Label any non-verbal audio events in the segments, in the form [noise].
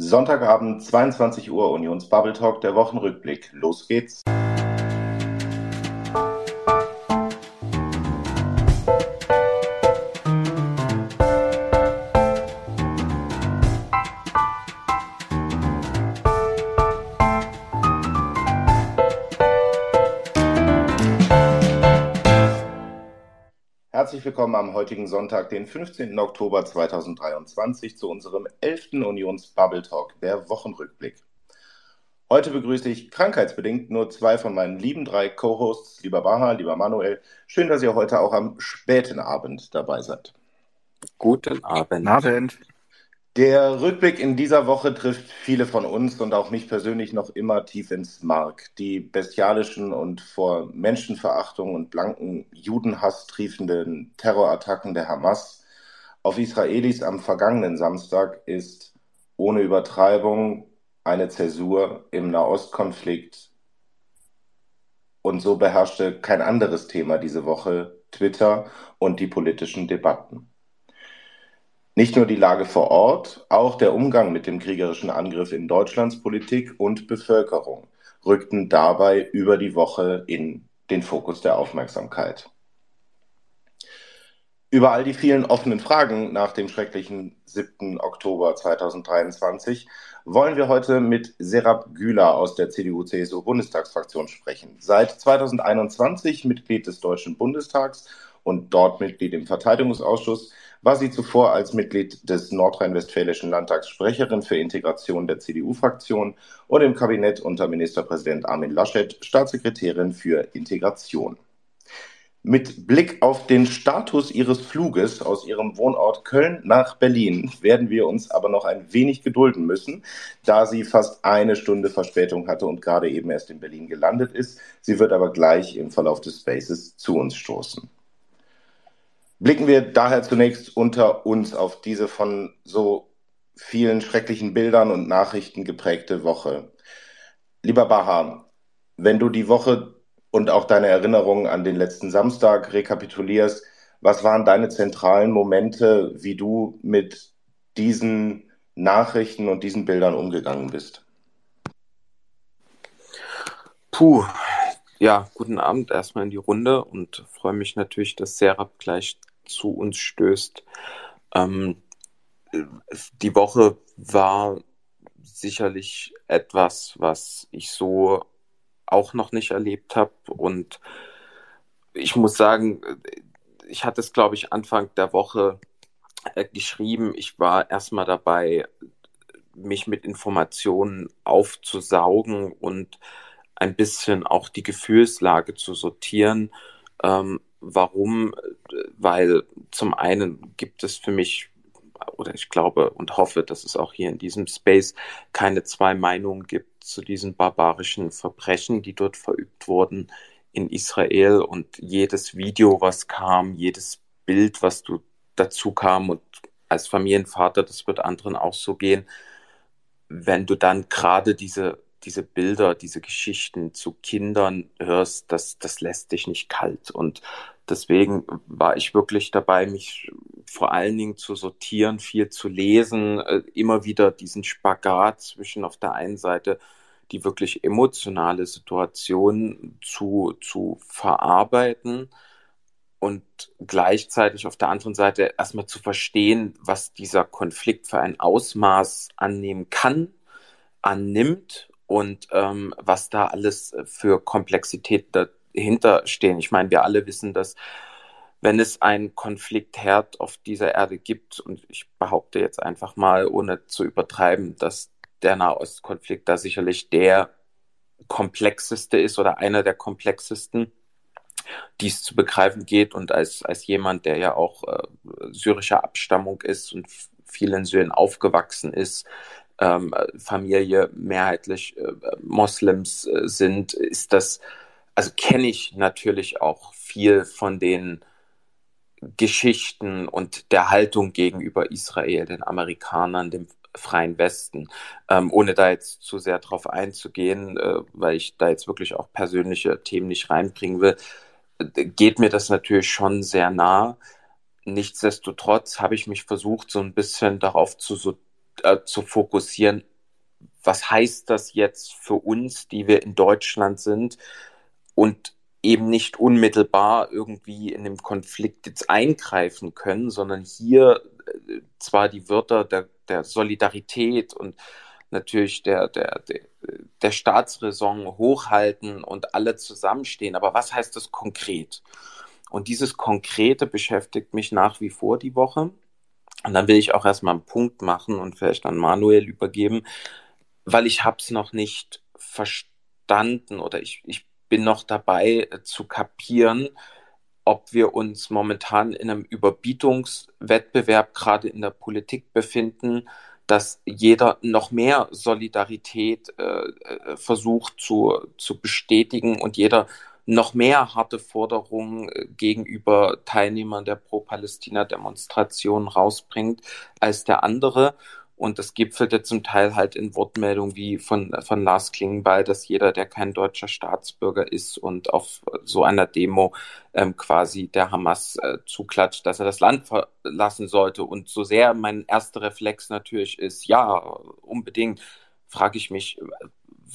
Sonntagabend, 22 Uhr, Unions Bubble Talk, der Wochenrückblick. Los geht's. Willkommen am heutigen Sonntag, den 15. Oktober 2023, zu unserem 11. Unions Bubble Talk, der Wochenrückblick. Heute begrüße ich krankheitsbedingt nur zwei von meinen lieben drei Co-Hosts, lieber Baha, lieber Manuel. Schön, dass ihr heute auch am späten Abend dabei seid. Guten Abend. Abend. Der Rückblick in dieser Woche trifft viele von uns und auch mich persönlich noch immer tief ins Mark. Die bestialischen und vor Menschenverachtung und blanken Judenhass triefenden Terrorattacken der Hamas auf Israelis am vergangenen Samstag ist ohne Übertreibung eine Zäsur im Nahostkonflikt. Und so beherrschte kein anderes Thema diese Woche Twitter und die politischen Debatten. Nicht nur die Lage vor Ort, auch der Umgang mit dem kriegerischen Angriff in Deutschlands Politik und Bevölkerung rückten dabei über die Woche in den Fokus der Aufmerksamkeit. Über all die vielen offenen Fragen nach dem schrecklichen 7. Oktober 2023 wollen wir heute mit Serap Güler aus der CDU-CSU-Bundestagsfraktion sprechen. Seit 2021 Mitglied des Deutschen Bundestags und dort Mitglied im Verteidigungsausschuss, war sie zuvor als Mitglied des nordrhein-westfälischen Landtags Sprecherin für Integration der CDU-Fraktion und im Kabinett unter Ministerpräsident Armin Laschet Staatssekretärin für Integration. Mit Blick auf den Status ihres Fluges aus ihrem Wohnort Köln nach Berlin werden wir uns aber noch ein wenig gedulden müssen, da sie fast eine Stunde Verspätung hatte und gerade eben erst in Berlin gelandet ist. Sie wird aber gleich im Verlauf des Spaces zu uns stoßen. Blicken wir daher zunächst unter uns auf diese von so vielen schrecklichen Bildern und Nachrichten geprägte Woche. Lieber Baha, wenn du die Woche und auch deine Erinnerungen an den letzten Samstag rekapitulierst, was waren deine zentralen Momente, wie du mit diesen Nachrichten und diesen Bildern umgegangen bist? Puh, ja, guten Abend erstmal in die Runde und freue mich natürlich, dass Serap gleich zu uns stößt. Ähm, die Woche war sicherlich etwas, was ich so auch noch nicht erlebt habe. Und ich muss sagen, ich hatte es, glaube ich, Anfang der Woche äh, geschrieben. Ich war erstmal dabei, mich mit Informationen aufzusaugen und ein bisschen auch die Gefühlslage zu sortieren. Ähm, Warum? Weil zum einen gibt es für mich oder ich glaube und hoffe, dass es auch hier in diesem Space keine zwei Meinungen gibt zu diesen barbarischen Verbrechen, die dort verübt wurden in Israel und jedes Video, was kam, jedes Bild, was du dazu kam und als Familienvater, das wird anderen auch so gehen, wenn du dann gerade diese diese Bilder, diese Geschichten zu Kindern hörst, das, das lässt dich nicht kalt. Und deswegen war ich wirklich dabei, mich vor allen Dingen zu sortieren, viel zu lesen, äh, immer wieder diesen Spagat zwischen auf der einen Seite die wirklich emotionale Situation zu, zu verarbeiten und gleichzeitig auf der anderen Seite erstmal zu verstehen, was dieser Konflikt für ein Ausmaß annehmen kann, annimmt und ähm, was da alles für Komplexität dahinter stehen. Ich meine, wir alle wissen, dass wenn es einen Konfliktherd auf dieser Erde gibt, und ich behaupte jetzt einfach mal, ohne zu übertreiben, dass der Nahostkonflikt da sicherlich der komplexeste ist oder einer der komplexesten, die es zu begreifen geht. Und als, als jemand, der ja auch äh, syrischer Abstammung ist und vielen Syrien aufgewachsen ist, ähm, Familie mehrheitlich äh, Moslems äh, sind, ist das, also kenne ich natürlich auch viel von den Geschichten und der Haltung gegenüber Israel, den Amerikanern, dem freien Westen, ähm, ohne da jetzt zu sehr drauf einzugehen, äh, weil ich da jetzt wirklich auch persönliche Themen nicht reinbringen will, geht mir das natürlich schon sehr nah. Nichtsdestotrotz habe ich mich versucht, so ein bisschen darauf zu äh, zu fokussieren, was heißt das jetzt für uns, die wir in Deutschland sind und eben nicht unmittelbar irgendwie in dem Konflikt jetzt eingreifen können, sondern hier äh, zwar die Wörter der, der Solidarität und natürlich der, der, der, der Staatsräson hochhalten und alle zusammenstehen. Aber was heißt das konkret? Und dieses Konkrete beschäftigt mich nach wie vor die Woche. Und dann will ich auch erstmal einen Punkt machen und vielleicht an Manuel übergeben, weil ich habe es noch nicht verstanden oder ich, ich bin noch dabei äh, zu kapieren, ob wir uns momentan in einem Überbietungswettbewerb gerade in der Politik befinden, dass jeder noch mehr Solidarität äh, äh versucht zu, zu bestätigen und jeder noch mehr harte Forderungen äh, gegenüber Teilnehmern der Pro-Palästina-Demonstration rausbringt als der andere. Und das gipfelte zum Teil halt in Wortmeldungen wie von, von Lars Klingenball, dass jeder, der kein deutscher Staatsbürger ist und auf so einer Demo ähm, quasi der Hamas äh, zuklatscht, dass er das Land verlassen sollte. Und so sehr mein erster Reflex natürlich ist, ja, unbedingt, frage ich mich,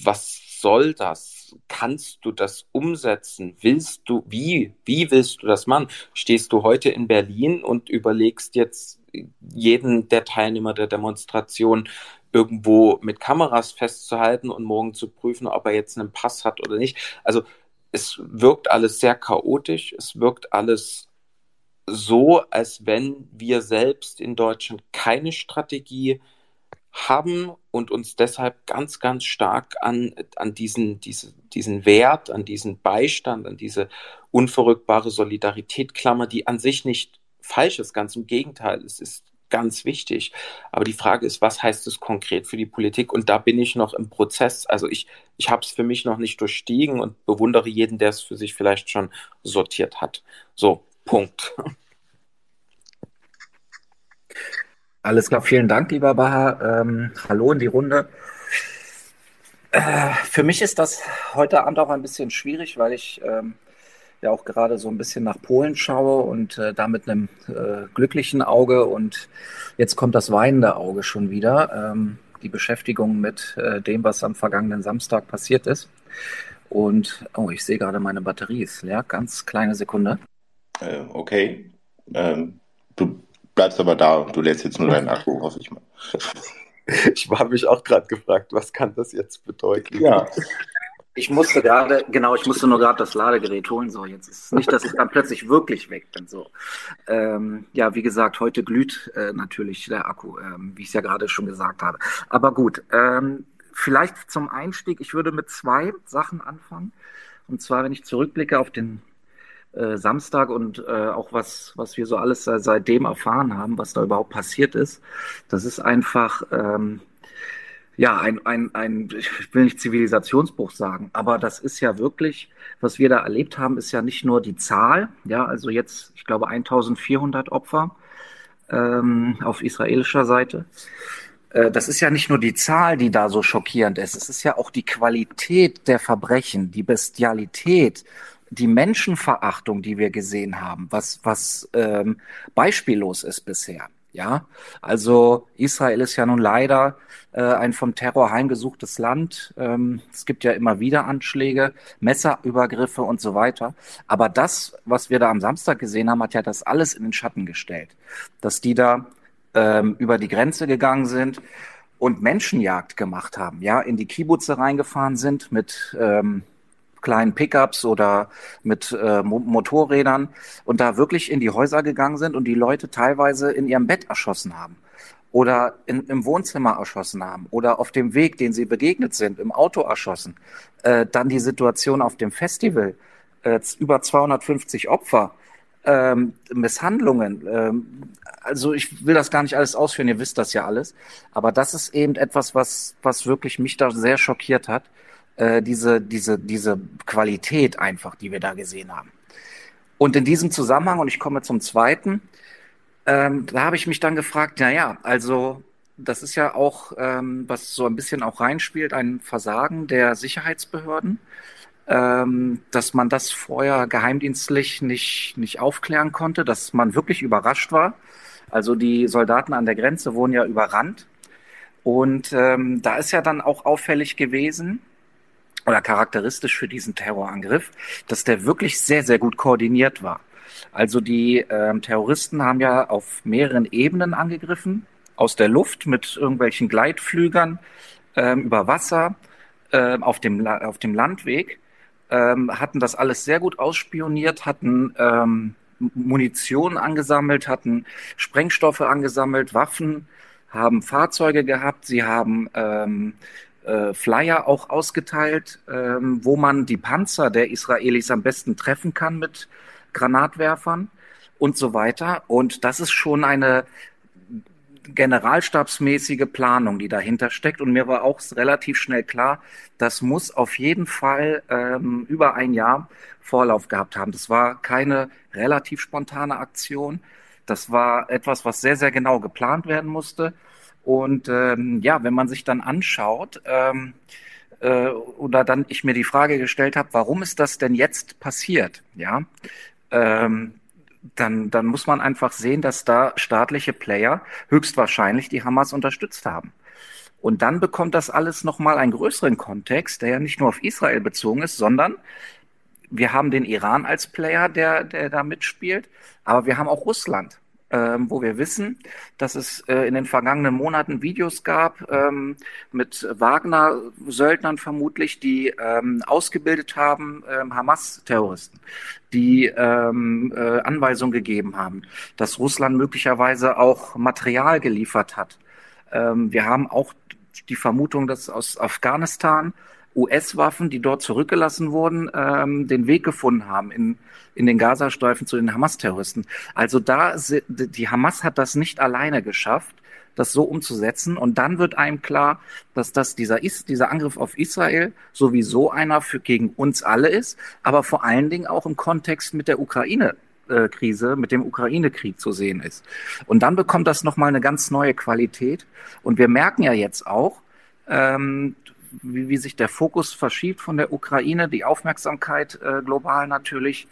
was soll das? Kannst du das umsetzen? Willst du, wie, wie willst du das machen? Stehst du heute in Berlin und überlegst jetzt jeden der Teilnehmer der Demonstration irgendwo mit Kameras festzuhalten und morgen zu prüfen, ob er jetzt einen Pass hat oder nicht. Also es wirkt alles sehr chaotisch, es wirkt alles so, als wenn wir selbst in Deutschland keine Strategie haben und uns deshalb ganz, ganz stark an, an diesen, diese, diesen Wert, an diesen Beistand, an diese unverrückbare Solidarität klammer, die an sich nicht falsch ist, ganz im Gegenteil, es ist ganz wichtig. Aber die Frage ist, was heißt es konkret für die Politik? Und da bin ich noch im Prozess. Also ich, ich habe es für mich noch nicht durchstiegen und bewundere jeden, der es für sich vielleicht schon sortiert hat. So, Punkt. Alles klar, vielen Dank, lieber Baha. Ähm, hallo in die Runde. Äh, für mich ist das heute Abend auch ein bisschen schwierig, weil ich ähm, ja auch gerade so ein bisschen nach Polen schaue und äh, da mit einem äh, glücklichen Auge und jetzt kommt das weinende Auge schon wieder. Ähm, die Beschäftigung mit äh, dem, was am vergangenen Samstag passiert ist. Und, oh, ich sehe gerade, meine Batterie ist leer. Ganz kleine Sekunde. Äh, okay. Ähm, du bleibst aber da, du lädst jetzt nur deinen Akku, hoffe ich mal. [laughs] Ich habe mich auch gerade gefragt, was kann das jetzt bedeuten? Ja. Ich musste gerade, genau, ich musste nur gerade das Ladegerät holen. So, jetzt ist es nicht, dass ich dann plötzlich wirklich weg bin. So, ähm, ja, wie gesagt, heute glüht äh, natürlich der Akku, ähm, wie ich es ja gerade schon gesagt habe. Aber gut, ähm, vielleicht zum Einstieg. Ich würde mit zwei Sachen anfangen. Und zwar, wenn ich zurückblicke auf den äh, Samstag und äh, auch was, was wir so alles seitdem erfahren haben, was da überhaupt passiert ist. Das ist einfach, ähm, ja, ein, ein, ein, ich will nicht Zivilisationsbruch sagen, aber das ist ja wirklich, was wir da erlebt haben, ist ja nicht nur die Zahl, ja, also jetzt, ich glaube, 1400 Opfer ähm, auf israelischer Seite. Äh, das ist ja nicht nur die Zahl, die da so schockierend ist, es ist ja auch die Qualität der Verbrechen, die Bestialität die Menschenverachtung, die wir gesehen haben, was, was ähm, beispiellos ist bisher. Ja, also Israel ist ja nun leider äh, ein vom Terror heimgesuchtes Land. Ähm, es gibt ja immer wieder Anschläge, Messerübergriffe und so weiter. Aber das, was wir da am Samstag gesehen haben, hat ja das alles in den Schatten gestellt. Dass die da ähm, über die Grenze gegangen sind und Menschenjagd gemacht haben, ja, in die Kibbutze reingefahren sind mit ähm, kleinen Pickups oder mit äh, Motorrädern und da wirklich in die Häuser gegangen sind und die Leute teilweise in ihrem Bett erschossen haben oder in, im Wohnzimmer erschossen haben oder auf dem Weg, den sie begegnet sind, im Auto erschossen. Äh, dann die Situation auf dem Festival, äh, über 250 Opfer, ähm, Misshandlungen. Ähm, also ich will das gar nicht alles ausführen, ihr wisst das ja alles. Aber das ist eben etwas, was, was wirklich mich da sehr schockiert hat äh, diese, diese, diese Qualität einfach, die wir da gesehen haben. Und in diesem Zusammenhang, und ich komme zum zweiten, ähm, da habe ich mich dann gefragt, na ja, also das ist ja auch, ähm, was so ein bisschen auch reinspielt, ein Versagen der Sicherheitsbehörden, ähm, dass man das vorher geheimdienstlich nicht, nicht aufklären konnte, dass man wirklich überrascht war. Also die Soldaten an der Grenze wurden ja überrannt Und ähm, da ist ja dann auch auffällig gewesen, oder charakteristisch für diesen Terrorangriff, dass der wirklich sehr, sehr gut koordiniert war. Also die ähm, Terroristen haben ja auf mehreren Ebenen angegriffen, aus der Luft mit irgendwelchen Gleitflügern, ähm, über Wasser, ähm, auf, dem, auf dem Landweg, ähm, hatten das alles sehr gut ausspioniert, hatten ähm, Munition angesammelt, hatten Sprengstoffe angesammelt, Waffen, haben Fahrzeuge gehabt, sie haben ähm, äh, Flyer auch ausgeteilt, ähm, wo man die Panzer der Israelis am besten treffen kann mit Granatwerfern und so weiter. Und das ist schon eine generalstabsmäßige Planung, die dahinter steckt. Und mir war auch relativ schnell klar, das muss auf jeden Fall ähm, über ein Jahr Vorlauf gehabt haben. Das war keine relativ spontane Aktion. Das war etwas, was sehr, sehr genau geplant werden musste. Und ähm, ja, wenn man sich dann anschaut, ähm, äh, oder dann ich mir die Frage gestellt habe, warum ist das denn jetzt passiert? Ja, ähm, dann, dann muss man einfach sehen, dass da staatliche Player höchstwahrscheinlich die Hamas unterstützt haben. Und dann bekommt das alles nochmal einen größeren Kontext, der ja nicht nur auf Israel bezogen ist, sondern wir haben den Iran als Player, der, der da mitspielt, aber wir haben auch Russland ähm, wo wir wissen, dass es äh, in den vergangenen Monaten Videos gab ähm, mit Wagner-Söldnern vermutlich, die ähm, ausgebildet haben, ähm, Hamas-Terroristen, die ähm, äh, Anweisungen gegeben haben, dass Russland möglicherweise auch Material geliefert hat. Ähm, wir haben auch die Vermutung, dass aus Afghanistan US-Waffen, die dort zurückgelassen wurden, ähm, den Weg gefunden haben in, in den Gazastreifen zu den Hamas-Terroristen. Also da, die Hamas hat das nicht alleine geschafft, das so umzusetzen. Und dann wird einem klar, dass das dieser, dieser Angriff auf Israel sowieso einer für gegen uns alle ist, aber vor allen Dingen auch im Kontext mit der Ukraine äh, Krise mit dem Ukraine-Krieg zu sehen ist. Und dann bekommt das nochmal eine ganz neue Qualität. Und wir merken ja jetzt auch, ähm, wie, wie sich der Fokus verschiebt von der Ukraine, die Aufmerksamkeit äh, global natürlich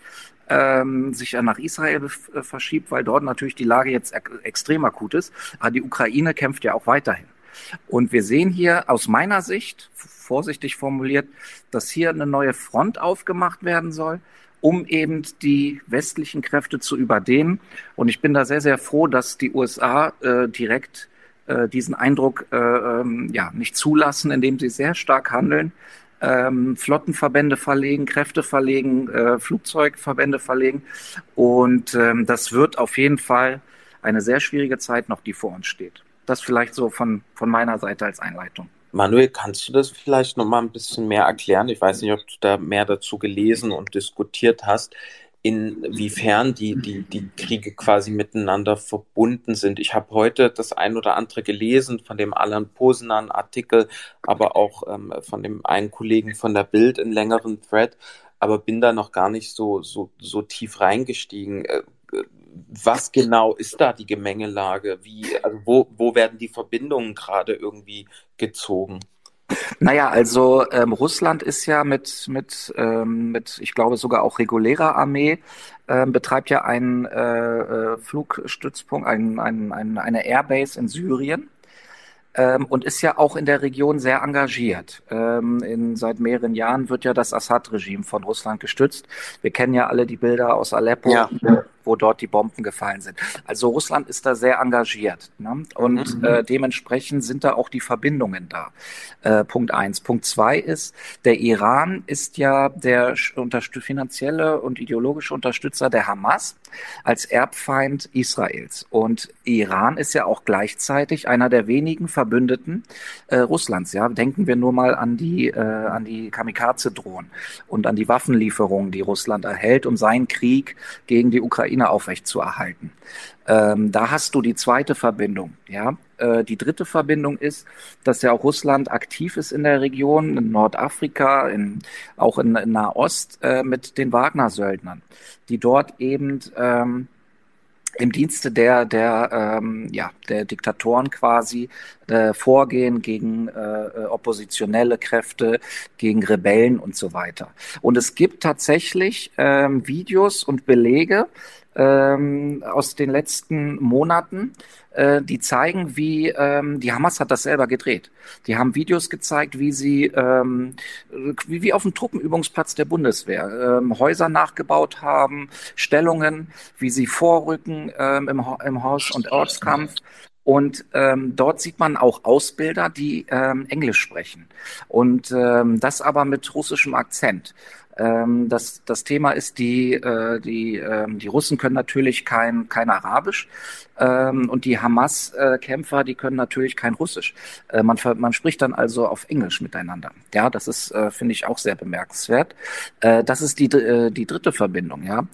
ähm, sich ja nach Israel äh, verschiebt, weil dort natürlich die Lage jetzt extrem akut ist. Aber die Ukraine kämpft ja auch weiterhin. Und wir sehen hier aus meiner Sicht, vorsichtig formuliert, dass hier eine neue Front aufgemacht werden soll, um eben die westlichen Kräfte zu überdehnen. Und ich bin da sehr, sehr froh, dass die USA äh, direkt äh, diesen Eindruck äh, ähm, ja, nicht zulassen, indem sie sehr stark handeln, ähm, Flottenverbände verlegen, Kräfte verlegen, äh, Flugzeugverbände verlegen. Und ähm, das wird auf jeden Fall eine sehr schwierige Zeit noch, die vor uns steht. Das vielleicht so von, von meiner Seite als Einleitung. Manuel, kannst du das vielleicht noch mal ein bisschen mehr erklären? Ich weiß nicht, ob du da mehr dazu gelesen und diskutiert hast inwiefern die, die, die Kriege quasi miteinander verbunden sind. Ich habe heute das ein oder andere gelesen von dem Alan Posenan Artikel, aber auch ähm, von dem einen Kollegen von der Bild in längeren Thread, aber bin da noch gar nicht so, so, so tief reingestiegen. Äh, was genau ist da die Gemengelage? Wie, also wo, wo werden die Verbindungen gerade irgendwie gezogen? Naja, also ähm, Russland ist ja mit, mit, ähm, mit, ich glaube sogar auch regulärer Armee, ähm, betreibt ja einen äh, äh, Flugstützpunkt, ein, ein, ein, eine Airbase in Syrien ähm, und ist ja auch in der Region sehr engagiert. Ähm, in, seit mehreren Jahren wird ja das Assad-Regime von Russland gestützt. Wir kennen ja alle die Bilder aus Aleppo. Ja wo dort die Bomben gefallen sind. Also Russland ist da sehr engagiert. Ne? Und mhm. äh, dementsprechend sind da auch die Verbindungen da. Äh, Punkt eins. Punkt zwei ist, der Iran ist ja der finanzielle und ideologische Unterstützer der Hamas als Erbfeind Israels. Und Iran ist ja auch gleichzeitig einer der wenigen Verbündeten äh, Russlands. Ja, denken wir nur mal an die äh, an die Kamikaze-Drohnen und an die Waffenlieferungen, die Russland erhält, um seinen Krieg gegen die Ukraine Ukraine aufrechtzuerhalten. Ähm, da hast du die zweite Verbindung. Ja, äh, die dritte Verbindung ist, dass ja auch Russland aktiv ist in der Region, in Nordafrika, in, auch in, in Nahost äh, mit den Wagner-Söldnern, die dort eben ähm, im Dienste der der ähm, ja der Diktatoren quasi äh, vorgehen gegen äh, oppositionelle Kräfte, gegen Rebellen und so weiter. Und es gibt tatsächlich ähm, Videos und Belege, ähm, aus den letzten Monaten, äh, die zeigen, wie ähm, die Hamas hat das selber gedreht. Die haben Videos gezeigt, wie sie ähm, wie, wie auf dem Truppenübungsplatz der Bundeswehr ähm, Häuser nachgebaut haben, Stellungen, wie sie vorrücken ähm, im, im Haus- und Ortskampf und ähm, dort sieht man auch Ausbilder, die ähm, Englisch sprechen. Und ähm, das aber mit russischem Akzent. Ähm, das, das Thema ist, die, äh, die, ähm, die Russen können natürlich kein, kein Arabisch ähm, und die Hamas-Kämpfer, die können natürlich kein Russisch. Äh, man, man spricht dann also auf Englisch miteinander. Ja, das ist, äh, finde ich, auch sehr bemerkenswert. Äh, das ist die, äh, die dritte Verbindung, ja.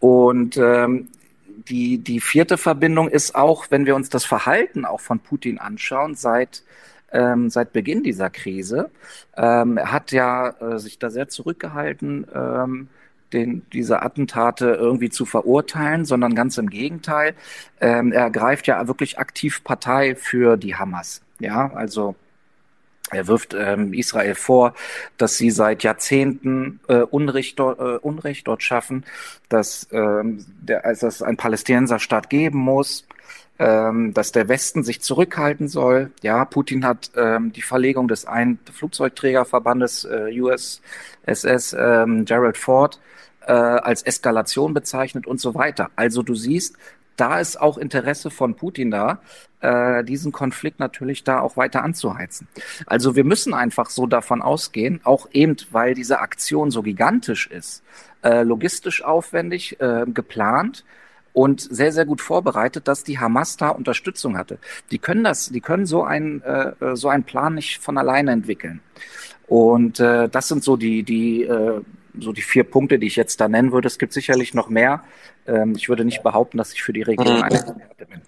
Und ähm, die, die vierte Verbindung ist auch, wenn wir uns das Verhalten auch von Putin anschauen, seit ähm, seit Beginn dieser Krise. Ähm, er hat ja äh, sich da sehr zurückgehalten, ähm, den, diese Attentate irgendwie zu verurteilen, sondern ganz im Gegenteil. Ähm, er greift ja wirklich aktiv Partei für die Hamas. Ja, also er wirft ähm, Israel vor, dass sie seit Jahrzehnten äh, Unrecht, äh, Unrecht dort schaffen, dass, ähm, der, also dass es einen Palästinenserstaat geben muss, ähm, dass der Westen sich zurückhalten soll. Ja, Putin hat ähm, die Verlegung des einen Flugzeugträgerverbandes äh, USSS ähm, Gerald Ford äh, als Eskalation bezeichnet und so weiter. Also du siehst, da ist auch Interesse von Putin da, äh, diesen Konflikt natürlich da auch weiter anzuheizen. Also wir müssen einfach so davon ausgehen, auch eben, weil diese Aktion so gigantisch ist, äh, logistisch aufwendig, äh, geplant und sehr, sehr gut vorbereitet, dass die Hamas da Unterstützung hatte. Die können das, die können so einen, äh, so einen Plan nicht von alleine entwickeln. Und äh, das sind so die, die, äh, so die vier Punkte, die ich jetzt da nennen würde. Es gibt sicherlich noch mehr. Ähm, ich würde nicht behaupten, dass ich für die Region mhm. ein Experte bin.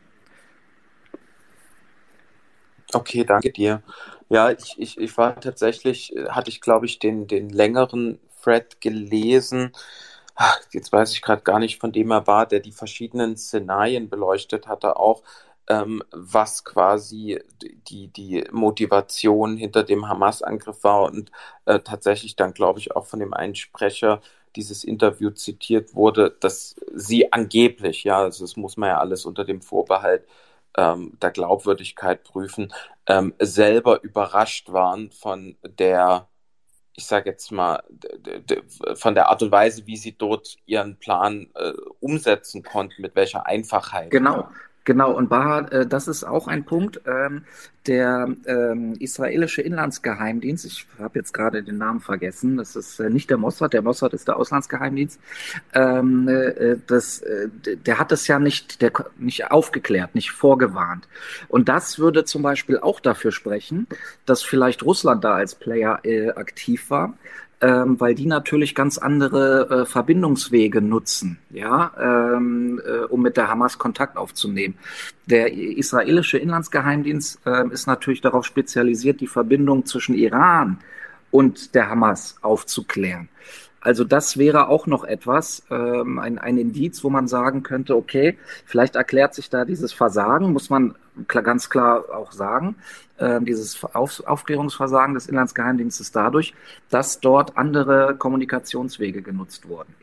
Okay, danke dir. Ja, ich, ich, ich war tatsächlich, hatte ich glaube ich den, den längeren Thread gelesen ach, jetzt weiß ich gerade gar nicht, von dem er war, der die verschiedenen Szenarien beleuchtet hatte, auch ähm, was quasi die, die Motivation hinter dem Hamas-Angriff war und äh, tatsächlich dann, glaube ich, auch von dem einen Sprecher dieses Interview zitiert wurde, dass sie angeblich, ja, also das muss man ja alles unter dem Vorbehalt ähm, der Glaubwürdigkeit prüfen, ähm, selber überrascht waren von der ich sage jetzt mal, von der Art und Weise, wie sie dort ihren Plan äh, umsetzen konnten, mit welcher Einfachheit. Genau, Genau, und Bahar, äh, das ist auch ein Punkt. Ähm, der ähm, israelische Inlandsgeheimdienst, ich habe jetzt gerade den Namen vergessen, das ist äh, nicht der Mossad, der Mossad ist der Auslandsgeheimdienst, ähm, äh, das, äh, der hat es ja nicht, der, nicht aufgeklärt, nicht vorgewarnt. Und das würde zum Beispiel auch dafür sprechen, dass vielleicht Russland da als Player äh, aktiv war, ähm, weil die natürlich ganz andere äh, Verbindungswege nutzen, ja, ähm, äh, um mit der Hamas Kontakt aufzunehmen. Der israelische Inlandsgeheimdienst äh, ist natürlich darauf spezialisiert, die Verbindung zwischen Iran und der Hamas aufzuklären. Also das wäre auch noch etwas, ähm, ein, ein Indiz, wo man sagen könnte, okay, vielleicht erklärt sich da dieses Versagen, muss man ganz klar auch sagen, äh, dieses Auf Aufklärungsversagen des Inlandsgeheimdienstes dadurch, dass dort andere Kommunikationswege genutzt wurden.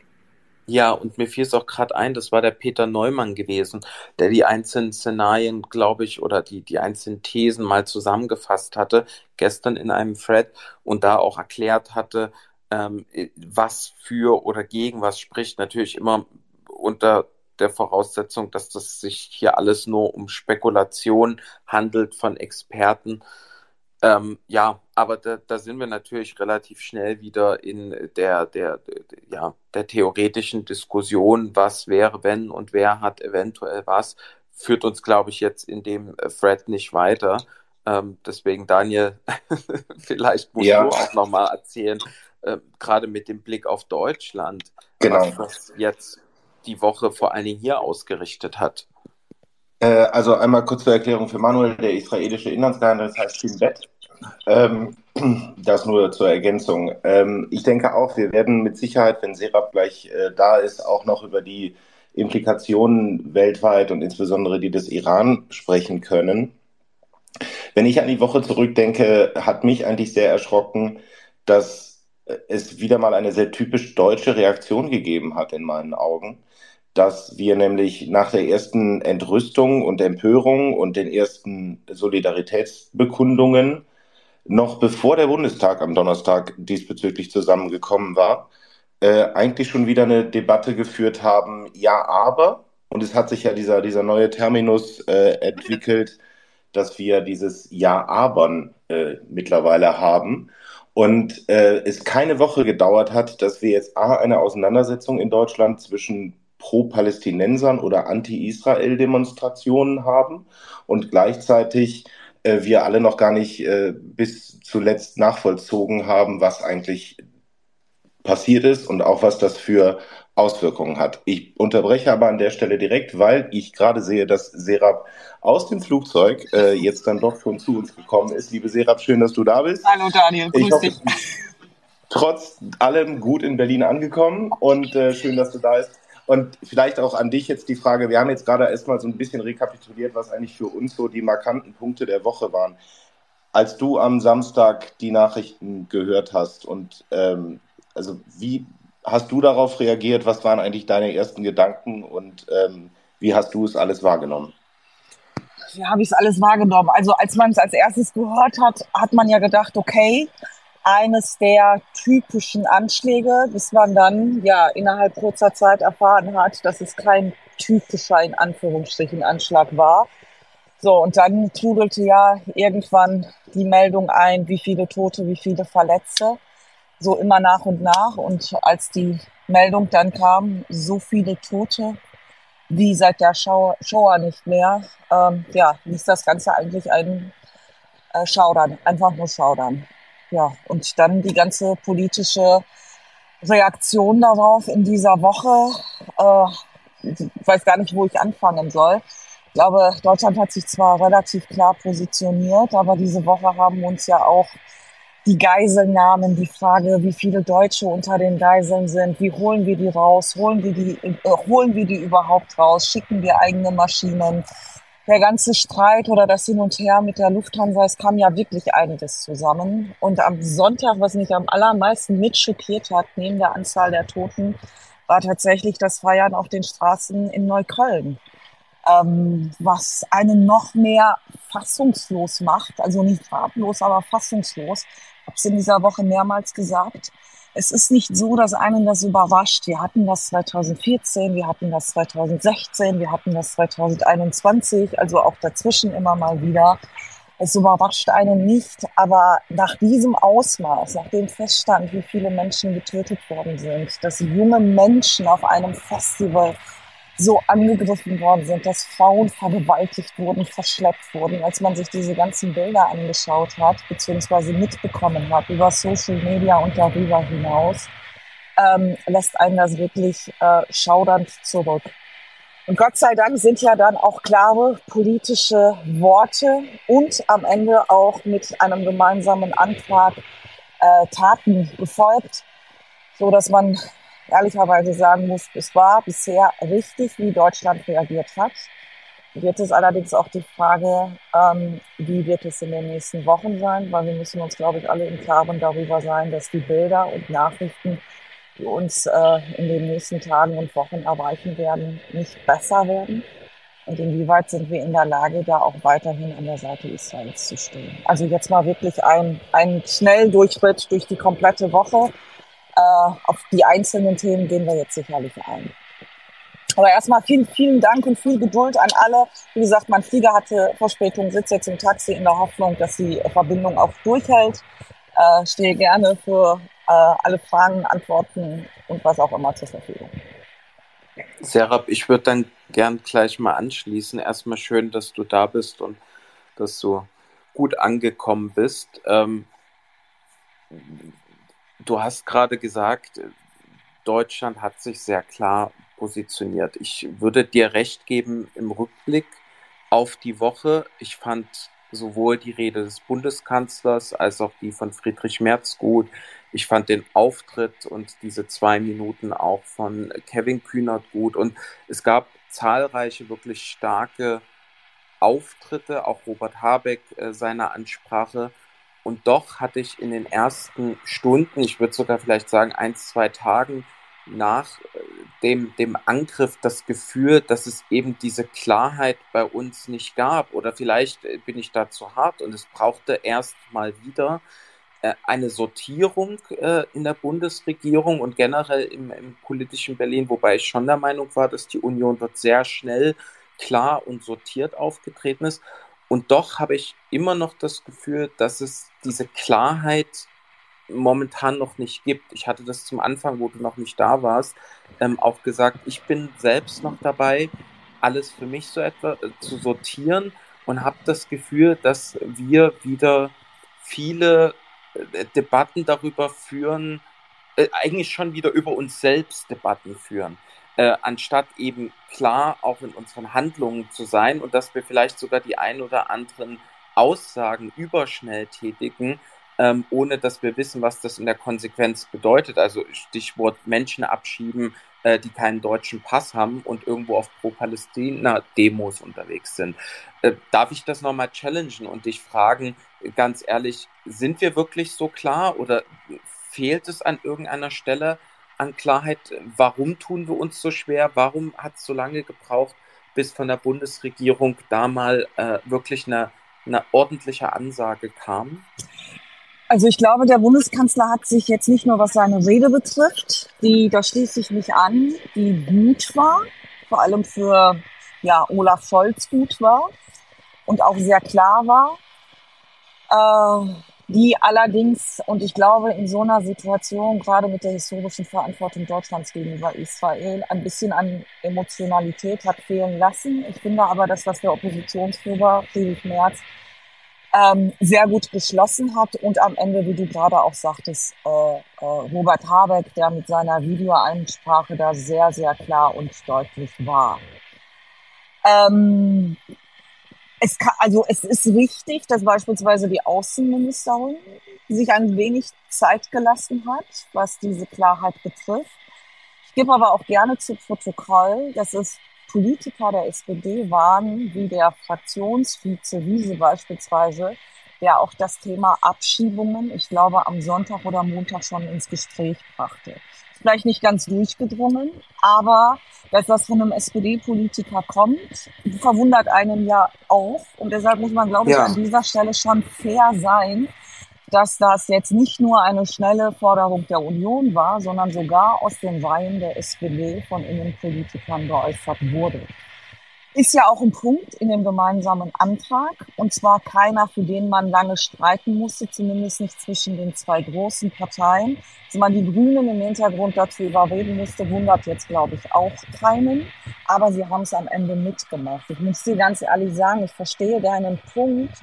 Ja, und mir fiel es auch gerade ein, das war der Peter Neumann gewesen, der die einzelnen Szenarien, glaube ich, oder die, die einzelnen Thesen mal zusammengefasst hatte, gestern in einem Thread und da auch erklärt hatte, ähm, was für oder gegen was spricht. Natürlich immer unter der Voraussetzung, dass das sich hier alles nur um Spekulation handelt von Experten. Ähm, ja, aber da, da, sind wir natürlich relativ schnell wieder in der, der, der, ja, der theoretischen Diskussion, was wäre, wenn und wer hat eventuell was, führt uns, glaube ich, jetzt in dem Thread nicht weiter. Ähm, deswegen, Daniel, [laughs] vielleicht musst ja. du auch nochmal erzählen, äh, gerade mit dem Blick auf Deutschland, genau. was jetzt die Woche vor allen Dingen hier ausgerichtet hat. Äh, also einmal kurz zur Erklärung für Manuel, der israelische Inlandsgeheimdienst heißt Shin Bet. Ähm, [clears throat] das nur zur Ergänzung. Ähm, ich denke auch, wir werden mit Sicherheit, wenn Serap gleich äh, da ist, auch noch über die Implikationen weltweit und insbesondere die des Iran sprechen können. Wenn ich an die Woche zurückdenke, hat mich eigentlich sehr erschrocken, dass es wieder mal eine sehr typisch deutsche Reaktion gegeben hat in meinen Augen. dass wir nämlich nach der ersten Entrüstung und Empörung und den ersten Solidaritätsbekundungen noch bevor der Bundestag am Donnerstag diesbezüglich zusammengekommen war, äh, eigentlich schon wieder eine Debatte geführt haben, ja, aber, und es hat sich ja dieser, dieser neue Terminus äh, entwickelt, dass wir dieses Ja-Abern äh, mittlerweile haben. Und äh, es keine Woche gedauert hat, dass wir jetzt A, eine Auseinandersetzung in Deutschland zwischen Pro-Palästinensern oder Anti-Israel-Demonstrationen haben und gleichzeitig äh, wir alle noch gar nicht äh, bis zuletzt nachvollzogen haben, was eigentlich passiert ist und auch was das für Auswirkungen hat. Ich unterbreche aber an der Stelle direkt, weil ich gerade sehe, dass Serap aus dem Flugzeug äh, jetzt dann doch schon zu uns gekommen ist. Liebe Serap, schön, dass du da bist. Hallo Daniel, grüß ich hoffe, dich. [laughs] Trotz allem gut in Berlin angekommen und äh, schön, dass du da bist. Und vielleicht auch an dich jetzt die Frage, wir haben jetzt gerade erstmal so ein bisschen rekapituliert, was eigentlich für uns so die markanten Punkte der Woche waren. Als du am Samstag die Nachrichten gehört hast und ähm, also wie hast du darauf reagiert? Was waren eigentlich deine ersten Gedanken und ähm, wie hast du es alles wahrgenommen? Wie habe ich es alles wahrgenommen? Also als man es als erstes gehört hat, hat man ja gedacht, okay, eines der typischen Anschläge, bis man dann ja innerhalb kurzer Zeit erfahren hat, dass es kein typischer in Anführungsstrichen Anschlag war. So, und dann trudelte ja irgendwann die Meldung ein, wie viele Tote, wie viele Verletzte, so immer nach und nach. Und als die Meldung dann kam, so viele Tote wie seit der Shoah, nicht mehr, ähm, ja, ließ das Ganze eigentlich einen äh, Schaudern, einfach nur Schaudern ja, und dann die ganze politische Reaktion darauf in dieser Woche. Äh, ich weiß gar nicht, wo ich anfangen soll. Ich glaube, Deutschland hat sich zwar relativ klar positioniert, aber diese Woche haben uns ja auch die Geiselnahmen, die Frage, wie viele Deutsche unter den Geiseln sind, wie holen wir die raus, holen wir die, äh, holen wir die überhaupt raus, schicken wir eigene Maschinen, der ganze Streit oder das Hin und Her mit der Lufthansa, es kam ja wirklich einiges zusammen. Und am Sonntag, was mich am allermeisten mit schockiert hat, neben der Anzahl der Toten, war tatsächlich das Feiern auf den Straßen in Neukölln. Ähm, was einen noch mehr fassungslos macht, also nicht farblos, aber fassungslos. Habe es in dieser Woche mehrmals gesagt es ist nicht so, dass einen das überrascht. Wir hatten das 2014, wir hatten das 2016, wir hatten das 2021, also auch dazwischen immer mal wieder. Es überrascht einen nicht, aber nach diesem Ausmaß, nachdem feststand, wie viele Menschen getötet worden sind, dass junge Menschen auf einem Festival so angegriffen worden sind, dass Frauen vergewaltigt wurden, verschleppt wurden, als man sich diese ganzen Bilder angeschaut hat, beziehungsweise mitbekommen hat über Social Media und darüber hinaus, ähm, lässt einen das wirklich äh, schaudernd zurück. Und Gott sei Dank sind ja dann auch klare politische Worte und am Ende auch mit einem gemeinsamen Antrag äh, Taten gefolgt, so dass man ehrlicherweise sagen muss, es war bisher richtig, wie Deutschland reagiert hat. Jetzt ist allerdings auch die Frage, ähm, wie wird es in den nächsten Wochen sein, weil wir müssen uns, glaube ich, alle im Klaren darüber sein, dass die Bilder und Nachrichten, die uns äh, in den nächsten Tagen und Wochen erreichen werden, nicht besser werden. Und inwieweit sind wir in der Lage, da auch weiterhin an der Seite Israels zu stehen. Also jetzt mal wirklich ein, ein Schnelldurchritt durch die komplette Woche. Äh, auf die einzelnen Themen gehen wir jetzt sicherlich ein. Aber erstmal vielen, vielen Dank und viel Geduld an alle. Wie gesagt, mein Flieger hatte Verspätung, sitze jetzt im Taxi in der Hoffnung, dass die Verbindung auch durchhält. Äh, stehe gerne für äh, alle Fragen, Antworten und was auch immer zur Verfügung. Serap, ich würde dann gern gleich mal anschließen. Erstmal schön, dass du da bist und dass du gut angekommen bist. Ähm, Du hast gerade gesagt, Deutschland hat sich sehr klar positioniert. Ich würde dir recht geben im Rückblick auf die Woche. Ich fand sowohl die Rede des Bundeskanzlers als auch die von Friedrich Merz gut. Ich fand den Auftritt und diese zwei Minuten auch von Kevin Kühnert gut. Und es gab zahlreiche wirklich starke Auftritte, auch Robert Habeck äh, seiner Ansprache. Und doch hatte ich in den ersten Stunden, ich würde sogar vielleicht sagen, ein, zwei Tagen, nach äh, dem, dem Angriff das Gefühl, dass es eben diese Klarheit bei uns nicht gab. Oder vielleicht äh, bin ich da zu hart und es brauchte erst mal wieder äh, eine Sortierung in der Bundesregierung und generell im, im, politischen Berlin, wobei ich schon der Meinung war, dass die Union dort sehr schnell klar und sortiert aufgetreten ist. Und doch habe ich immer noch das Gefühl, dass es diese Klarheit momentan noch nicht gibt. Ich hatte das zum Anfang, wo du noch nicht da warst, ähm, auch gesagt, ich bin selbst noch dabei, alles für mich so etwa äh, zu sortieren und habe das Gefühl, dass wir wieder viele äh, Debatten darüber führen, äh, eigentlich schon wieder über uns selbst Debatten führen, äh, anstatt eben klar auch in unseren Handlungen zu sein und dass wir vielleicht sogar die ein oder anderen Aussagen überschnell tätigen, ähm, ohne dass wir wissen, was das in der Konsequenz bedeutet. Also Stichwort Menschen abschieben, äh, die keinen deutschen Pass haben und irgendwo auf Pro-Palästina-Demos unterwegs sind. Äh, darf ich das nochmal challengen und dich fragen, ganz ehrlich, sind wir wirklich so klar oder fehlt es an irgendeiner Stelle an Klarheit? Warum tun wir uns so schwer? Warum hat es so lange gebraucht, bis von der Bundesregierung da mal äh, wirklich eine, eine ordentliche Ansage kam? Also ich glaube, der Bundeskanzler hat sich jetzt nicht nur was seine Rede betrifft, die, da schließe ich mich an, die gut war, vor allem für ja, Olaf Scholz gut war und auch sehr klar war, äh, die allerdings, und ich glaube, in so einer Situation, gerade mit der historischen Verantwortung Deutschlands gegenüber Israel, ein bisschen an Emotionalität hat fehlen lassen. Ich finde aber, dass das der Oppositionsführer Friedrich Merz ähm, sehr gut beschlossen hat und am Ende, wie du gerade auch sagtest, äh, äh, Robert Habeck, der mit seiner Videoeinsprache da sehr, sehr klar und deutlich war. Ähm, es kann, also es ist wichtig, dass beispielsweise die Außenministerin sich ein wenig Zeit gelassen hat, was diese Klarheit betrifft. Ich gebe aber auch gerne zu Protokoll, dass es Politiker der SPD waren, wie der Fraktionsvize Wiese beispielsweise, der auch das Thema Abschiebungen, ich glaube, am Sonntag oder Montag schon ins Gespräch brachte. Vielleicht nicht ganz durchgedrungen, aber dass das von einem SPD-Politiker kommt, verwundert einen ja auch. Und deshalb muss man, glaube ich, ja. an dieser Stelle schon fair sein dass das jetzt nicht nur eine schnelle Forderung der Union war, sondern sogar aus den Reihen der SPD von Innenpolitikern geäußert wurde. Ist ja auch ein Punkt in dem gemeinsamen Antrag, und zwar keiner, für den man lange streiten musste, zumindest nicht zwischen den zwei großen Parteien. Dass man die Grünen im Hintergrund dazu überreden musste, wundert jetzt, glaube ich, auch keinen. Aber sie haben es am Ende mitgemacht. Ich muss dir ganz ehrlich sagen, ich verstehe deinen Punkt,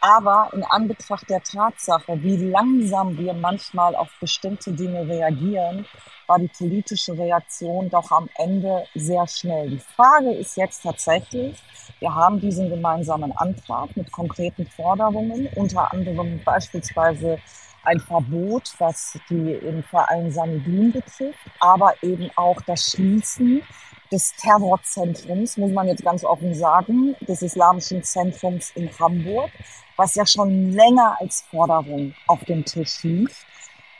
aber in Anbetracht der Tatsache, wie langsam wir manchmal auf bestimmte Dinge reagieren, war die politische Reaktion doch am Ende sehr schnell. Die Frage ist jetzt tatsächlich, wir haben diesen gemeinsamen Antrag mit konkreten Forderungen, unter anderem beispielsweise ein Verbot, was die im Verein Sanidin betrifft, aber eben auch das Schließen des Terrorzentrums, muss man jetzt ganz offen sagen, des Islamischen Zentrums in Hamburg, was ja schon länger als Forderung auf dem Tisch liegt.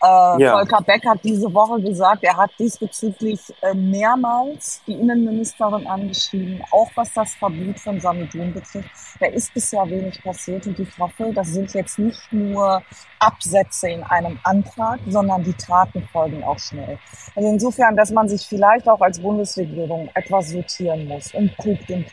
Äh, ja. Volker Beck hat diese Woche gesagt, er hat diesbezüglich äh, mehrmals die Innenministerin angeschrieben, auch was das Verbot von Samidun betrifft. Da ist bisher wenig passiert und ich hoffe, das sind jetzt nicht nur Absätze in einem Antrag, sondern die Taten folgen auch schnell. Also insofern, dass man sich vielleicht auch als Bundesregierung etwas sortieren muss und guckt und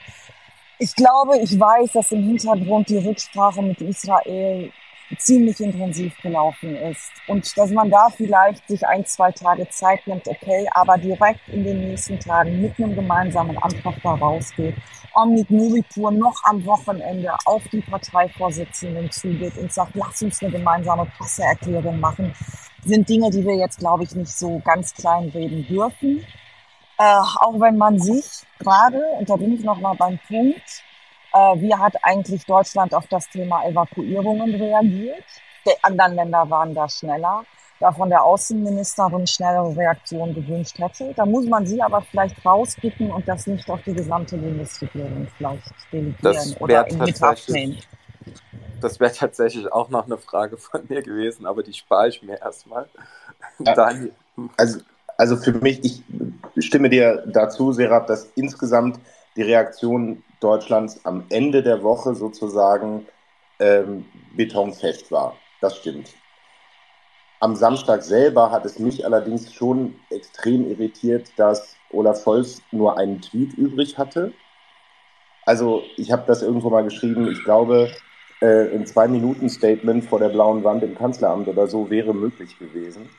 ich glaube, ich weiß, dass im Hintergrund die Rücksprache mit Israel ziemlich intensiv gelaufen ist und dass man da vielleicht sich ein, zwei Tage Zeit nimmt, okay, aber direkt in den nächsten Tagen mit einem gemeinsamen Antrag da rausgeht, Omnit Nuripur noch am Wochenende auf die Parteivorsitzenden zugeht und sagt, lass uns eine gemeinsame Presseerklärung machen, sind Dinge, die wir jetzt, glaube ich, nicht so ganz klein reden dürfen. Äh, auch wenn man sich gerade, und da bin ich noch mal beim Punkt, äh, wie hat eigentlich Deutschland auf das Thema Evakuierungen reagiert? Die anderen Länder waren da schneller. Da von der Außenministerin schnellere Reaktion gewünscht hätte. Da muss man sie aber vielleicht rauspicken und das nicht auf die gesamte Bundesregierung vielleicht delegieren oder in Betracht nehmen. Das wäre tatsächlich auch noch eine Frage von mir gewesen, aber die spare ich mir erstmal. Ja, also also für mich, ich stimme dir dazu, Serap, dass insgesamt die Reaktion Deutschlands am Ende der Woche sozusagen ähm, betonfest war. Das stimmt. Am Samstag selber hat es mich allerdings schon extrem irritiert, dass Olaf Scholz nur einen Tweet übrig hatte. Also ich habe das irgendwo mal geschrieben, ich glaube, äh, ein Zwei-Minuten-Statement vor der blauen Wand im Kanzleramt oder so wäre möglich gewesen.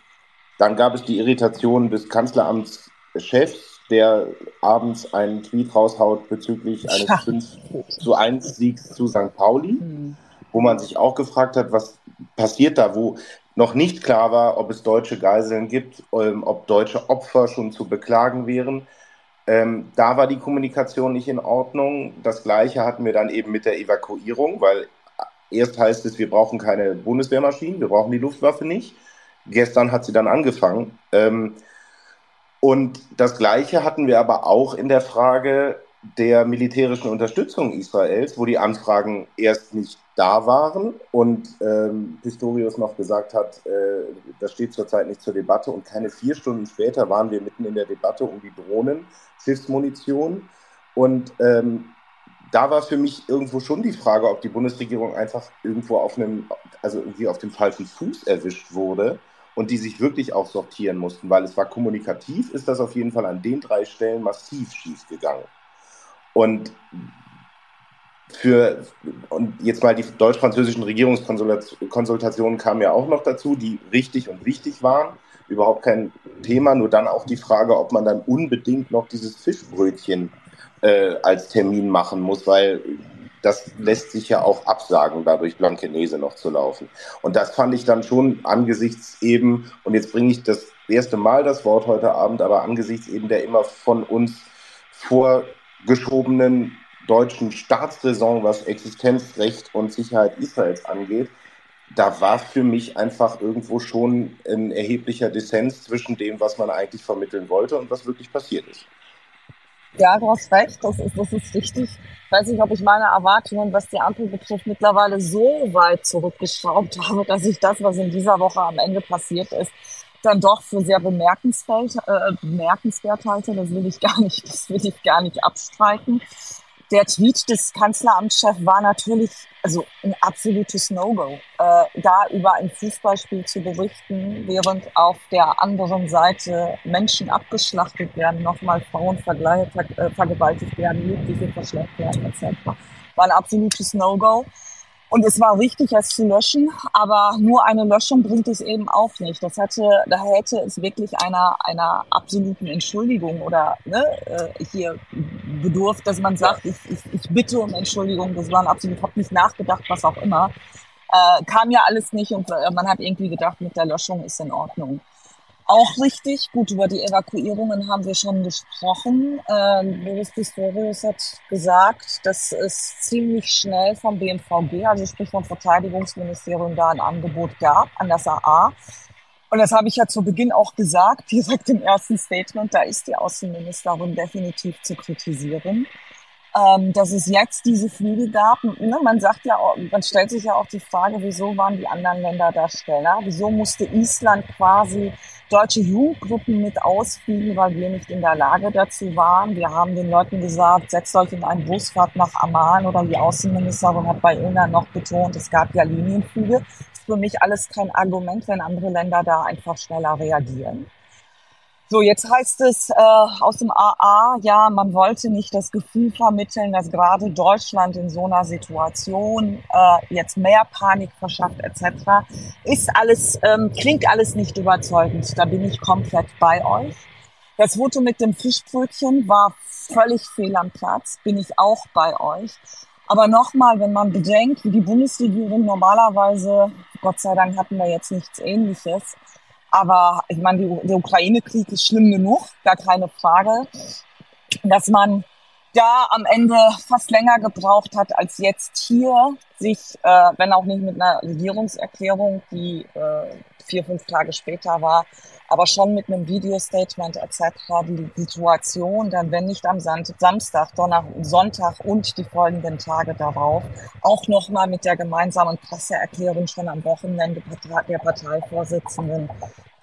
Dann gab es die Irritation des Kanzleramtschefs, der abends einen Tweet raushaut bezüglich [laughs] eines ja. 5 zu 1 Siegs zu St. Pauli, mhm. wo man sich auch gefragt hat, was passiert da, wo noch nicht klar war, ob es deutsche Geiseln gibt, ähm, ob deutsche Opfer schon zu beklagen wären. Ähm, da war die Kommunikation nicht in Ordnung. Das gleiche hatten wir dann eben mit der Evakuierung, weil erst heißt es, wir brauchen keine Bundeswehrmaschinen, wir brauchen die Luftwaffe nicht. Gestern hat sie dann angefangen. Ähm, und das Gleiche hatten wir aber auch in der Frage der militärischen Unterstützung Israels, wo die Anfragen erst nicht da waren und ähm, Pistorius noch gesagt hat, äh, das steht zurzeit nicht zur Debatte. Und keine vier Stunden später waren wir mitten in der Debatte um die Drohnen, Schiffsmunition. Und ähm, da war für mich irgendwo schon die Frage, ob die Bundesregierung einfach irgendwo auf einem, also irgendwie auf dem falschen Fuß erwischt wurde und die sich wirklich auch sortieren mussten, weil es war kommunikativ, ist das auf jeden Fall an den drei Stellen massiv schief gegangen. Und für, und jetzt mal die deutsch-französischen Regierungskonsultationen kamen ja auch noch dazu, die richtig und wichtig waren. Überhaupt kein Thema, nur dann auch die Frage, ob man dann unbedingt noch dieses Fischbrötchen äh, als Termin machen muss, weil das lässt sich ja auch absagen, dadurch Blankenese noch zu laufen. Und das fand ich dann schon angesichts eben, und jetzt bringe ich das erste Mal das Wort heute Abend, aber angesichts eben der immer von uns vorgeschobenen deutschen Staatsräson, was Existenzrecht und Sicherheit Israels angeht, da war für mich einfach irgendwo schon ein erheblicher Dissens zwischen dem, was man eigentlich vermitteln wollte und was wirklich passiert ist. Ja, du hast recht, das ist, das ist richtig. Ich weiß nicht, ob ich meine Erwartungen, was die Ampel betrifft, mittlerweile so weit zurückgeschraubt [laughs] habe, dass ich das, was in dieser Woche am Ende passiert ist, dann doch für sehr bemerkenswert, äh, bemerkenswert halte. Das will ich gar nicht, [laughs] das will ich gar nicht abstreiten der Tweet des Kanzleramtschefs war natürlich also ein absolutes No-Go, äh, da über ein Fußballspiel zu berichten, während auf der anderen Seite Menschen abgeschlachtet werden, nochmal Frauen ver äh, vergewaltigt werden, Jugendliche verschleppt werden etc. War ein absolutes No-Go. Und es war richtig, es zu löschen, aber nur eine Löschung bringt es eben auch nicht. Das hätte, da hätte es wirklich einer, einer absoluten Entschuldigung oder ne, äh, hier bedurft, dass man sagt, ich, ich, ich bitte um Entschuldigung, das war absolut, hab nicht nachgedacht, was auch immer. Äh, kam ja alles nicht und äh, man hat irgendwie gedacht, mit der Löschung ist in Ordnung. Auch richtig, gut, über die Evakuierungen haben wir schon gesprochen. Ähm, Boris Pistorius hat gesagt, dass es ziemlich schnell vom BMVG, also sprich vom Verteidigungsministerium, da ein Angebot gab an das AA. Und das habe ich ja zu Beginn auch gesagt, [laughs] direkt im ersten Statement, da ist die Außenministerin definitiv zu kritisieren ähm, dass es jetzt diese Flüge gab. Ne, man sagt ja, man stellt sich ja auch die Frage, wieso waren die anderen Länder da schneller? Wieso musste Island quasi deutsche Jugendgruppen mit ausfliegen, weil wir nicht in der Lage dazu waren? Wir haben den Leuten gesagt, setzt euch in einen Bus, fahrt nach Amman oder die Außenministerin hat bei Ilna noch betont, es gab ja Linienflüge. Das ist für mich alles kein Argument, wenn andere Länder da einfach schneller reagieren. So, jetzt heißt es äh, aus dem AA, ja, man wollte nicht das Gefühl vermitteln, dass gerade Deutschland in so einer Situation äh, jetzt mehr Panik verschafft etc. Ist alles, ähm, klingt alles nicht überzeugend. Da bin ich komplett bei euch. Das Foto mit dem Fischbrötchen war völlig fehl am Platz, bin ich auch bei euch. Aber nochmal, wenn man bedenkt, wie die Bundesregierung normalerweise, Gott sei Dank hatten wir jetzt nichts Ähnliches, aber ich meine, der Ukraine-Krieg ist schlimm genug, gar keine Frage. Dass man da am Ende fast länger gebraucht hat als jetzt hier, sich, äh, wenn auch nicht mit einer Regierungserklärung, die äh, vier, fünf Tage später war, aber schon mit einem Video-Statement etc. die Situation dann, wenn nicht am Samstag, Donner, Sonntag und die folgenden Tage darauf, auch nochmal mit der gemeinsamen Presseerklärung schon am Wochenende der Parteivorsitzenden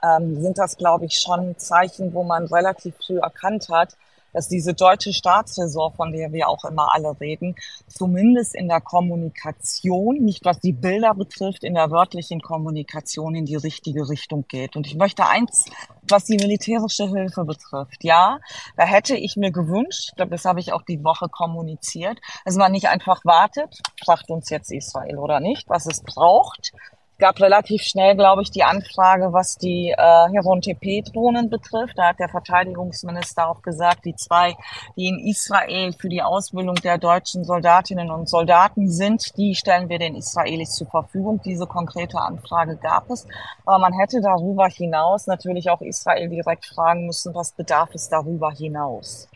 ähm, sind das, glaube ich, schon Zeichen, wo man relativ früh erkannt hat, dass diese deutsche Staatsräson, von der wir auch immer alle reden, zumindest in der Kommunikation, nicht was die Bilder betrifft, in der wörtlichen Kommunikation in die richtige Richtung geht. Und ich möchte eins, was die militärische Hilfe betrifft, ja, da hätte ich mir gewünscht, das habe ich auch die Woche kommuniziert, dass man nicht einfach wartet, fragt uns jetzt Israel oder nicht, was es braucht, gab relativ schnell, glaube ich, die Anfrage, was die äh, Heron-TP-Drohnen betrifft. Da hat der Verteidigungsminister auch gesagt, die zwei, die in Israel für die Ausbildung der deutschen Soldatinnen und Soldaten sind, die stellen wir den Israelis zur Verfügung. Diese konkrete Anfrage gab es. Aber man hätte darüber hinaus natürlich auch Israel direkt fragen müssen, was bedarf es darüber hinaus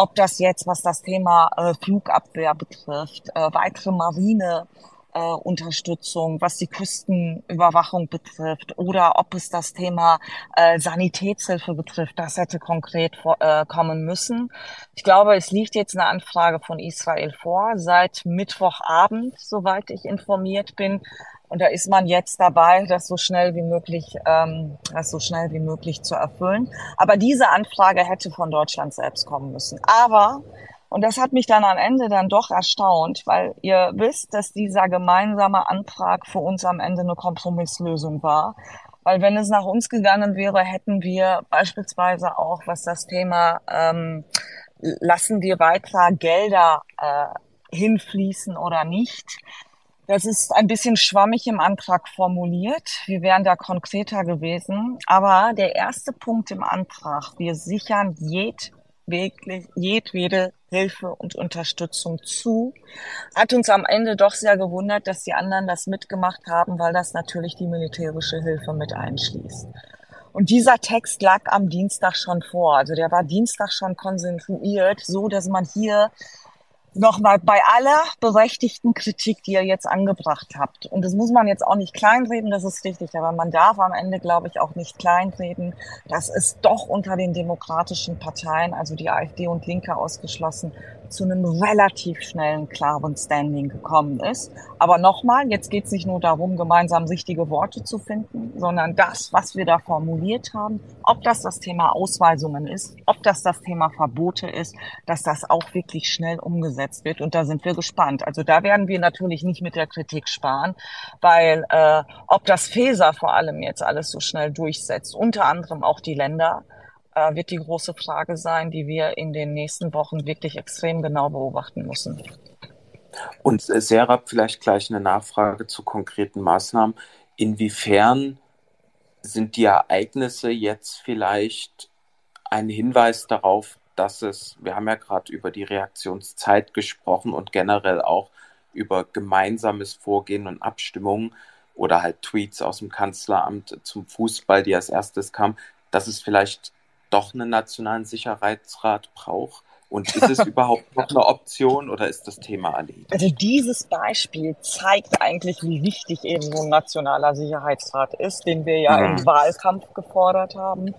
ob das jetzt, was das Thema äh, Flugabwehr betrifft, äh, weitere Marine äh, Unterstützung, was die Küstenüberwachung betrifft oder ob es das Thema äh, Sanitätshilfe betrifft. Das hätte konkret vor, äh, kommen müssen. Ich glaube, es liegt jetzt eine Anfrage von Israel vor, seit Mittwochabend, soweit ich informiert bin. Und da ist man jetzt dabei, das so schnell wie möglich, ähm, das so schnell wie möglich zu erfüllen. Aber diese Anfrage hätte von Deutschland selbst kommen müssen. Aber und das hat mich dann am Ende dann doch erstaunt, weil ihr wisst, dass dieser gemeinsame Antrag für uns am Ende eine Kompromisslösung war. Weil wenn es nach uns gegangen wäre, hätten wir beispielsweise auch, was das Thema ähm, lassen wir weiter Gelder äh, hinfließen oder nicht. Das ist ein bisschen schwammig im Antrag formuliert. Wir wären da konkreter gewesen. Aber der erste Punkt im Antrag, wir sichern jed wirklich jedwede Hilfe und Unterstützung zu. Hat uns am Ende doch sehr gewundert, dass die anderen das mitgemacht haben, weil das natürlich die militärische Hilfe mit einschließt. Und dieser Text lag am Dienstag schon vor. Also der war Dienstag schon konsensuiert, so dass man hier nochmal bei aller berechtigten Kritik, die ihr jetzt angebracht habt. Und das muss man jetzt auch nicht kleinreden, das ist richtig, aber man darf am Ende, glaube ich, auch nicht kleinreden, dass es doch unter den demokratischen Parteien, also die AfD und Linke ausgeschlossen, zu einem relativ schnellen, klaren Standing gekommen ist. Aber nochmal, jetzt geht es nicht nur darum, gemeinsam richtige Worte zu finden, sondern das, was wir da formuliert haben, ob das das Thema Ausweisungen ist, ob das das Thema Verbote ist, dass das auch wirklich schnell umgesetzt wird. Und da sind wir gespannt. Also da werden wir natürlich nicht mit der Kritik sparen, weil äh, ob das FESA vor allem jetzt alles so schnell durchsetzt, unter anderem auch die Länder, äh, wird die große Frage sein, die wir in den nächsten Wochen wirklich extrem genau beobachten müssen. Und äh, Serap, vielleicht gleich eine Nachfrage zu konkreten Maßnahmen. Inwiefern sind die Ereignisse jetzt vielleicht ein Hinweis darauf, dass es, wir haben ja gerade über die Reaktionszeit gesprochen und generell auch über gemeinsames Vorgehen und Abstimmungen oder halt Tweets aus dem Kanzleramt zum Fußball, die als erstes kamen, dass es vielleicht doch einen nationalen Sicherheitsrat braucht? Und ist es [laughs] überhaupt noch eine Option oder ist das Thema erledigt? Also dieses Beispiel zeigt eigentlich, wie wichtig eben so ein nationaler Sicherheitsrat ist, den wir ja mhm. im Wahlkampf gefordert haben.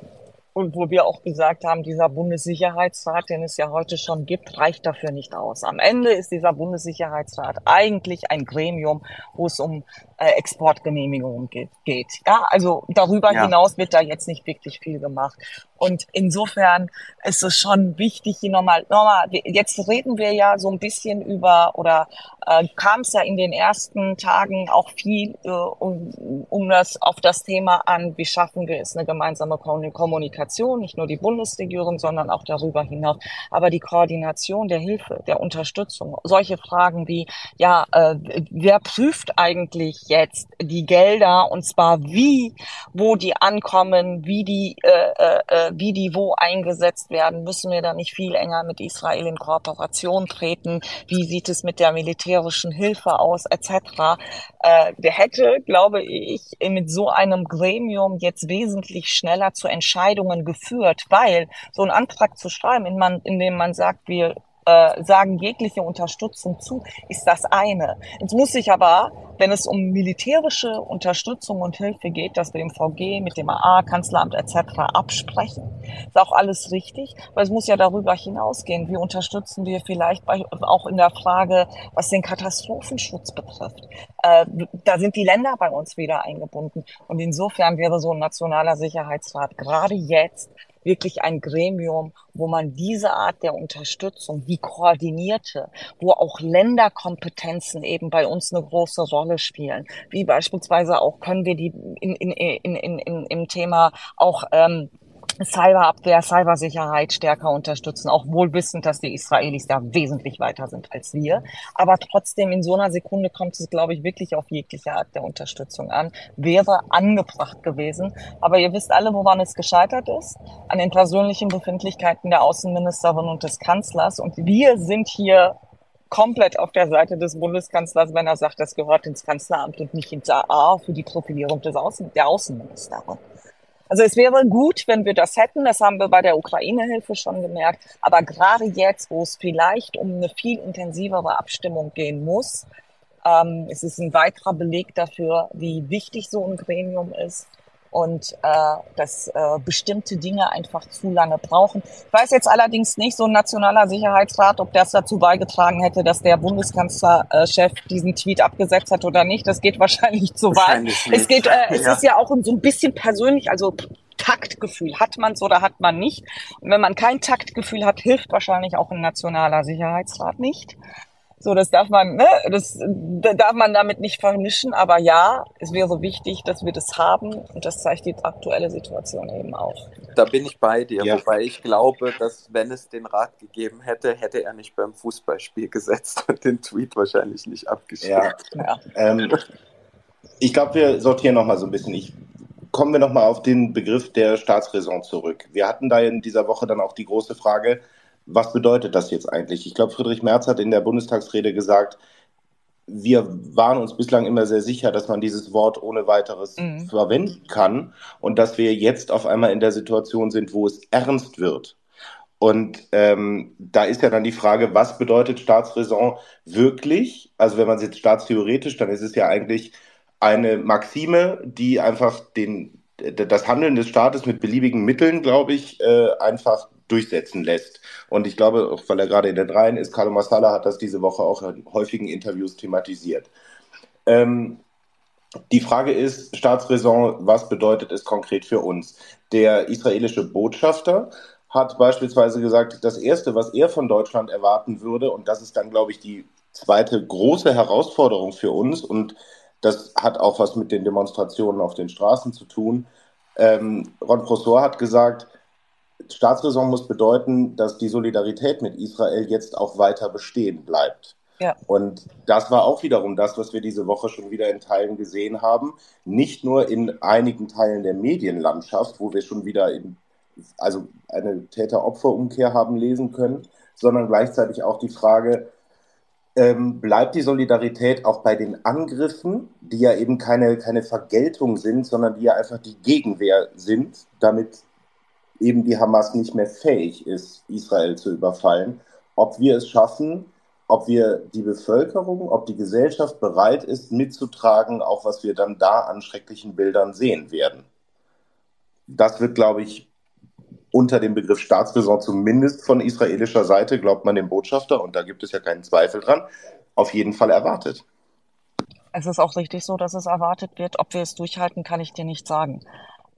Und wo wir auch gesagt haben, dieser Bundessicherheitsrat, den es ja heute schon gibt, reicht dafür nicht aus. Am Ende ist dieser Bundessicherheitsrat eigentlich ein Gremium, wo es um äh, Exportgenehmigungen geht, geht. Ja, also darüber ja. hinaus wird da jetzt nicht wirklich viel gemacht. Und insofern ist es schon wichtig, hier nochmal, nochmal, jetzt reden wir ja so ein bisschen über, oder äh, kam es ja in den ersten Tagen auch viel äh, um, um das, auf das Thema an, wie schaffen wir es, eine gemeinsame Kommunikation, nicht nur die Bundesregierung, sondern auch darüber hinaus, aber die Koordination der Hilfe, der Unterstützung, solche Fragen wie, ja, äh, wer prüft eigentlich jetzt die Gelder und zwar wie, wo die ankommen, wie die, äh, äh, äh, wie die wo eingesetzt werden, müssen wir da nicht viel enger mit Israel in Kooperation treten? Wie sieht es mit der militärischen Hilfe aus, etc. Äh, der hätte, glaube ich, mit so einem Gremium jetzt wesentlich schneller zu Entscheidungen geführt, weil so einen Antrag zu schreiben, in, man, in dem man sagt, wir äh, sagen jegliche Unterstützung zu, ist das eine. Jetzt muss ich aber, wenn es um militärische Unterstützung und Hilfe geht, das mit dem VG, mit dem AA, Kanzleramt etc. absprechen. Ist auch alles richtig, weil es muss ja darüber hinausgehen. Wie unterstützen wir vielleicht bei, auch in der Frage, was den Katastrophenschutz betrifft? Äh, da sind die Länder bei uns wieder eingebunden. Und insofern wäre so ein nationaler Sicherheitsrat gerade jetzt wirklich ein Gremium, wo man diese Art der Unterstützung, die koordinierte, wo auch Länderkompetenzen eben bei uns eine große Rolle spielen, wie beispielsweise auch können wir die in, in, in, in, in, im Thema auch ähm, Cyberabwehr, Cybersicherheit stärker unterstützen, auch wohl wissend, dass die Israelis da wesentlich weiter sind als wir. Aber trotzdem in so einer Sekunde kommt es, glaube ich, wirklich auf jegliche Art der Unterstützung an. Wäre angebracht gewesen. Aber ihr wisst alle, woran es gescheitert ist? An den persönlichen Befindlichkeiten der Außenministerin und des Kanzlers. Und wir sind hier komplett auf der Seite des Bundeskanzlers, wenn er sagt, das gehört ins Kanzleramt und nicht ins AA für die Profilierung des Außen, der Außenministerin. Also es wäre gut, wenn wir das hätten. Das haben wir bei der Ukraine-Hilfe schon gemerkt. Aber gerade jetzt, wo es vielleicht um eine viel intensivere Abstimmung gehen muss, ähm, es ist ein weiterer Beleg dafür, wie wichtig so ein Gremium ist und äh, dass äh, bestimmte Dinge einfach zu lange brauchen. Ich weiß jetzt allerdings nicht, so ein nationaler Sicherheitsrat, ob das dazu beigetragen hätte, dass der Bundeskanzlerchef äh, diesen Tweet abgesetzt hat oder nicht. Das geht wahrscheinlich zu weit. Es geht, äh, es ja. ist ja auch so ein bisschen persönlich, also Taktgefühl. Hat man es oder hat man nicht? Und wenn man kein Taktgefühl hat, hilft wahrscheinlich auch ein nationaler Sicherheitsrat nicht. So, das darf man, ne, das darf man damit nicht vermischen. Aber ja, es wäre wichtig, dass wir das haben. Und das zeigt die aktuelle Situation eben auch. Da bin ich bei dir. Ja. Wobei ich glaube, dass wenn es den Rat gegeben hätte, hätte er nicht beim Fußballspiel [laughs] gesetzt und den Tweet wahrscheinlich nicht abgeschickt. Ja. ja. Ähm, ich glaube, wir sortieren noch mal so ein bisschen. Ich kommen wir noch mal auf den Begriff der Staatsräson zurück. Wir hatten da in dieser Woche dann auch die große Frage, was bedeutet das jetzt eigentlich? Ich glaube, Friedrich Merz hat in der Bundestagsrede gesagt, wir waren uns bislang immer sehr sicher, dass man dieses Wort ohne weiteres mhm. verwenden kann und dass wir jetzt auf einmal in der Situation sind, wo es ernst wird. Und ähm, da ist ja dann die Frage, was bedeutet Staatsräson wirklich? Also wenn man es jetzt staatstheoretisch, dann ist es ja eigentlich eine Maxime, die einfach den, das Handeln des Staates mit beliebigen Mitteln, glaube ich, äh, einfach durchsetzen lässt. Und ich glaube, auch weil er gerade in den Reihen ist, Carlo Massala hat das diese Woche auch in häufigen Interviews thematisiert. Ähm, die Frage ist, Staatsräson, was bedeutet es konkret für uns? Der israelische Botschafter hat beispielsweise gesagt, das Erste, was er von Deutschland erwarten würde, und das ist dann, glaube ich, die zweite große Herausforderung für uns, und das hat auch was mit den Demonstrationen auf den Straßen zu tun. Ähm, Ron Prosor hat gesagt, Staatsräson muss bedeuten, dass die Solidarität mit Israel jetzt auch weiter bestehen bleibt. Ja. Und das war auch wiederum das, was wir diese Woche schon wieder in Teilen gesehen haben. Nicht nur in einigen Teilen der Medienlandschaft, wo wir schon wieder in, also eine Täter-Opfer-Umkehr haben lesen können, sondern gleichzeitig auch die Frage, ähm, bleibt die Solidarität auch bei den Angriffen, die ja eben keine, keine Vergeltung sind, sondern die ja einfach die Gegenwehr sind, damit eben die Hamas nicht mehr fähig ist, Israel zu überfallen, ob wir es schaffen, ob wir die Bevölkerung, ob die Gesellschaft bereit ist, mitzutragen, auch was wir dann da an schrecklichen Bildern sehen werden. Das wird, glaube ich, unter dem Begriff Staatsräson zumindest von israelischer Seite, glaubt man dem Botschafter, und da gibt es ja keinen Zweifel dran, auf jeden Fall erwartet. Es ist auch richtig so, dass es erwartet wird. Ob wir es durchhalten, kann ich dir nicht sagen.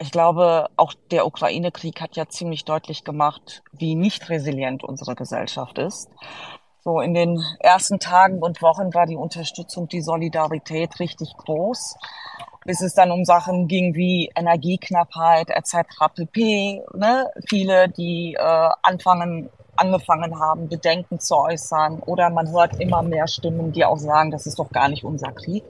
Ich glaube, auch der Ukraine-Krieg hat ja ziemlich deutlich gemacht, wie nicht resilient unsere Gesellschaft ist. So in den ersten Tagen und Wochen war die Unterstützung, die Solidarität richtig groß, bis es dann um Sachen ging wie Energieknappheit etc. pp. Ne? Viele, die äh, anfangen, angefangen haben, Bedenken zu äußern oder man hört immer mehr Stimmen, die auch sagen, das ist doch gar nicht unser Krieg.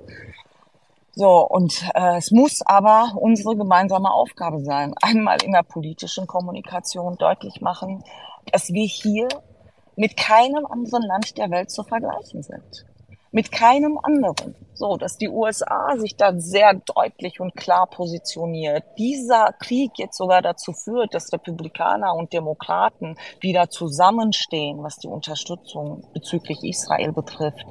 So, und äh, es muss aber unsere gemeinsame Aufgabe sein, [laughs] einmal in der politischen Kommunikation deutlich machen, dass wir hier mit keinem anderen Land der Welt zu vergleichen sind. Mit keinem anderen. So, dass die USA sich da sehr deutlich und klar positioniert. Dieser Krieg jetzt sogar dazu führt, dass Republikaner und Demokraten wieder zusammenstehen, was die Unterstützung bezüglich Israel betrifft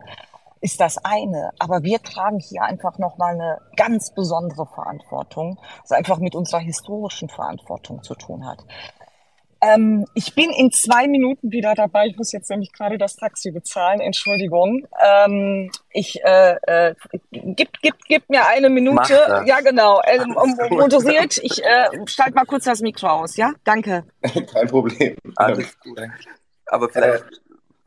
ist das eine. Aber wir tragen hier einfach nochmal eine ganz besondere Verantwortung, was einfach mit unserer historischen Verantwortung zu tun hat. Ähm, ich bin in zwei Minuten wieder dabei. Ich muss jetzt nämlich gerade das Taxi bezahlen. Entschuldigung. Ähm, ich äh, äh, gib, gib, gib mir eine Minute. Ja, genau. Äh, moderiert. Ich äh, schalte mal kurz das Mikro aus. Ja, danke. [laughs] Kein Problem. Alles gut. Aber vielleicht,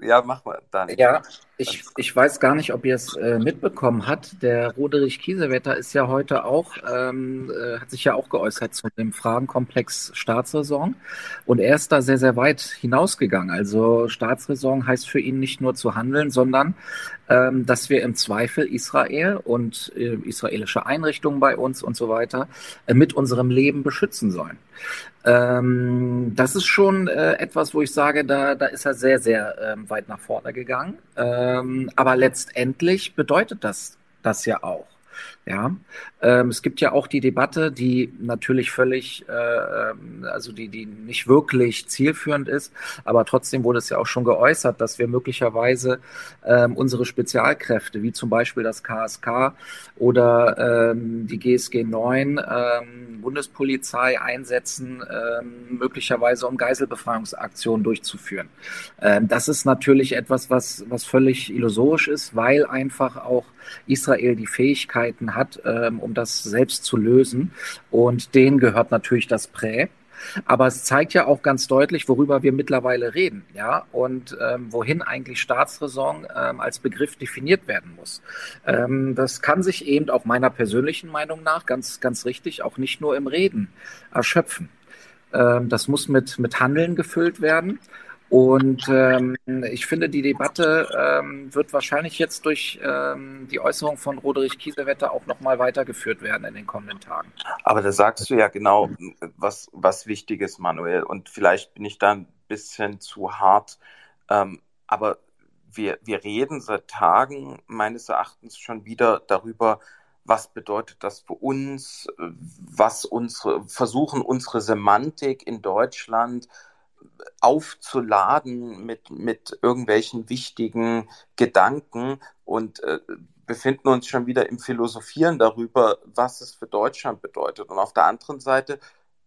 äh, ja, mach mal dann. Ja, ich, ich weiß gar nicht, ob ihr es äh, mitbekommen habt. Der Roderich Kiesewetter ist ja heute auch, ähm, äh, hat sich ja auch geäußert zu dem Fragenkomplex Staatsräson. Und er ist da sehr, sehr weit hinausgegangen. Also Staatsräson heißt für ihn nicht nur zu handeln, sondern ähm, dass wir im Zweifel Israel und äh, israelische Einrichtungen bei uns und so weiter äh, mit unserem Leben beschützen sollen. Ähm, das ist schon äh, etwas, wo ich sage, da, da ist er sehr, sehr ähm, weit nach vorne gegangen. Ähm, aber letztendlich bedeutet das das ja auch. Ja, ähm, es gibt ja auch die Debatte, die natürlich völlig, äh, ähm, also die, die nicht wirklich zielführend ist, aber trotzdem wurde es ja auch schon geäußert, dass wir möglicherweise ähm, unsere Spezialkräfte, wie zum Beispiel das KSK oder ähm, die GSG 9, ähm, Bundespolizei einsetzen, ähm, möglicherweise um Geiselbefreiungsaktionen durchzuführen. Ähm, das ist natürlich etwas, was, was völlig illusorisch ist, weil einfach auch Israel die Fähigkeiten hat, ähm, um das selbst zu lösen. Und denen gehört natürlich das Prä. Aber es zeigt ja auch ganz deutlich, worüber wir mittlerweile reden, ja, und ähm, wohin eigentlich Staatsräson ähm, als Begriff definiert werden muss. Ähm, das kann sich eben auch meiner persönlichen Meinung nach ganz, ganz richtig auch nicht nur im Reden erschöpfen. Ähm, das muss mit, mit Handeln gefüllt werden. Und ähm, ich finde, die Debatte ähm, wird wahrscheinlich jetzt durch ähm, die Äußerung von Roderich Kiesewetter auch nochmal weitergeführt werden in den kommenden Tagen. Aber da sagst du ja genau was, was Wichtiges, Manuel. Und vielleicht bin ich da ein bisschen zu hart. Ähm, aber wir, wir reden seit Tagen meines Erachtens schon wieder darüber, was bedeutet das für uns, was unsere, versuchen unsere Semantik in Deutschland aufzuladen mit, mit irgendwelchen wichtigen Gedanken und äh, befinden uns schon wieder im Philosophieren darüber, was es für Deutschland bedeutet. Und auf der anderen Seite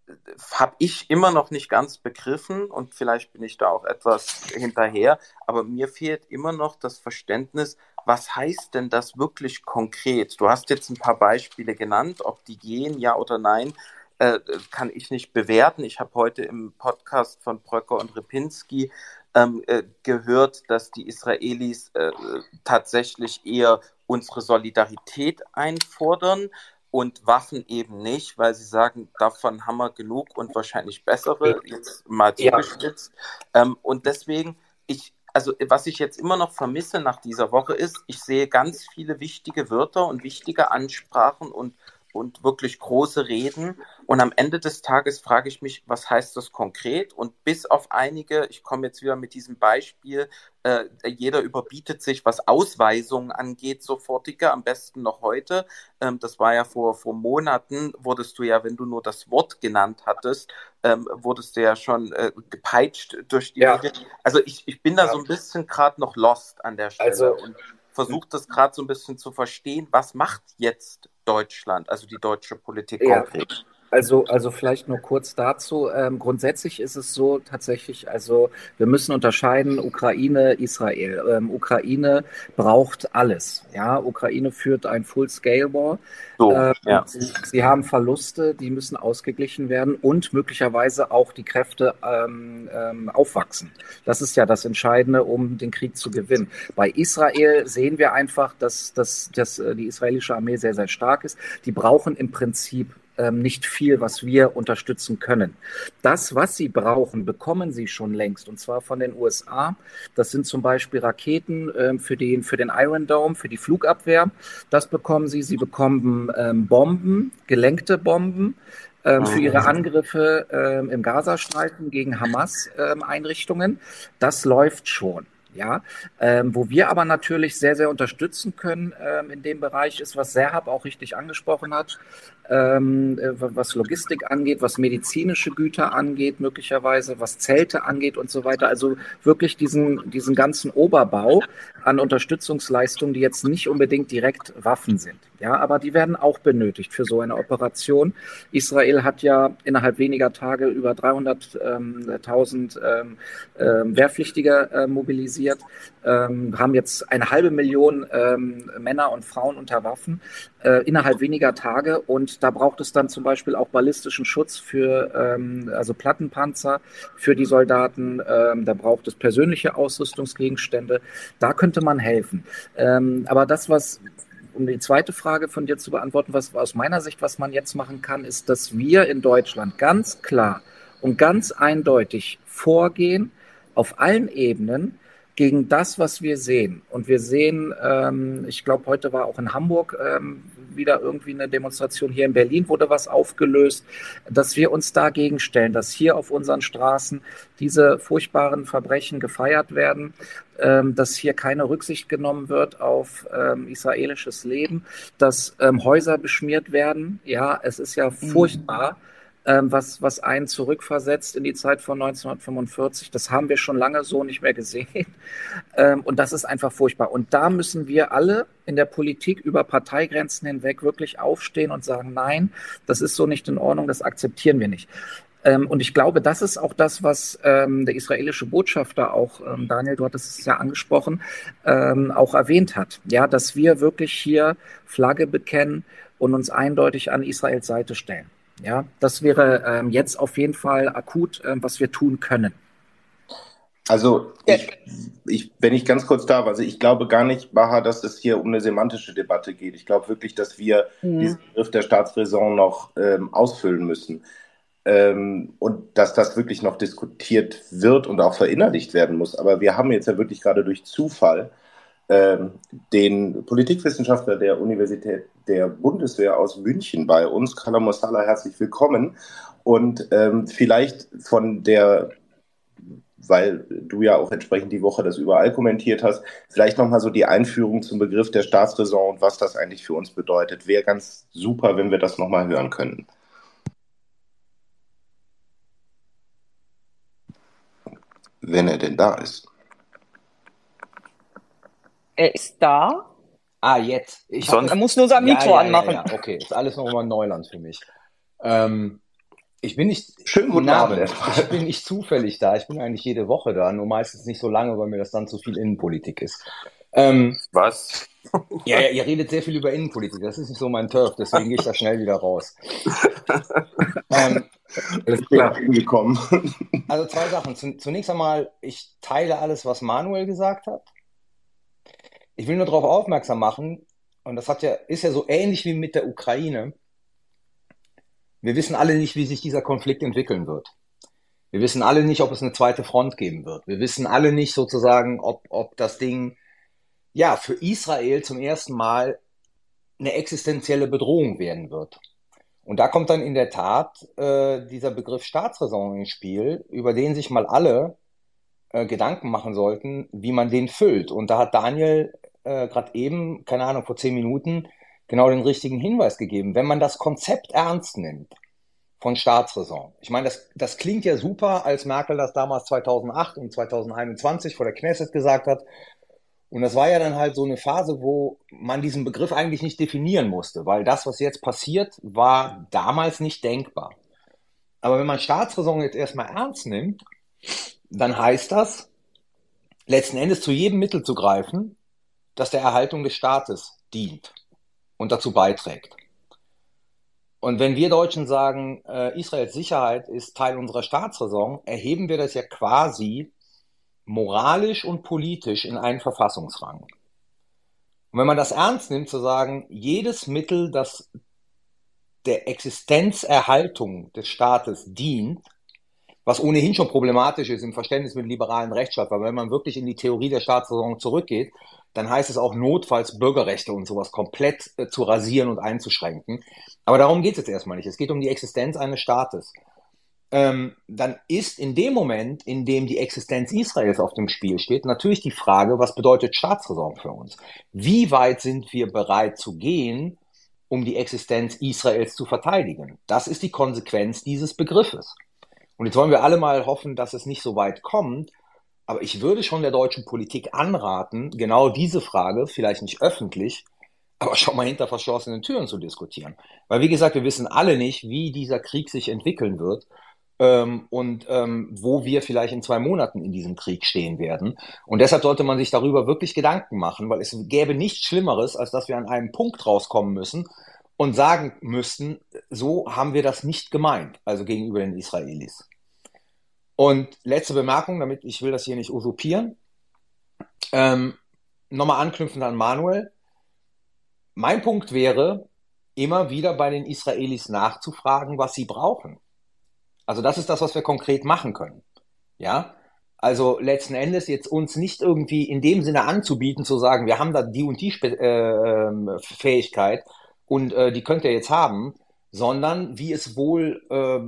äh, habe ich immer noch nicht ganz begriffen und vielleicht bin ich da auch etwas hinterher, aber mir fehlt immer noch das Verständnis, was heißt denn das wirklich konkret? Du hast jetzt ein paar Beispiele genannt, ob die gehen, ja oder nein äh, kann ich nicht bewerten. Ich habe heute im Podcast von Bröcker und Repinski ähm, äh, gehört, dass die Israelis äh, tatsächlich eher unsere Solidarität einfordern und Waffen eben nicht, weil sie sagen, davon haben wir genug und wahrscheinlich bessere, jetzt mal zugespitzt. Ja. Ähm, und deswegen, ich, also was ich jetzt immer noch vermisse nach dieser Woche ist, ich sehe ganz viele wichtige Wörter und wichtige Ansprachen und und wirklich große Reden. Und am Ende des Tages frage ich mich, was heißt das konkret? Und bis auf einige, ich komme jetzt wieder mit diesem Beispiel, äh, jeder überbietet sich, was Ausweisungen angeht, sofortiger, am besten noch heute. Ähm, das war ja vor, vor Monaten, wurdest du ja, wenn du nur das Wort genannt hattest, ähm, wurdest du ja schon äh, gepeitscht durch die ja. Also ich, ich bin da ja. so ein bisschen gerade noch lost an der Stelle. Also, und versucht das gerade so ein bisschen zu verstehen, was macht jetzt Deutschland, also die deutsche Politik ja. konkret? Also, also vielleicht nur kurz dazu. Ähm, grundsätzlich ist es so tatsächlich, also wir müssen unterscheiden Ukraine, Israel. Ähm, Ukraine braucht alles. Ja, Ukraine führt ein Full-Scale-War. So, ähm, ja. sie, sie, haben Verluste, die müssen ausgeglichen werden und möglicherweise auch die Kräfte ähm, ähm, aufwachsen. Das ist ja das Entscheidende, um den Krieg zu gewinnen. Bei Israel sehen wir einfach, dass, dass, dass äh, die israelische Armee sehr, sehr stark ist. Die brauchen im Prinzip ähm, nicht viel, was wir unterstützen können. Das, was sie brauchen, bekommen sie schon längst und zwar von den USA. Das sind zum Beispiel Raketen ähm, für, den, für den Iron Dome, für die Flugabwehr. Das bekommen sie. Sie bekommen ähm, Bomben, gelenkte Bomben ähm, für ihre Angriffe ähm, im Gazastreifen gegen Hamas-Einrichtungen. das läuft schon. Ja, ähm, wo wir aber natürlich sehr, sehr unterstützen können ähm, in dem Bereich ist, was Serhab auch richtig angesprochen hat, ähm, äh, was Logistik angeht, was medizinische Güter angeht, möglicherweise, was Zelte angeht und so weiter. Also wirklich diesen, diesen ganzen Oberbau an Unterstützungsleistungen, die jetzt nicht unbedingt direkt Waffen sind. Ja, aber die werden auch benötigt für so eine Operation. Israel hat ja innerhalb weniger Tage über 300.000 ähm, ähm, Wehrpflichtige äh, mobilisiert, ähm, haben jetzt eine halbe Million ähm, Männer und Frauen unter Waffen äh, innerhalb weniger Tage. Und da braucht es dann zum Beispiel auch ballistischen Schutz für, ähm, also Plattenpanzer für die Soldaten. Ähm, da braucht es persönliche Ausrüstungsgegenstände. Da könnte man helfen. Ähm, aber das, was um die zweite Frage von dir zu beantworten, was aus meiner Sicht, was man jetzt machen kann, ist, dass wir in Deutschland ganz klar und ganz eindeutig vorgehen auf allen Ebenen, gegen das, was wir sehen. Und wir sehen, ähm, ich glaube, heute war auch in Hamburg ähm, wieder irgendwie eine Demonstration. Hier in Berlin wurde was aufgelöst, dass wir uns dagegen stellen, dass hier auf unseren Straßen diese furchtbaren Verbrechen gefeiert werden, ähm, dass hier keine Rücksicht genommen wird auf ähm, israelisches Leben, dass ähm, Häuser beschmiert werden. Ja, es ist ja mhm. furchtbar. Mhm ähm, was, was einen zurückversetzt in die Zeit von 1945. Das haben wir schon lange so nicht mehr gesehen. [laughs] Ähm, und das ist einfach furchtbar. Und da müssen wir alle in der Politik über Parteigrenzen hinweg wirklich aufstehen und sagen, nein, das ist so nicht in Ordnung, das akzeptieren wir nicht. Ähm, und ich glaube, das ist auch das, was ähm, der israelische Botschafter auch, ähm, Daniel, du hattest es ja angesprochen, ähm, auch erwähnt hat. Ja, dass wir wirklich hier Flagge bekennen und uns eindeutig an Israels Seite stellen. Ja, das wäre ähm, jetzt auf jeden Fall akut, ähm, was wir tun können. Also, ich, ich, wenn ich ganz kurz darf, also ich glaube gar nicht, Baha, dass es hier um eine semantische Debatte geht. Ich glaube wirklich, dass wir mhm. diesen Begriff der Staatsräson noch ähm, ausfüllen müssen. Ähm, und dass das wirklich noch diskutiert wird und auch verinnerlicht werden muss. Aber wir haben jetzt ja wirklich gerade durch Zufall den Politikwissenschaftler der Universität der Bundeswehr aus München bei uns. Carla Mossala, herzlich willkommen. Und ähm, vielleicht von der, weil du ja auch entsprechend die Woche das überall kommentiert hast, vielleicht nochmal so die Einführung zum Begriff der Staatsräson und was das eigentlich für uns bedeutet. Wäre ganz super, wenn wir das nochmal hören könnten. Wenn er denn da ist. Er ist da. Ah, jetzt. Ich Sonst, er muss nur sein Mikro ja, ja, anmachen. Ja, okay, ist alles noch immer Neuland für mich. Ähm, ich bin nicht. Schönen guten Abend. Ich bin nicht zufällig da. Ich bin eigentlich jede Woche da, nur meistens nicht so lange, weil mir das dann zu viel Innenpolitik ist. Ähm, Was? [laughs] Ja, ja, ihr redet sehr viel über Innenpolitik. Das ist nicht so mein Turf, deswegen gehe ich da schnell wieder raus. [laughs] ähm, Alles klar, hingekommen. [laughs] Also zwei Sachen. Zunächst einmal, ich teile alles, was Manuel gesagt hat. Ich will nur darauf aufmerksam machen, und das hat ja, ist ja so ähnlich wie mit der Ukraine. Wir wissen alle nicht, wie sich dieser Konflikt entwickeln wird. Wir wissen alle nicht, ob es eine zweite Front geben wird. Wir wissen alle nicht sozusagen, ob, ob das Ding ja für Israel zum ersten Mal eine existenzielle Bedrohung werden wird. Und da kommt dann in der Tat äh, dieser Begriff Staatsräson ins Spiel, über den sich mal alle äh, Gedanken machen sollten, wie man den füllt. Und da hat Daniel äh, gerade eben, keine Ahnung, vor zehn Minuten genau den richtigen Hinweis gegeben. Wenn man das Konzept ernst nimmt von Staatsräson, ich meine, das, das klingt ja super, als Merkel das damals 2008 und 2021 vor der Knesset gesagt hat. Und das war ja dann halt so eine Phase, wo man diesen Begriff eigentlich nicht definieren musste, weil das, was jetzt passiert, war damals nicht denkbar. Aber wenn man Staatsräson jetzt erstmal ernst nimmt, dann heißt das, letzten Endes zu jedem Mittel zu greifen, das der Erhaltung des Staates dient und dazu beiträgt. Und wenn wir Deutschen sagen, äh, Israels Sicherheit ist Teil unserer Staatsräson, erheben wir das ja quasi moralisch und politisch in einen Verfassungsrang. Und wenn man das ernst nimmt, zu sagen, jedes Mittel, das der Existenzerhaltung des Staates dient, was ohnehin schon problematisch ist im Verständnis mit liberalen Rechtsstaat, weil wenn man wirklich in die Theorie der Staatsräson zurückgeht, dann heißt es auch notfalls Bürgerrechte und sowas komplett äh, zu rasieren und einzuschränken. Aber darum geht es jetzt erstmal nicht. Es geht um die Existenz eines Staates. ähm, dann ist in dem Moment, in dem die Existenz Israels auf dem Spiel steht, natürlich die Frage, was bedeutet Staatsräson für uns? Wie weit sind wir bereit zu gehen, um die Existenz Israels zu verteidigen? Das ist die Konsequenz dieses Begriffes. Und jetzt wollen wir alle mal hoffen, dass es nicht so weit kommt. Aber ich würde schon der deutschen Politik anraten, genau diese Frage, vielleicht nicht öffentlich, aber schon mal hinter verschlossenen Türen zu diskutieren. Weil, wie gesagt, wir wissen alle nicht, wie dieser Krieg sich entwickeln wird ähm, und ähm, wo wir vielleicht in zwei Monaten in diesem Krieg stehen werden. Und deshalb sollte man sich darüber wirklich Gedanken machen, weil es gäbe nichts Schlimmeres, als dass wir an einem Punkt rauskommen müssen und sagen müssten, so haben wir das nicht gemeint, also gegenüber den Israelis. Und letzte Bemerkung, damit ich will das hier nicht usurpieren. Ähm, Nochmal anknüpfend an Manuel. Mein Punkt wäre, immer wieder bei den Israelis nachzufragen, was sie brauchen. Also das ist das, was wir konkret machen können. Ja, also letzten Endes jetzt uns nicht irgendwie in dem Sinne anzubieten, zu sagen, wir haben da die und die Spe äh, ähm, Fähigkeit und äh, die könnt ihr jetzt haben, sondern wie es wohl äh,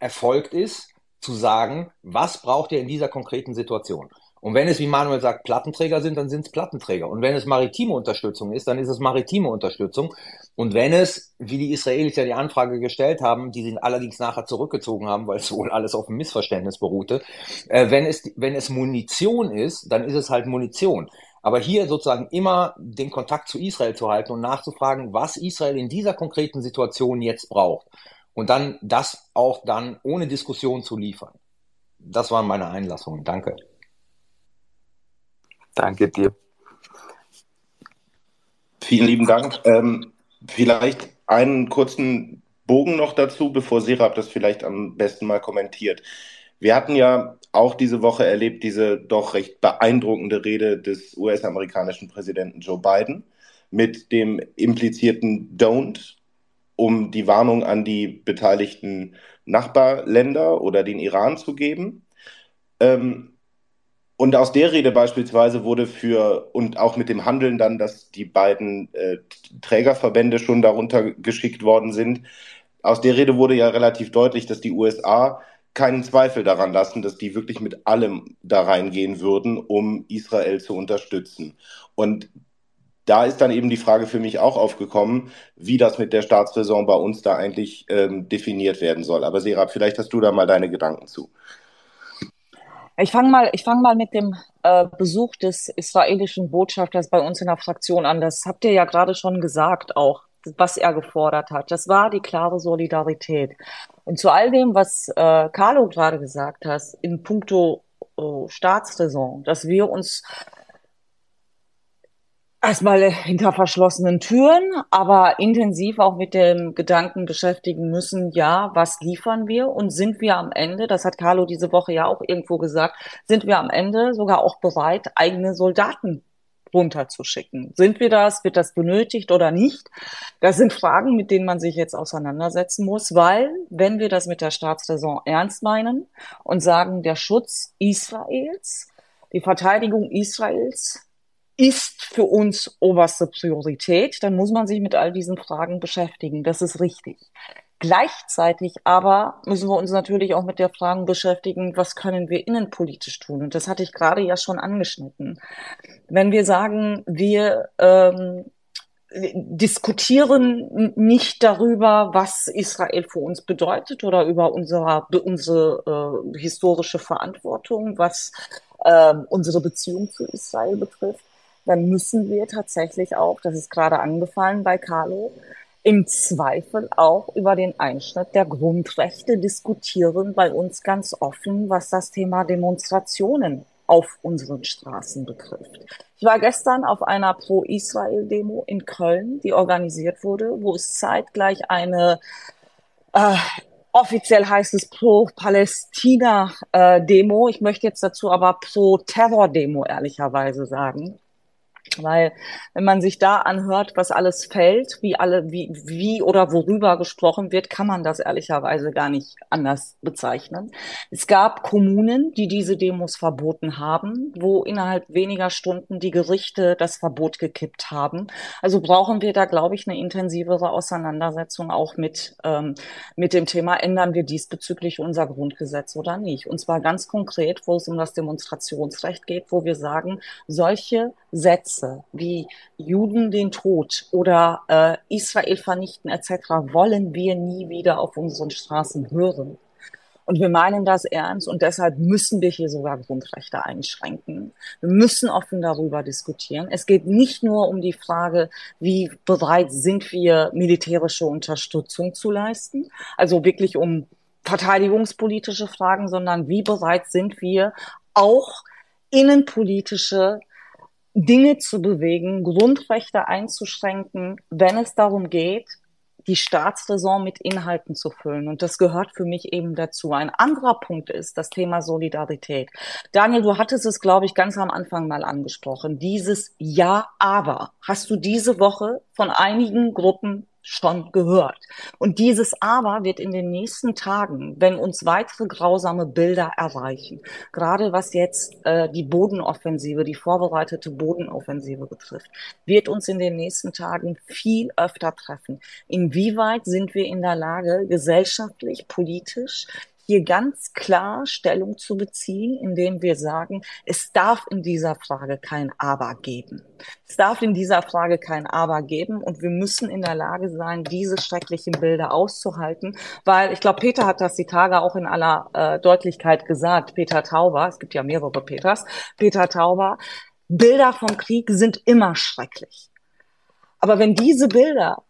erfolgt ist, zu sagen, was braucht ihr in dieser konkreten Situation? Und wenn es, wie Manuel sagt, Plattenträger sind, dann sind es Plattenträger. Und wenn es maritime Unterstützung ist, dann ist es maritime Unterstützung. Und wenn es, wie die Israelis ja die Anfrage gestellt haben, die sie allerdings nachher zurückgezogen haben, weil es wohl alles auf dem Missverständnis beruhte, äh, wenn, es, wenn es Munition ist, dann ist es halt Munition. Aber hier sozusagen immer den Kontakt zu Israel zu halten und nachzufragen, was Israel in dieser konkreten Situation jetzt braucht. Und dann das auch dann ohne Diskussion zu liefern. Das waren meine Einlassungen. Danke. Danke dir. Vielen lieben Dank. Ähm, vielleicht einen kurzen Bogen noch dazu, bevor Serap das vielleicht am besten mal kommentiert. Wir hatten ja auch diese Woche erlebt, diese doch recht beeindruckende Rede des US-amerikanischen Präsidenten Joe Biden mit dem implizierten Don't, um die Warnung an die beteiligten Nachbarländer oder den Iran zu geben. Ähm, und aus der Rede beispielsweise wurde für, und auch mit dem Handeln dann, dass die beiden äh, Trägerverbände schon darunter geschickt worden sind, aus der Rede wurde ja relativ deutlich, dass die USA keinen Zweifel daran lassen, dass die wirklich mit allem da reingehen würden, um Israel zu unterstützen. Und da ist dann eben die Frage für mich auch aufgekommen, wie das mit der Staatsräson bei uns da eigentlich ähm, definiert werden soll. Aber Serap, vielleicht hast du da mal deine Gedanken zu. Ich fange mal, fang mal mit dem äh, Besuch des israelischen Botschafters bei uns in der Fraktion an. Das habt ihr ja gerade schon gesagt, auch was er gefordert hat. Das war die klare Solidarität. Und zu all dem, was äh, Carlo gerade gesagt hat, in puncto äh, Staatsräson, dass wir uns erstmal hinter verschlossenen Türen, aber intensiv auch mit dem Gedanken beschäftigen müssen, ja, was liefern wir und sind wir am Ende, das hat Carlo diese Woche ja auch irgendwo gesagt, sind wir am Ende sogar auch bereit, eigene Soldaten runterzuschicken. Sind wir das? Wird das benötigt oder nicht? Das sind Fragen, mit denen man sich jetzt auseinandersetzen muss, weil wenn wir das mit der Staatsräson ernst meinen und sagen, der Schutz Israels, die Verteidigung Israels ist für uns oberste Priorität, dann muss man sich mit all diesen Fragen beschäftigen. Das ist richtig. Gleichzeitig aber müssen wir uns natürlich auch mit der Frage beschäftigen, was können wir innenpolitisch tun? Und das hatte ich gerade ja schon angeschnitten. Wenn wir sagen, wir ähm, diskutieren nicht darüber, was Israel für uns bedeutet oder über unsere, unsere äh, historische Verantwortung, was äh, unsere Beziehung zu Israel betrifft, dann müssen wir tatsächlich auch, das ist gerade angefallen bei Carlo, im Zweifel auch über den Einschnitt der Grundrechte diskutieren bei uns ganz offen, was das Thema Demonstrationen auf unseren Straßen betrifft. Ich war gestern auf einer Pro-Israel-Demo in Köln, die organisiert wurde, wo es zeitgleich eine äh, offiziell heißt es Pro-Palästina-Demo. ich möchte jetzt dazu aber Pro-Terror-Demo ehrlicherweise sagen Weil wenn man sich da anhört, was alles fällt, wie alle, wie, wie oder worüber gesprochen wird, kann man das ehrlicherweise gar nicht anders bezeichnen. Es gab Kommunen, die diese Demos verboten haben, wo innerhalb weniger Stunden die Gerichte das Verbot gekippt haben. Also brauchen wir da, glaube ich, eine intensivere Auseinandersetzung auch mit, ähm, mit dem Thema, ändern wir diesbezüglich unser Grundgesetz oder nicht. Und zwar ganz konkret, wo es um das Demonstrationsrecht geht, wo wir sagen, solche Sätze wie Juden den Tod oder äh, Israel vernichten etc. wollen wir nie wieder auf unseren Straßen hören. Und wir meinen das ernst und deshalb müssen wir hier sogar Grundrechte einschränken. Wir müssen offen darüber diskutieren. Es geht nicht nur um die Frage, wie bereit sind wir, militärische Unterstützung zu leisten, also wirklich um verteidigungspolitische Fragen, sondern wie bereit sind wir auch innenpolitische Dinge zu bewegen, Grundrechte einzuschränken, wenn es darum geht, die Staatsräson mit Inhalten zu füllen. Und das gehört für mich eben dazu. Ein anderer Punkt ist das Thema Solidarität. Daniel, du hattest es, glaube ich, ganz am Anfang mal angesprochen. Dieses Ja, aber hast du diese Woche von einigen Gruppen schon gehört. Und dieses Aber wird in den nächsten Tagen, wenn uns weitere grausame Bilder erreichen, gerade was jetzt äh, die Bodenoffensive, die vorbereitete Bodenoffensive betrifft, wird uns in den nächsten Tagen viel öfter treffen. Inwieweit sind wir in der Lage, gesellschaftlich, politisch hier ganz klar Stellung zu beziehen, indem wir sagen, es darf in dieser Frage kein Aber geben. Es darf in dieser Frage kein Aber geben und wir müssen in der Lage sein, diese schrecklichen Bilder auszuhalten, weil ich glaube, Peter hat das die Tage auch in aller äh, Deutlichkeit gesagt, Peter Tauber, es gibt ja mehrere Peters, Peter Tauber, Bilder vom Krieg sind immer schrecklich. Aber wenn diese Bilder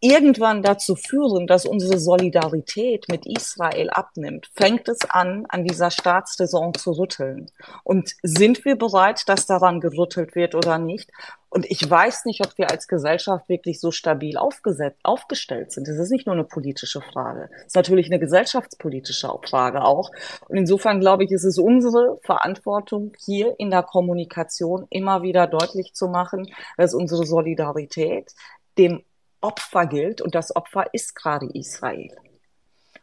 irgendwann dazu führen, dass unsere Solidarität mit Israel abnimmt, fängt es an, an dieser Staatsräson zu rütteln. Und sind wir bereit, dass daran gerüttelt wird oder nicht? Und ich weiß nicht, ob wir als Gesellschaft wirklich so stabil aufgestellt sind. Das ist nicht nur eine politische Frage. Es ist natürlich eine gesellschaftspolitische Frage auch. Und insofern glaube ich, ist es unsere Verantwortung, hier in der Kommunikation immer wieder deutlich zu machen, dass unsere Solidarität dem Opfer gilt und das Opfer ist gerade Israel.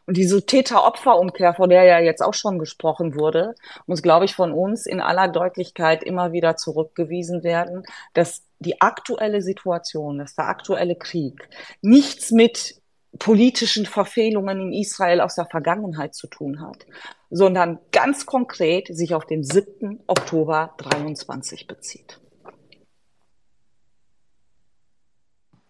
Und diese Täter-Opfer-Umkehr, von der ja jetzt auch schon gesprochen wurde, muss, glaube ich, von uns in aller Deutlichkeit immer wieder zurückgewiesen werden, dass die aktuelle Situation, dass der aktuelle Krieg nichts mit politischen Verfehlungen in Israel aus der Vergangenheit zu tun hat, sondern ganz konkret sich auf den 7. Oktober 23 bezieht.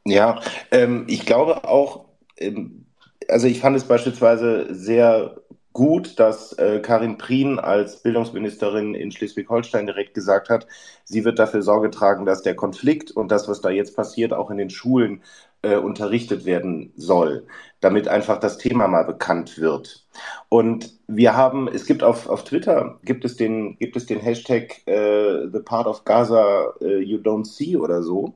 Ja, ähm, ich glaube auch, ähm, also ich fand es beispielsweise sehr gut, dass äh, Karin Prien als Bildungsministerin in Schleswig-Holstein direkt gesagt hat, sie wird dafür Sorge tragen, dass der Konflikt und das, was da jetzt passiert, auch in den Schulen äh, unterrichtet werden soll, damit einfach das Thema mal bekannt wird. Und wir haben, es gibt auf, auf Twitter, gibt es den, gibt es den Hashtag äh, The Part of Gaza uh, You Don't See oder so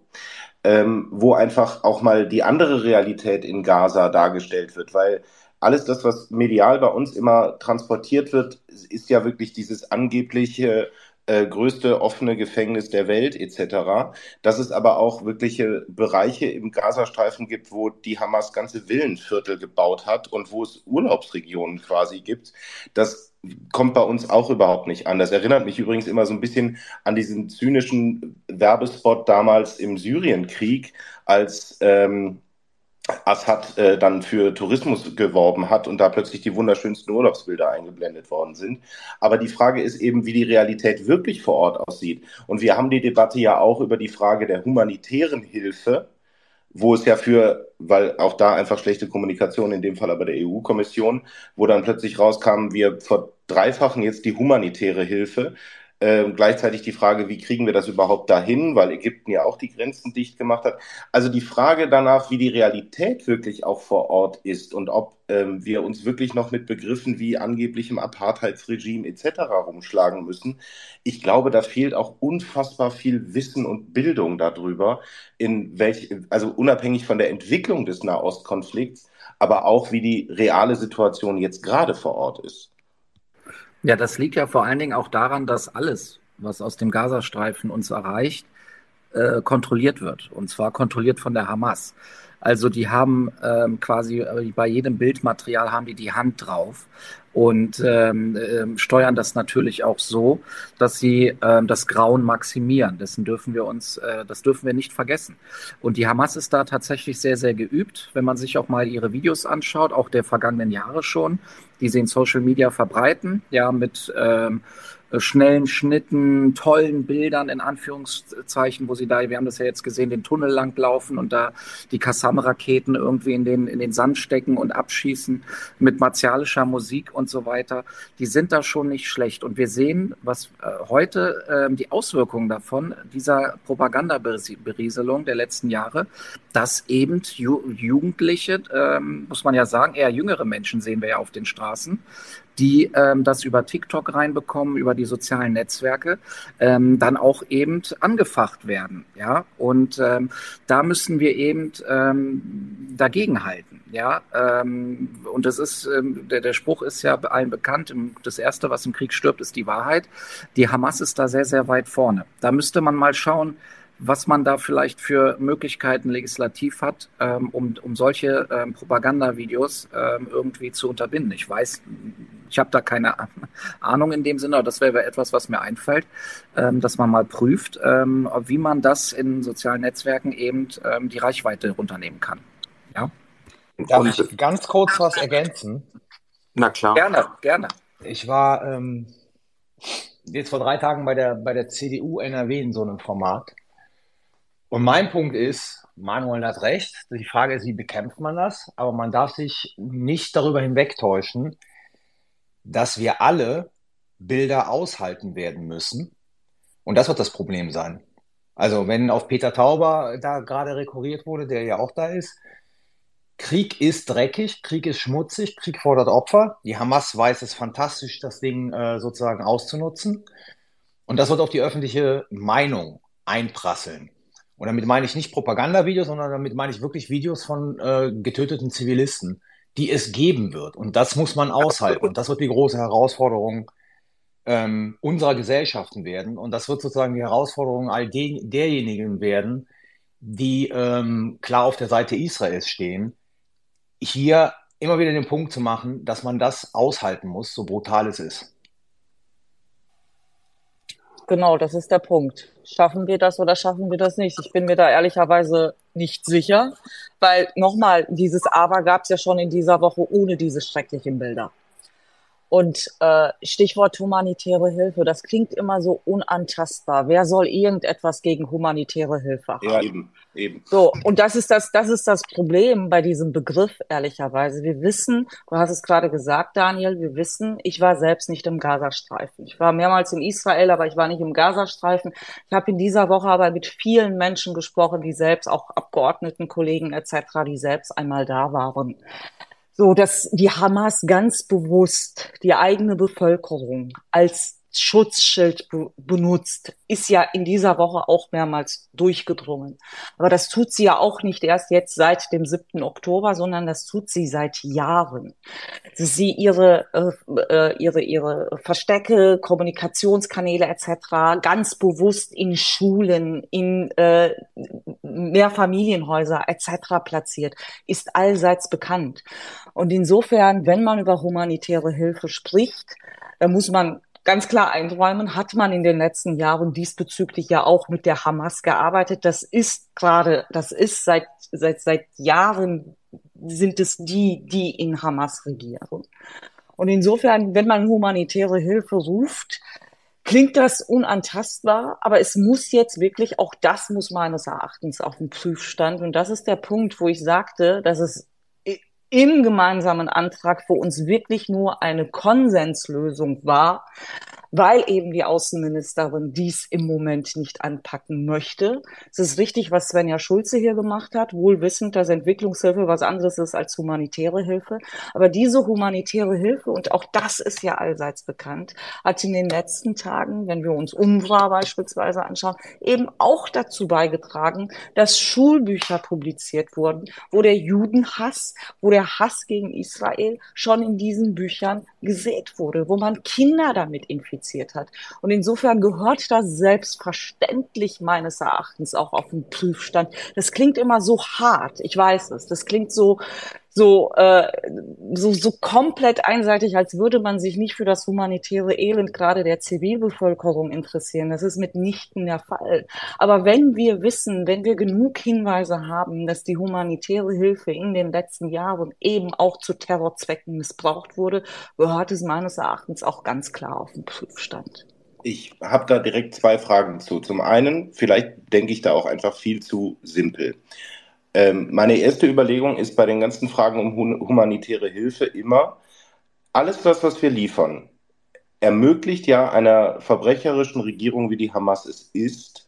ähm, wo einfach auch mal die andere Realität in Gaza dargestellt wird, weil alles das, was medial bei uns immer transportiert wird, ist ja wirklich dieses angebliche äh, größte offene Gefängnis der Welt etc. Dass es aber auch wirkliche Bereiche im Gazastreifen gibt, wo die Hamas ganze Villenviertel gebaut hat und wo es Urlaubsregionen quasi gibt. Das kommt bei uns auch überhaupt nicht an. Das erinnert mich übrigens immer so ein bisschen an diesen zynischen Werbespot damals im Syrienkrieg, als ähm, Assad äh, dann für Tourismus geworben hat und da plötzlich die wunderschönsten Urlaubsbilder eingeblendet worden sind. Aber die Frage ist eben, wie die Realität wirklich vor Ort aussieht. Und wir haben die Debatte ja auch über die Frage der humanitären Hilfe wo es ja für, weil auch da einfach schlechte Kommunikation, in dem Fall aber der EU-Kommission, wo dann plötzlich rauskam, wir verdreifachen jetzt die humanitäre Hilfe. Äh, gleichzeitig die Frage, wie kriegen wir das überhaupt dahin, weil Ägypten ja auch die Grenzen dicht gemacht hat. Also die Frage danach, wie die Realität wirklich auch vor Ort ist und ob ähm, wir uns wirklich noch mit Begriffen wie angeblichem Apartheidsregime etc. rumschlagen müssen. Ich glaube, da fehlt auch unfassbar viel Wissen und Bildung darüber, in welch, also unabhängig von der Entwicklung des Nahostkonflikts, aber auch wie die reale Situation jetzt gerade vor Ort ist. Ja, das liegt ja vor allen Dingen auch daran, dass alles, was aus dem Gazastreifen uns erreicht, äh, kontrolliert wird. Und zwar kontrolliert von der Hamas. Also die haben ähm, quasi äh, bei jedem Bildmaterial haben die die Hand drauf und ähm, äh, steuern das natürlich auch so, dass sie ähm, das Grauen maximieren. Dessen dürfen wir uns, äh, das dürfen wir nicht vergessen. Und die Hamas ist da tatsächlich sehr, sehr geübt, wenn man sich auch mal ihre Videos anschaut, auch der vergangenen Jahre schon, die sie in Social Media verbreiten, ja mit ähm, äh, schnellen Schnitten, tollen Bildern in Anführungszeichen, wo sie da, wir haben das ja jetzt gesehen, den Tunnel langlaufen und da die Kassam-Raketen irgendwie in den, in den Sand stecken und abschießen mit martialischer Musik und so weiter. Die sind da schon nicht schlecht. Und wir sehen, was äh, heute äh, die Auswirkungen davon, dieser Propagandaberieselung der letzten Jahre, dass eben Ju Jugendliche, ähm, muss man ja sagen, eher jüngere Menschen sehen wir ja auf den Straßen, die ähm, das über TikTok reinbekommen, über die sozialen Netzwerke, ähm, dann auch eben angefacht werden. Ja, und ähm, da müssen wir eben ähm, dagegenhalten. Ja, ähm, und das ist, ähm, der, der Spruch ist ja allen bekannt. Das Erste, was im Krieg stirbt, ist die Wahrheit. Die Hamas ist da sehr, sehr weit vorne. Da müsste man mal schauen, was man da vielleicht für Möglichkeiten legislativ hat, ähm, um, um solche ähm, Propagandavideos ähm, irgendwie zu unterbinden. Ich weiß, ich habe da keine [laughs] Ahnung in dem Sinne, aber das wäre etwas, was mir einfällt, ähm, dass man mal prüft, ähm, wie man das in sozialen Netzwerken eben ähm, die Reichweite runternehmen kann. Ja? Darf ich ganz kurz was ergänzen? Na klar. Gerne, gerne. Ich war ähm, jetzt vor drei Tagen bei der, bei der CDU NRW in so einem Format. Und mein Punkt ist, Manuel hat recht. Die Frage ist, wie bekämpft man das? Aber man darf sich nicht darüber hinwegtäuschen, dass wir alle Bilder aushalten werden müssen. Und das wird das Problem sein. Also wenn auf Peter Tauber da gerade rekurriert wurde, der ja auch da ist, Krieg ist dreckig, Krieg ist schmutzig, Krieg fordert Opfer. Die Hamas weiß es fantastisch, das Ding äh, sozusagen auszunutzen. Und das wird auf die öffentliche Meinung einprasseln. Und damit meine ich nicht Propagandavideos, sondern damit meine ich wirklich Videos von äh, getöteten Zivilisten, die es geben wird. Und das muss man aushalten. Und das wird die große Herausforderung ähm, unserer Gesellschaften werden. Und das wird sozusagen die Herausforderung all de derjenigen werden, die ähm, klar auf der Seite Israels stehen, hier immer wieder den Punkt zu machen, dass man das aushalten muss, so brutal es ist. Genau, das ist der Punkt. Schaffen wir das oder schaffen wir das nicht? Ich bin mir da ehrlicherweise nicht sicher, weil nochmal, dieses Aber gab es ja schon in dieser Woche ohne diese schrecklichen Bilder. Und äh, Stichwort humanitäre Hilfe, das klingt immer so unantastbar. Wer soll irgendetwas gegen humanitäre Hilfe haben? Ja, eben, eben. So, und das ist das, das ist das Problem bei diesem Begriff, ehrlicherweise. Wir wissen, du hast es gerade gesagt, Daniel, wir wissen, ich war selbst nicht im Gazastreifen. Ich war mehrmals in Israel, aber ich war nicht im Gazastreifen. Ich habe in dieser Woche aber mit vielen Menschen gesprochen, die selbst, auch Abgeordneten, Kollegen etc., die selbst einmal da waren so dass die Hamas ganz bewusst die eigene Bevölkerung als Schutzschild be benutzt, ist ja in dieser Woche auch mehrmals durchgedrungen. Aber das tut sie ja auch nicht erst jetzt seit dem 7. Oktober, sondern das tut sie seit Jahren. Sie ihre, äh, äh, ihre, ihre Verstecke, Kommunikationskanäle etc. ganz bewusst in Schulen, in äh, Mehrfamilienhäuser etc. platziert, ist allseits bekannt. Und insofern, wenn man über humanitäre Hilfe spricht, dann muss man ganz klar einräumen, hat man in den letzten Jahren diesbezüglich ja auch mit der Hamas gearbeitet. Das ist gerade, das ist seit, seit, seit Jahren sind es die, die in Hamas regieren. Und insofern, wenn man humanitäre Hilfe ruft, klingt das unantastbar, aber es muss jetzt wirklich, auch das muss meines Erachtens auf den Prüfstand. Und das ist der Punkt, wo ich sagte, dass es im gemeinsamen Antrag für uns wirklich nur eine Konsenslösung war, weil eben die Außenministerin dies im Moment nicht anpacken möchte. Es ist richtig, was Svenja Schulze hier gemacht hat, wohl wissend, dass Entwicklungshilfe was anderes ist als humanitäre Hilfe. Aber diese humanitäre Hilfe, und auch das ist ja allseits bekannt, hat in den letzten Tagen, wenn wir uns UNRWA beispielsweise anschauen, eben auch dazu beigetragen, dass Schulbücher publiziert wurden, wo der Judenhass, wo der Hass gegen Israel schon in diesen Büchern gesät wurde, wo man Kinder damit infiziert qualifiziert hat. Und insofern gehört das selbstverständlich meines Erachtens auch auf den Prüfstand. Das klingt immer so hart, ich weiß es. Das klingt so, so, äh, so, so komplett einseitig, als würde man sich nicht für das humanitäre Elend gerade der Zivilbevölkerung interessieren. Das ist mitnichten der Fall. Aber wenn wir wissen, wenn wir genug Hinweise haben, dass die humanitäre Hilfe in den letzten Jahren eben auch zu Terrorzwecken missbraucht wurde, gehört es meines Erachtens auch ganz klar auf den Prüfstand. Ich habe da direkt zwei Fragen zu. Zum einen, vielleicht denke ich da auch einfach viel zu simpel. Ähm, meine erste Überlegung ist bei den ganzen Fragen um humanitäre Hilfe immer, alles das, was wir liefern, ermöglicht ja einer verbrecherischen Regierung, wie die Hamas es ist,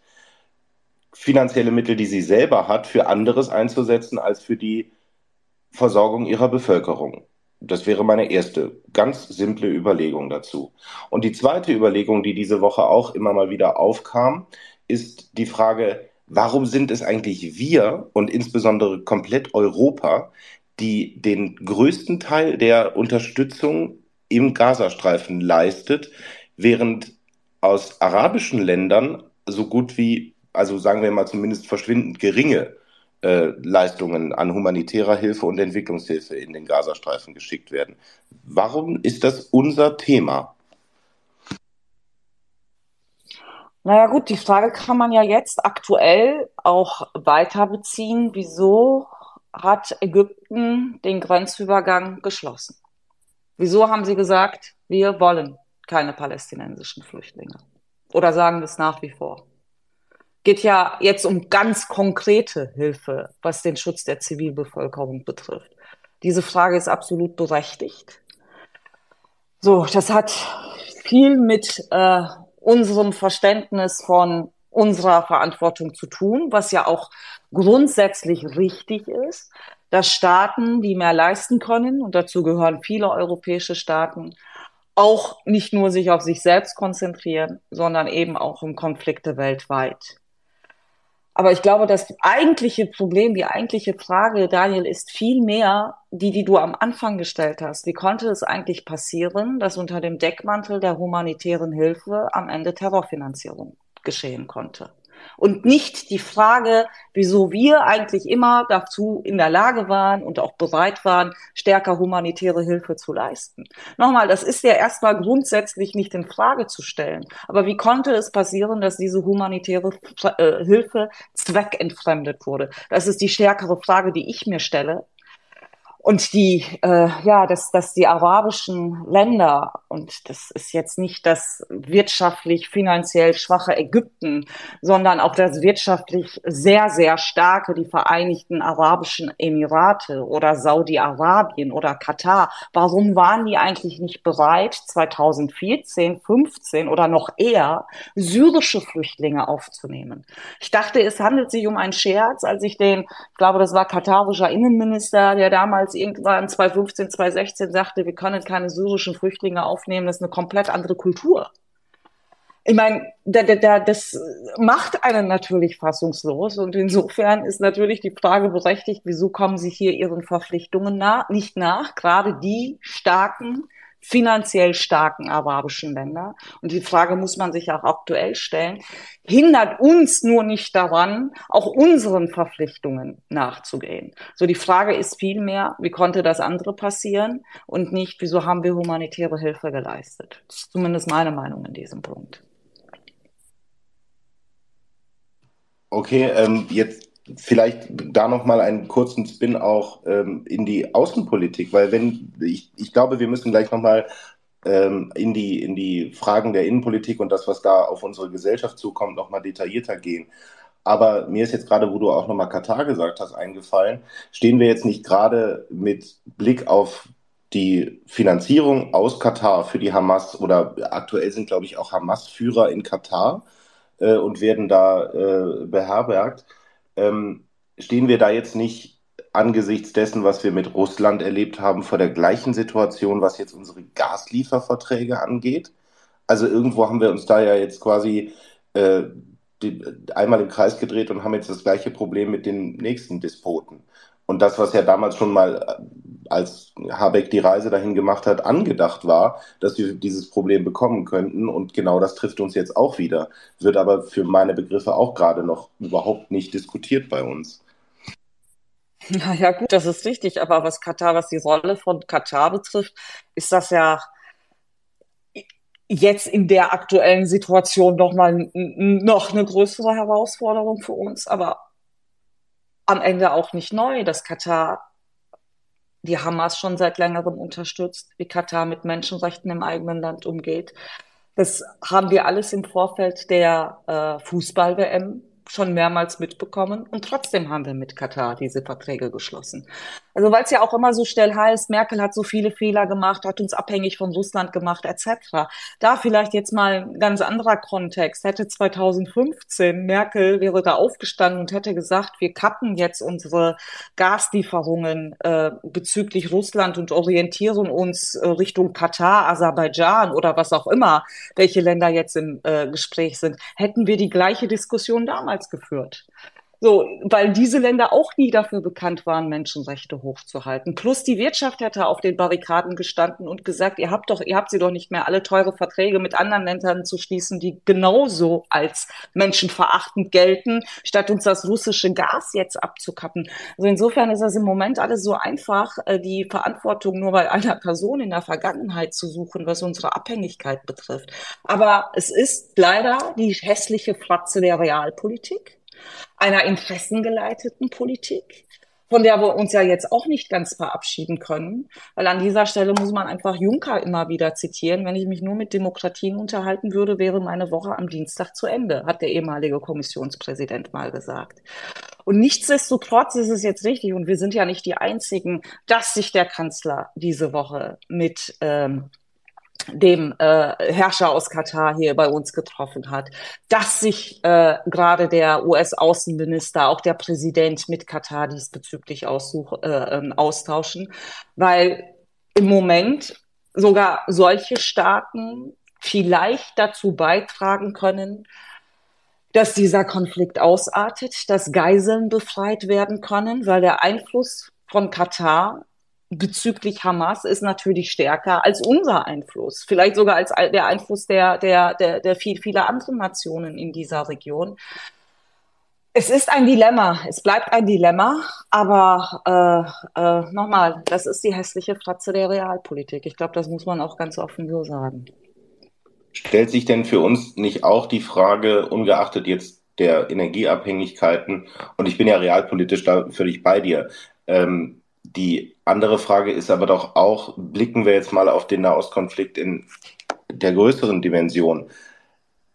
finanzielle Mittel, die sie selber hat, für anderes einzusetzen als für die Versorgung ihrer Bevölkerung. Das wäre meine erste ganz simple Überlegung dazu. Und die zweite Überlegung, die diese Woche auch immer mal wieder aufkam, ist die Frage, warum sind es eigentlich wir und insbesondere komplett Europa, die den größten Teil der Unterstützung im Gazastreifen leistet, während aus arabischen Ländern so gut wie, also sagen wir mal zumindest verschwindend geringe äh, Leistungen an humanitärer Hilfe und Entwicklungshilfe in den Gazastreifen geschickt werden. Warum ist das unser Thema? Naja gut, die Frage kann man ja jetzt aktuell auch weiter beziehen. Wieso hat Ägypten den Grenzübergang geschlossen? Wieso haben sie gesagt, wir wollen keine palästinensischen Flüchtlinge? Oder sagen es nach wie vor? Geht ja jetzt um ganz konkrete Hilfe, was den Schutz der Zivilbevölkerung betrifft. Diese Frage ist absolut berechtigt. So, das hat viel mit äh, unserem Verständnis von unserer Verantwortung zu tun, was ja auch grundsätzlich richtig ist, dass Staaten, die mehr leisten können, und dazu gehören viele europäische Staaten, auch nicht nur sich auf sich selbst konzentrieren, sondern eben auch um Konflikte weltweit. Aber ich glaube, das eigentliche Problem, die eigentliche Frage, Daniel, ist viel mehr die, die du am Anfang gestellt hast. Wie konnte es eigentlich passieren, dass unter dem Deckmantel der humanitären Hilfe am Ende Terrorfinanzierung geschehen konnte? Und nicht die Frage, wieso wir eigentlich immer dazu in der Lage waren und auch bereit waren, stärker humanitäre Hilfe zu leisten. Nochmal, das ist ja erstmal grundsätzlich nicht in Frage zu stellen. Aber wie konnte es passieren, dass diese humanitäre äh, Hilfe zweckentfremdet wurde? Das ist die stärkere Frage, die ich mir stelle und die, äh, ja, dass, dass die arabischen Länder, und das ist jetzt nicht das wirtschaftlich, finanziell schwache Ägypten, sondern auch das wirtschaftlich sehr, sehr starke, die Vereinigten Arabischen Emirate oder Saudi-Arabien oder Katar, warum waren die eigentlich nicht bereit, 2014, 15 oder noch eher syrische Flüchtlinge aufzunehmen? Ich dachte, es handelt sich um einen Scherz, als ich den, ich glaube, das war katarischer Innenminister, der damals damals irgendwann 2015, 2016 sagte, wir können keine syrischen Flüchtlinge aufnehmen, das ist eine komplett andere Kultur. Ich meine, da, da, da, das macht einen natürlich fassungslos und insofern ist natürlich die Frage berechtigt, wieso kommen Sie hier Ihren Verpflichtungen nach, nicht nach, gerade die starken finanziell starken arabischen Länder. Und die Frage muss man sich auch aktuell stellen, hindert uns nur nicht daran, auch unseren Verpflichtungen nachzugehen. So die Frage ist vielmehr, wie konnte das andere passieren und nicht, wieso haben wir humanitäre Hilfe geleistet. Das ist zumindest meine Meinung in diesem Punkt. Okay, ähm, jetzt vielleicht da noch mal einen kurzen Spin auch ähm, in die Außenpolitik, weil wenn ich, ich glaube, wir müssen gleich noch mal ähm, in die in die Fragen der Innenpolitik und das, was da auf unsere Gesellschaft zukommt, noch mal detaillierter gehen. Aber mir ist jetzt gerade, wo du auch noch mal Katar gesagt hast, eingefallen, stehen wir jetzt nicht gerade mit Blick auf die Finanzierung aus Katar für die Hamas oder aktuell sind, glaube ich, auch Hamas-Führer in Katar äh, und werden da äh, beherbergt ähm, stehen wir da jetzt nicht angesichts dessen, was wir mit Russland erlebt haben, vor der gleichen Situation, was jetzt unsere Gaslieferverträge angeht? Also irgendwo haben wir uns da ja jetzt quasi äh, die, einmal im Kreis gedreht und haben jetzt das gleiche Problem mit den nächsten Despoten. Und das, was ja damals schon mal, äh, als Habeck die Reise dahin gemacht hat, angedacht war, dass wir dieses Problem bekommen könnten. Und genau das trifft uns jetzt auch wieder. Wird aber für meine Begriffe auch gerade noch überhaupt nicht diskutiert bei uns. [laughs] Ja, ja, gut, das ist richtig. Aber was Katar, was die Rolle von Katar betrifft, ist das ja jetzt in der aktuellen Situation nochmal noch eine größere Herausforderung für uns. Aber am Ende auch nicht neu, dass Katar die Hamas schon seit längerem unterstützt, wie Katar mit Menschenrechten im eigenen Land umgeht. Das haben wir alles im Vorfeld der äh, Fußball-WM schon mehrmals mitbekommen und trotzdem haben wir mit Katar diese Verträge geschlossen. Also weil es ja auch immer so schnell heißt, Merkel hat so viele Fehler gemacht, hat uns abhängig von Russland gemacht etc. Da vielleicht jetzt mal ein ganz anderer Kontext. Hätte 2015 Merkel wäre da aufgestanden und hätte gesagt, wir kappen jetzt unsere Gaslieferungen äh, bezüglich Russland und orientieren uns äh, Richtung Katar, Aserbaidschan oder was auch immer, welche Länder jetzt im äh, Gespräch sind, hätten wir die gleiche Diskussion damals damals geführt. So, weil diese Länder auch nie dafür bekannt waren, Menschenrechte hochzuhalten. Plus die Wirtschaft hätte auf den Barrikaden gestanden und gesagt, ihr habt doch, ihr habt sie doch nicht mehr, alle teure Verträge mit anderen Ländern zu schließen, die genauso als menschenverachtend gelten, statt uns das russische Gas jetzt abzukappen. Also insofern ist das im Moment alles so einfach, äh, die Verantwortung nur bei einer Person in der Vergangenheit zu suchen, was unsere Abhängigkeit betrifft. Aber es ist leider die hässliche Fratze der Realpolitik einer interessengeleiteten Politik, von der wir uns ja jetzt auch nicht ganz verabschieden können. Weil an dieser Stelle muss man einfach Juncker immer wieder zitieren. Wenn ich mich nur mit Demokratien unterhalten würde, wäre meine Woche am Dienstag zu Ende, hat der ehemalige Kommissionspräsident mal gesagt. Und nichtsdestotrotz ist es jetzt richtig, und wir sind ja nicht die Einzigen, dass sich der Kanzler diese Woche mit ähm, dem äh, Herrscher aus Katar hier bei uns getroffen hat, dass sich äh, gerade der US-Außenminister, auch der Präsident mit Katar diesbezüglich aussuch, äh, ähm, austauschen, weil im Moment sogar solche Staaten vielleicht dazu beitragen können, dass dieser Konflikt ausartet, dass Geiseln befreit werden können, weil der Einfluss von Katar bezüglich Hamas ist natürlich stärker als unser Einfluss, vielleicht sogar als der Einfluss der, der, der, der viel, vieler anderen Nationen in dieser Region. Es ist ein Dilemma, es bleibt ein Dilemma, aber äh, äh, nochmal, das ist die hässliche Fratze der Realpolitik. Ich glaube, das muss man auch ganz offen so sagen. Stellt sich denn für uns nicht auch die Frage, ungeachtet jetzt der Energieabhängigkeiten, und ich bin ja realpolitisch da völlig bei dir, ähm, die andere Frage ist aber doch auch, blicken wir jetzt mal auf den Nahostkonflikt in der größeren Dimension.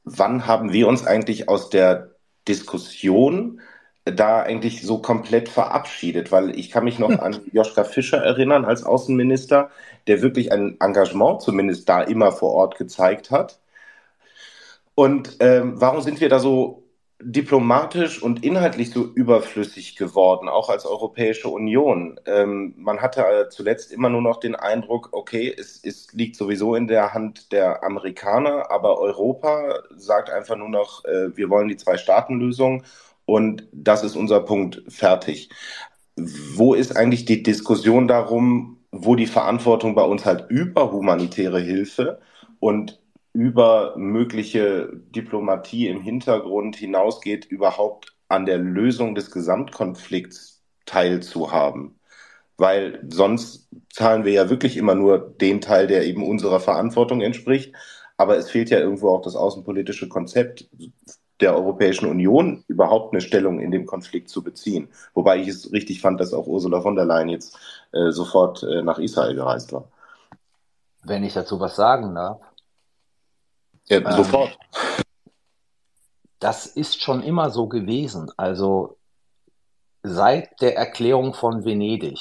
Wann haben wir uns eigentlich aus der Diskussion da eigentlich so komplett verabschiedet? Weil ich kann mich noch [laughs] an Joschka Fischer erinnern als Außenminister, der wirklich ein Engagement zumindest da immer vor Ort gezeigt hat. Und ähm, warum sind wir da so diplomatisch und inhaltlich so überflüssig geworden, auch als Europäische Union. Ähm, man hatte äh, zuletzt immer nur noch den Eindruck, okay, es, es, liegt sowieso in der Hand der Amerikaner, aber Europa sagt einfach nur noch, äh, wir wollen die Zwei-Staaten-Lösung und das ist unser Punkt, fertig. Wo ist eigentlich die Diskussion darum, wo die Verantwortung bei uns halt über humanitäre Hilfe und über mögliche Diplomatie im Hintergrund hinausgeht, überhaupt an der Lösung des Gesamtkonflikts teilzuhaben. Weil sonst zahlen wir ja wirklich immer nur den Teil, der eben unserer Verantwortung entspricht. Aber es fehlt ja irgendwo auch das außenpolitische Konzept der Europäischen Union, überhaupt eine Stellung in dem Konflikt zu beziehen. Wobei ich es richtig fand, dass auch Ursula von der Leyen jetzt äh, sofort äh, nach Israel gereist war. Wenn ich dazu was sagen darf. Ja, ähm, sofort. Das ist schon immer so gewesen. Also seit der Erklärung von Venedig,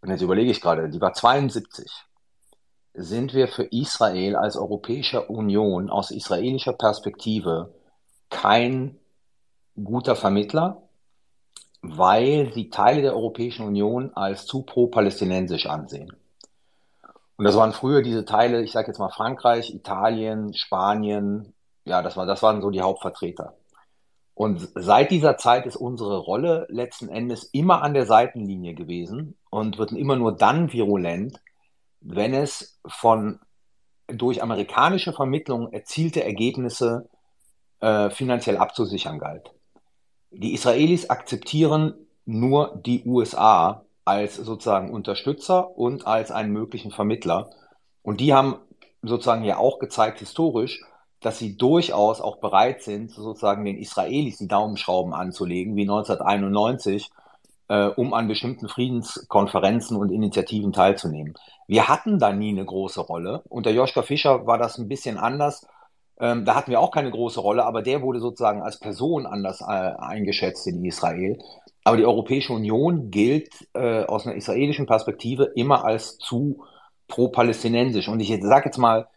und jetzt überlege ich gerade, die war 72, sind wir für Israel als Europäische Union aus israelischer Perspektive kein guter Vermittler, weil sie Teile der Europäischen Union als zu pro-palästinensisch ansehen. Und das waren früher diese Teile, ich sage jetzt mal Frankreich, Italien, Spanien, ja, das, war, das waren so die Hauptvertreter. Und seit dieser Zeit ist unsere Rolle letzten Endes immer an der Seitenlinie gewesen und wird immer nur dann virulent, wenn es von durch amerikanische Vermittlung erzielte Ergebnisse äh, finanziell abzusichern galt. Die Israelis akzeptieren nur die USA als sozusagen Unterstützer und als einen möglichen Vermittler. Und die haben sozusagen ja auch gezeigt historisch, dass sie durchaus auch bereit sind, sozusagen den Israelis die Daumenschrauben anzulegen, wie 1991, äh, um an bestimmten Friedenskonferenzen und Initiativen teilzunehmen. Wir hatten da nie eine große Rolle. Unter Joschka Fischer war das ein bisschen anders. Ähm, da hatten wir auch keine große Rolle, aber der wurde sozusagen als Person anders äh, eingeschätzt in Israel. Aber die Europäische Union gilt äh, aus einer israelischen Perspektive immer als zu pro-palästinensisch. Und ich sage jetzt mal,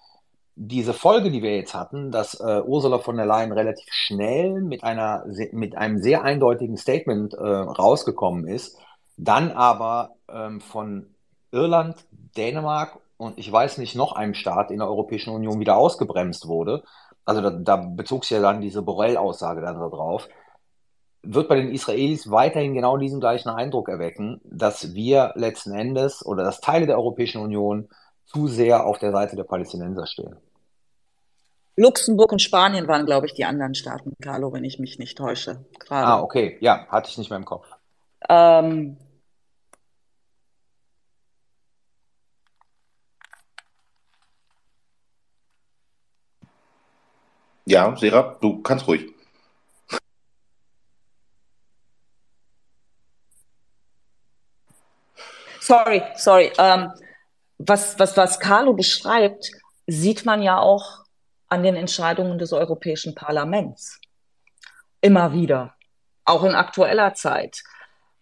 diese Folge, die wir jetzt hatten, dass äh, Ursula von der Leyen relativ schnell mit einer mit einem sehr eindeutigen Statement äh, rausgekommen ist, dann aber ähm, von Irland, Dänemark und ich weiß nicht noch einem Staat in der Europäischen Union wieder ausgebremst wurde. Also da, da bezog sich ja dann diese Borrell-Aussage dann darauf wird bei den Israelis weiterhin genau diesen gleichen Eindruck erwecken, dass wir letzten Endes oder dass Teile der Europäischen Union zu sehr auf der Seite der Palästinenser stehen. Luxemburg und Spanien waren, glaube ich, die anderen Staaten, Carlo, wenn ich mich nicht täusche. Gerade. Ah, okay. Ja, hatte ich nicht mehr im Kopf. Ähm, ja, Serap, du kannst ruhig. Sorry, sorry. Ähm, was, was, was Carlo beschreibt, sieht man ja auch an den Entscheidungen des Europäischen Parlaments. Immer wieder. Auch in aktueller Zeit,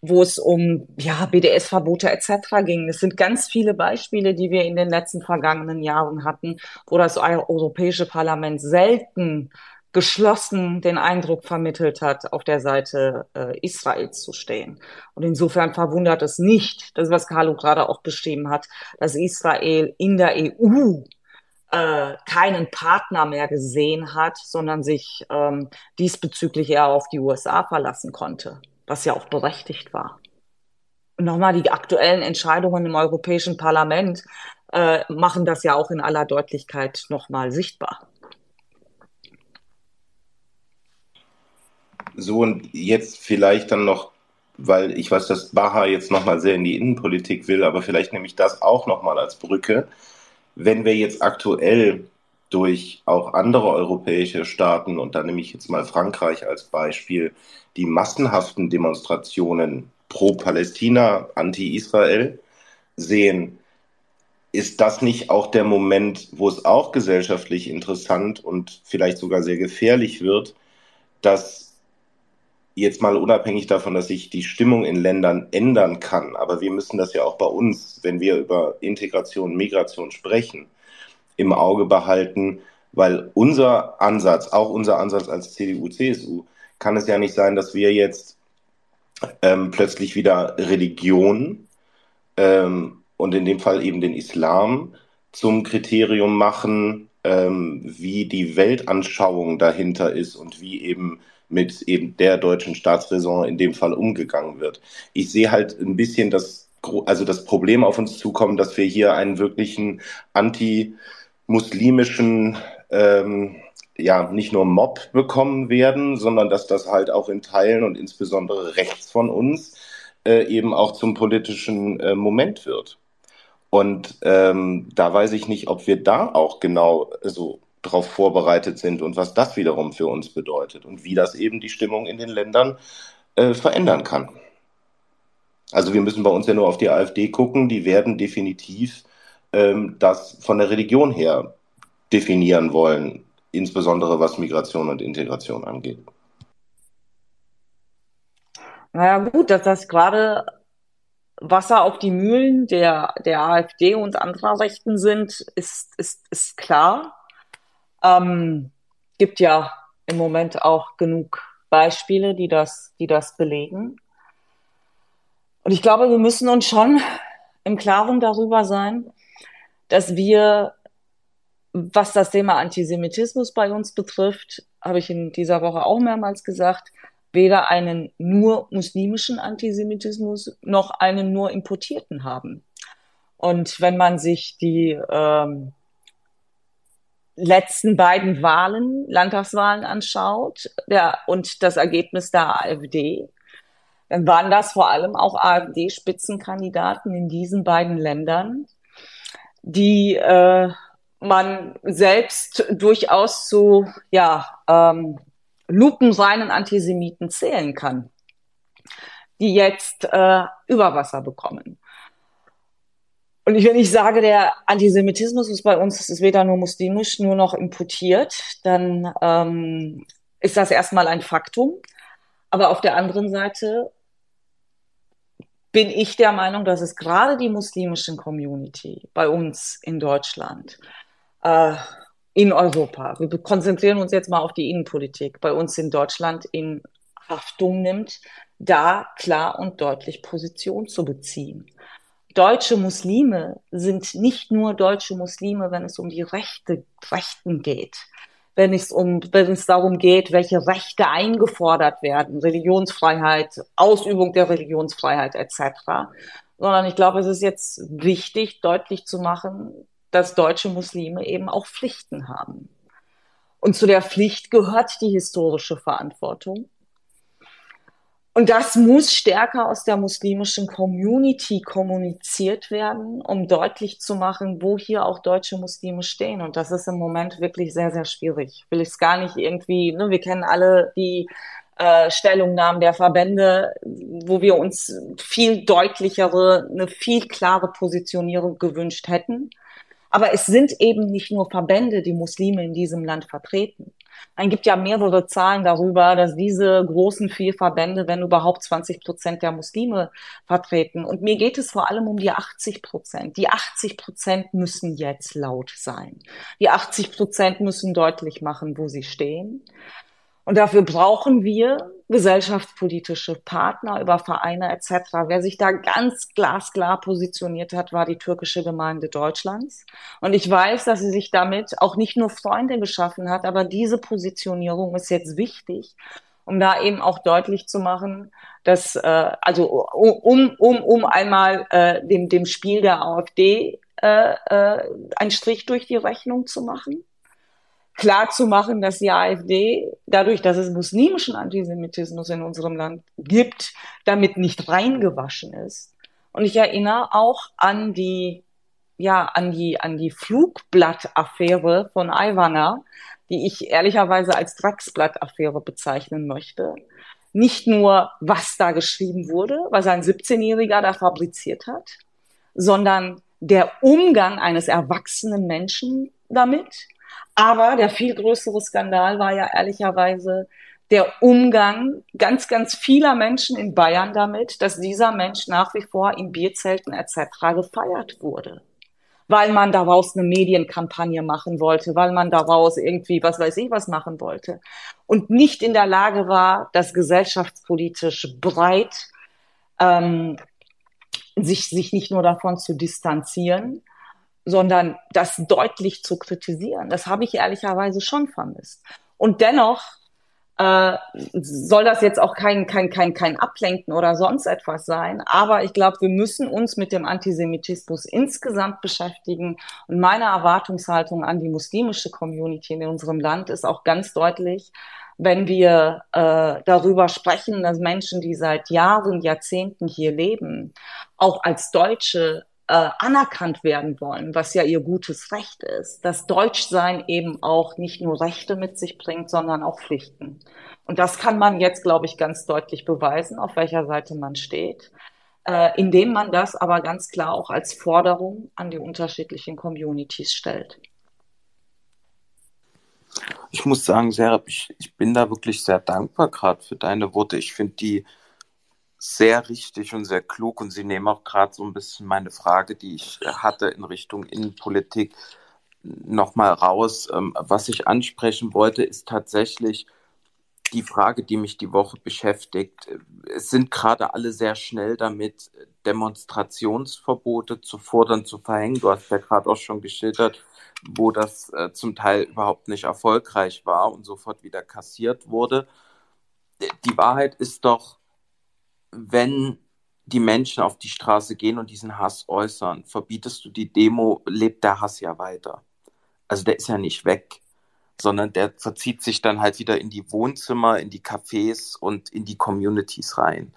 wo es um ja, BDS-Verbote etc. ging. Es sind ganz viele Beispiele, die wir in den letzten vergangenen Jahren hatten, wo das Europäische Parlament selten geschlossen den Eindruck vermittelt hat, auf der Seite äh, Israels zu stehen. Und insofern verwundert es nicht, das was Carlo gerade auch beschrieben hat, dass Israel in der EU äh, keinen Partner mehr gesehen hat, sondern sich ähm, diesbezüglich eher auf die USA verlassen konnte, was ja auch berechtigt war. Und nochmal, die aktuellen Entscheidungen im Europäischen Parlament äh, machen das ja auch in aller Deutlichkeit nochmal sichtbar. So, und jetzt vielleicht dann noch, weil ich weiß, dass Baha jetzt nochmal sehr in die Innenpolitik will, aber vielleicht nehme ich das auch nochmal als Brücke. Wenn wir jetzt aktuell durch auch andere europäische Staaten, und da nehme ich jetzt mal Frankreich als Beispiel, die massenhaften Demonstrationen pro Palästina, anti-Israel sehen, ist das nicht auch der Moment, wo es auch gesellschaftlich interessant und vielleicht sogar sehr gefährlich wird, dass jetzt mal unabhängig davon, dass sich die Stimmung in Ländern ändern kann, aber wir müssen das ja auch bei uns, wenn wir über Integration, Migration sprechen, im Auge behalten, weil unser Ansatz, auch unser Ansatz als CDU, CSU, kann es ja nicht sein, dass wir jetzt ähm, plötzlich wieder Religion ähm, und in dem Fall eben den Islam zum Kriterium machen, ähm, wie die Weltanschauung dahinter ist und wie eben mit eben der deutschen Staatsräson in dem Fall umgegangen wird. Ich sehe halt ein bisschen das, also das Problem auf uns zukommen, dass wir hier einen wirklichen anti-muslimischen, ähm, ja, nicht nur Mob bekommen werden, sondern dass das halt auch in Teilen und insbesondere rechts von uns äh, eben auch zum politischen äh, Moment wird. Und ähm, da weiß ich nicht, ob wir da auch genau so darauf vorbereitet sind und was das wiederum für uns bedeutet und wie das eben die Stimmung in den Ländern äh, verändern kann. Also wir müssen bei uns ja nur auf die AfD gucken, die werden definitiv ähm, das von der Religion her definieren wollen, insbesondere was Migration und Integration angeht. Naja gut, dass das gerade Wasser auf die Mühlen der, der AfD und anderer Rechten sind, ist, ist, ist klar. Ähm, gibt ja im Moment auch genug Beispiele, die das, die das belegen. Und ich glaube, wir müssen uns schon im Klaren darüber sein, dass wir, was das Thema Antisemitismus bei uns betrifft, habe ich in dieser Woche auch mehrmals gesagt, weder einen nur muslimischen Antisemitismus noch einen nur importierten haben. Und wenn man sich die ähm, letzten beiden Wahlen, Landtagswahlen anschaut der, und das Ergebnis der AfD, dann waren das vor allem auch AfD-Spitzenkandidaten in diesen beiden Ländern, die äh, man selbst durchaus zu ja, ähm, lupenreinen Antisemiten zählen kann, die jetzt äh, Überwasser bekommen. Und wenn ich sage, der Antisemitismus ist bei uns, ist weder nur muslimisch, nur noch importiert, dann ähm, ist das erstmal ein Faktum. Aber auf der anderen Seite bin ich der Meinung, dass es gerade die muslimischen Community bei uns in Deutschland, äh, in Europa, wir konzentrieren uns jetzt mal auf die Innenpolitik, bei uns in Deutschland in Haftung nimmt, da klar und deutlich Position zu beziehen deutsche Muslime sind nicht nur deutsche Muslime, wenn es um die Rechte, Rechten geht, wenn es um, wenn es darum geht, welche Rechte eingefordert werden, Religionsfreiheit, Ausübung der Religionsfreiheit etc. Sondern ich glaube, es ist jetzt wichtig, deutlich zu machen, dass deutsche Muslime eben auch Pflichten haben. Und zu der Pflicht gehört die historische Verantwortung. Und das muss stärker aus der muslimischen Community kommuniziert werden, um deutlich zu machen, wo hier auch deutsche Muslime stehen. Und das ist im Moment wirklich sehr, sehr schwierig. Will ich es gar nicht irgendwie, ne, wir kennen alle die äh, Stellungnahmen der Verbände, wo wir uns viel deutlichere, eine viel klare Positionierung gewünscht hätten. Aber es sind eben nicht nur Verbände, die Muslime in diesem Land vertreten. Es gibt ja mehrere Zahlen darüber, dass diese großen vier Verbände, wenn überhaupt 20 Prozent der Muslime vertreten. Und mir geht es vor allem um die 80 Prozent. Die 80 Prozent müssen jetzt laut sein. Die 80 Prozent müssen deutlich machen, wo sie stehen. Und dafür brauchen wir gesellschaftspolitische Partner über Vereine etc. Wer sich da ganz glasklar positioniert hat, war die türkische Gemeinde Deutschlands. Und ich weiß, dass sie sich damit auch nicht nur Freunde geschaffen hat, aber diese Positionierung ist jetzt wichtig, um da eben auch deutlich zu machen, dass äh, also um um um einmal äh, dem dem Spiel der AfD äh, äh, einen Strich durch die Rechnung zu machen klar zu machen, dass die AfD, dadurch, dass es muslimischen Antisemitismus in unserem Land gibt, damit nicht reingewaschen ist. Und ich erinnere auch an die, ja, an die, an die Flugblattaffäre von Aiwanger, die ich ehrlicherweise als Drecksblattaffäre bezeichnen möchte. Nicht nur, was da geschrieben wurde, was ein 17-Jähriger da fabriziert hat, sondern der Umgang eines erwachsenen Menschen damit, aber der viel größere Skandal war ja ehrlicherweise der Umgang ganz, ganz vieler Menschen in Bayern damit, dass dieser Mensch nach wie vor in Bierzelten etc. gefeiert wurde. Weil man daraus eine Medienkampagne machen wollte, weil man daraus irgendwie, was weiß ich, was machen wollte. Und nicht in der Lage war, das gesellschaftspolitisch breit ähm, sich, sich nicht nur davon zu distanzieren, sondern das deutlich zu kritisieren. Das habe ich ehrlicherweise schon vermisst. Und dennoch äh, soll das jetzt auch kein, kein, kein, kein Ablenken oder sonst etwas sein. Aber ich glaube, wir müssen uns mit dem Antisemitismus insgesamt beschäftigen. Und meine Erwartungshaltung an die muslimische Community in unserem Land ist auch ganz deutlich, wenn wir äh, darüber sprechen, dass Menschen, die seit Jahren, Jahrzehnten hier leben, auch als Deutsche äh, anerkannt werden wollen, was ja ihr gutes Recht ist, dass Deutschsein eben auch nicht nur Rechte mit sich bringt, sondern auch Pflichten. Und das kann man jetzt, glaube ich, ganz deutlich beweisen, auf welcher Seite man steht, äh, indem man das aber ganz klar auch als Forderung an die unterschiedlichen Communities stellt. Ich muss sagen, Serap, ich, ich bin da wirklich sehr dankbar gerade für deine Worte. Ich finde die sehr richtig und sehr klug und Sie nehmen auch gerade so ein bisschen meine Frage, die ich äh, hatte in Richtung Innenpolitik, nochmal raus. Ähm, was ich ansprechen wollte, ist tatsächlich die Frage, die mich die Woche beschäftigt. Es sind gerade alle sehr schnell damit, Demonstrationsverbote zu fordern, zu verhängen. Du hast ja gerade auch schon geschildert, wo das äh, zum Teil überhaupt nicht erfolgreich war und sofort wieder kassiert wurde. Die Wahrheit ist doch, wenn die Menschen auf die Straße gehen und diesen Hass äußern, verbietest du die Demo, lebt der Hass ja weiter. Also der ist ja nicht weg sondern der verzieht sich dann halt wieder in die Wohnzimmer, in die Cafés und in die Communities rein.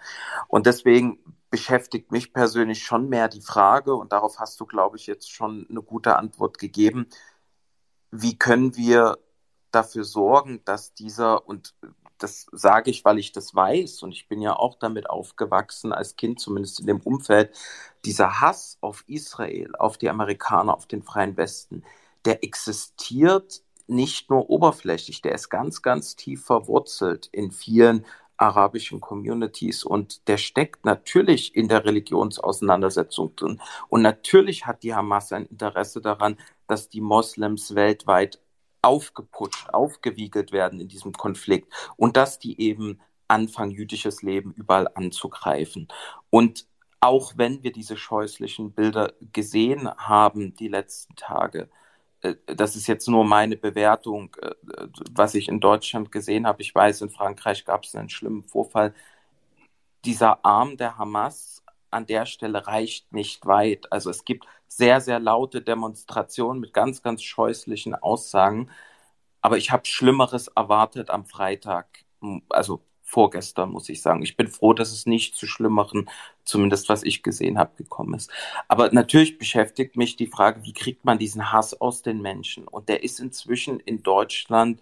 Und deswegen beschäftigt mich persönlich schon mehr die Frage, und darauf hast du, glaube ich, jetzt schon eine gute Antwort gegeben, wie können wir dafür sorgen, dass dieser, und das sage ich, weil ich das weiß, und ich bin ja auch damit aufgewachsen als Kind, zumindest in dem Umfeld, dieser Hass auf Israel, auf die Amerikaner, auf den freien Westen, der existiert nicht nur oberflächlich, der ist ganz, ganz tief verwurzelt in vielen arabischen Communities und der steckt natürlich in der Religionsauseinandersetzung drin. Und natürlich hat die Hamas ein Interesse daran, dass die Moslems weltweit aufgeputscht, aufgewiegelt werden in diesem Konflikt und dass die eben anfangen, jüdisches Leben überall anzugreifen. Und auch wenn wir diese scheußlichen Bilder gesehen haben die letzten Tage, äh, das ist jetzt nur meine Bewertung, äh, was ich in Deutschland gesehen habe. Ich weiß, in Frankreich gab es einen schlimmen Vorfall. Dieser Arm der Hamas an der Stelle reicht nicht weit. Also es gibt sehr, sehr laute Demonstrationen mit ganz, ganz scheußlichen Aussagen. Aber ich habe Schlimmeres erwartet am Freitag. Also vorgestern, muss ich sagen. Ich bin froh, dass es nicht zu schlimmeren, zumindest was ich gesehen habe, gekommen ist. Aber natürlich beschäftigt mich die Frage, wie kriegt man diesen Hass aus den Menschen? Und der ist inzwischen in Deutschland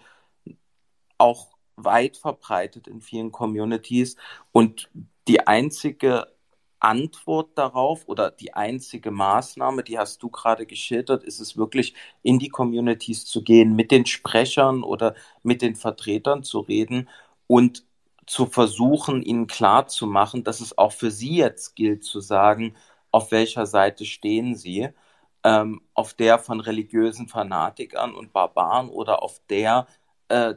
auch weit verbreitet in vielen Communities. Und die einzige Antwort darauf oder die einzige Maßnahme, die hast du gerade geschildert, ist es wirklich in die Communities zu gehen, mit den Sprechern oder mit den Vertretern zu reden und zu versuchen, ihnen klar zu machen, dass es auch für sie jetzt gilt zu sagen, auf welcher Seite stehen sie, ähm, auf der von religiösen Fanatikern und Barbaren oder auf der äh,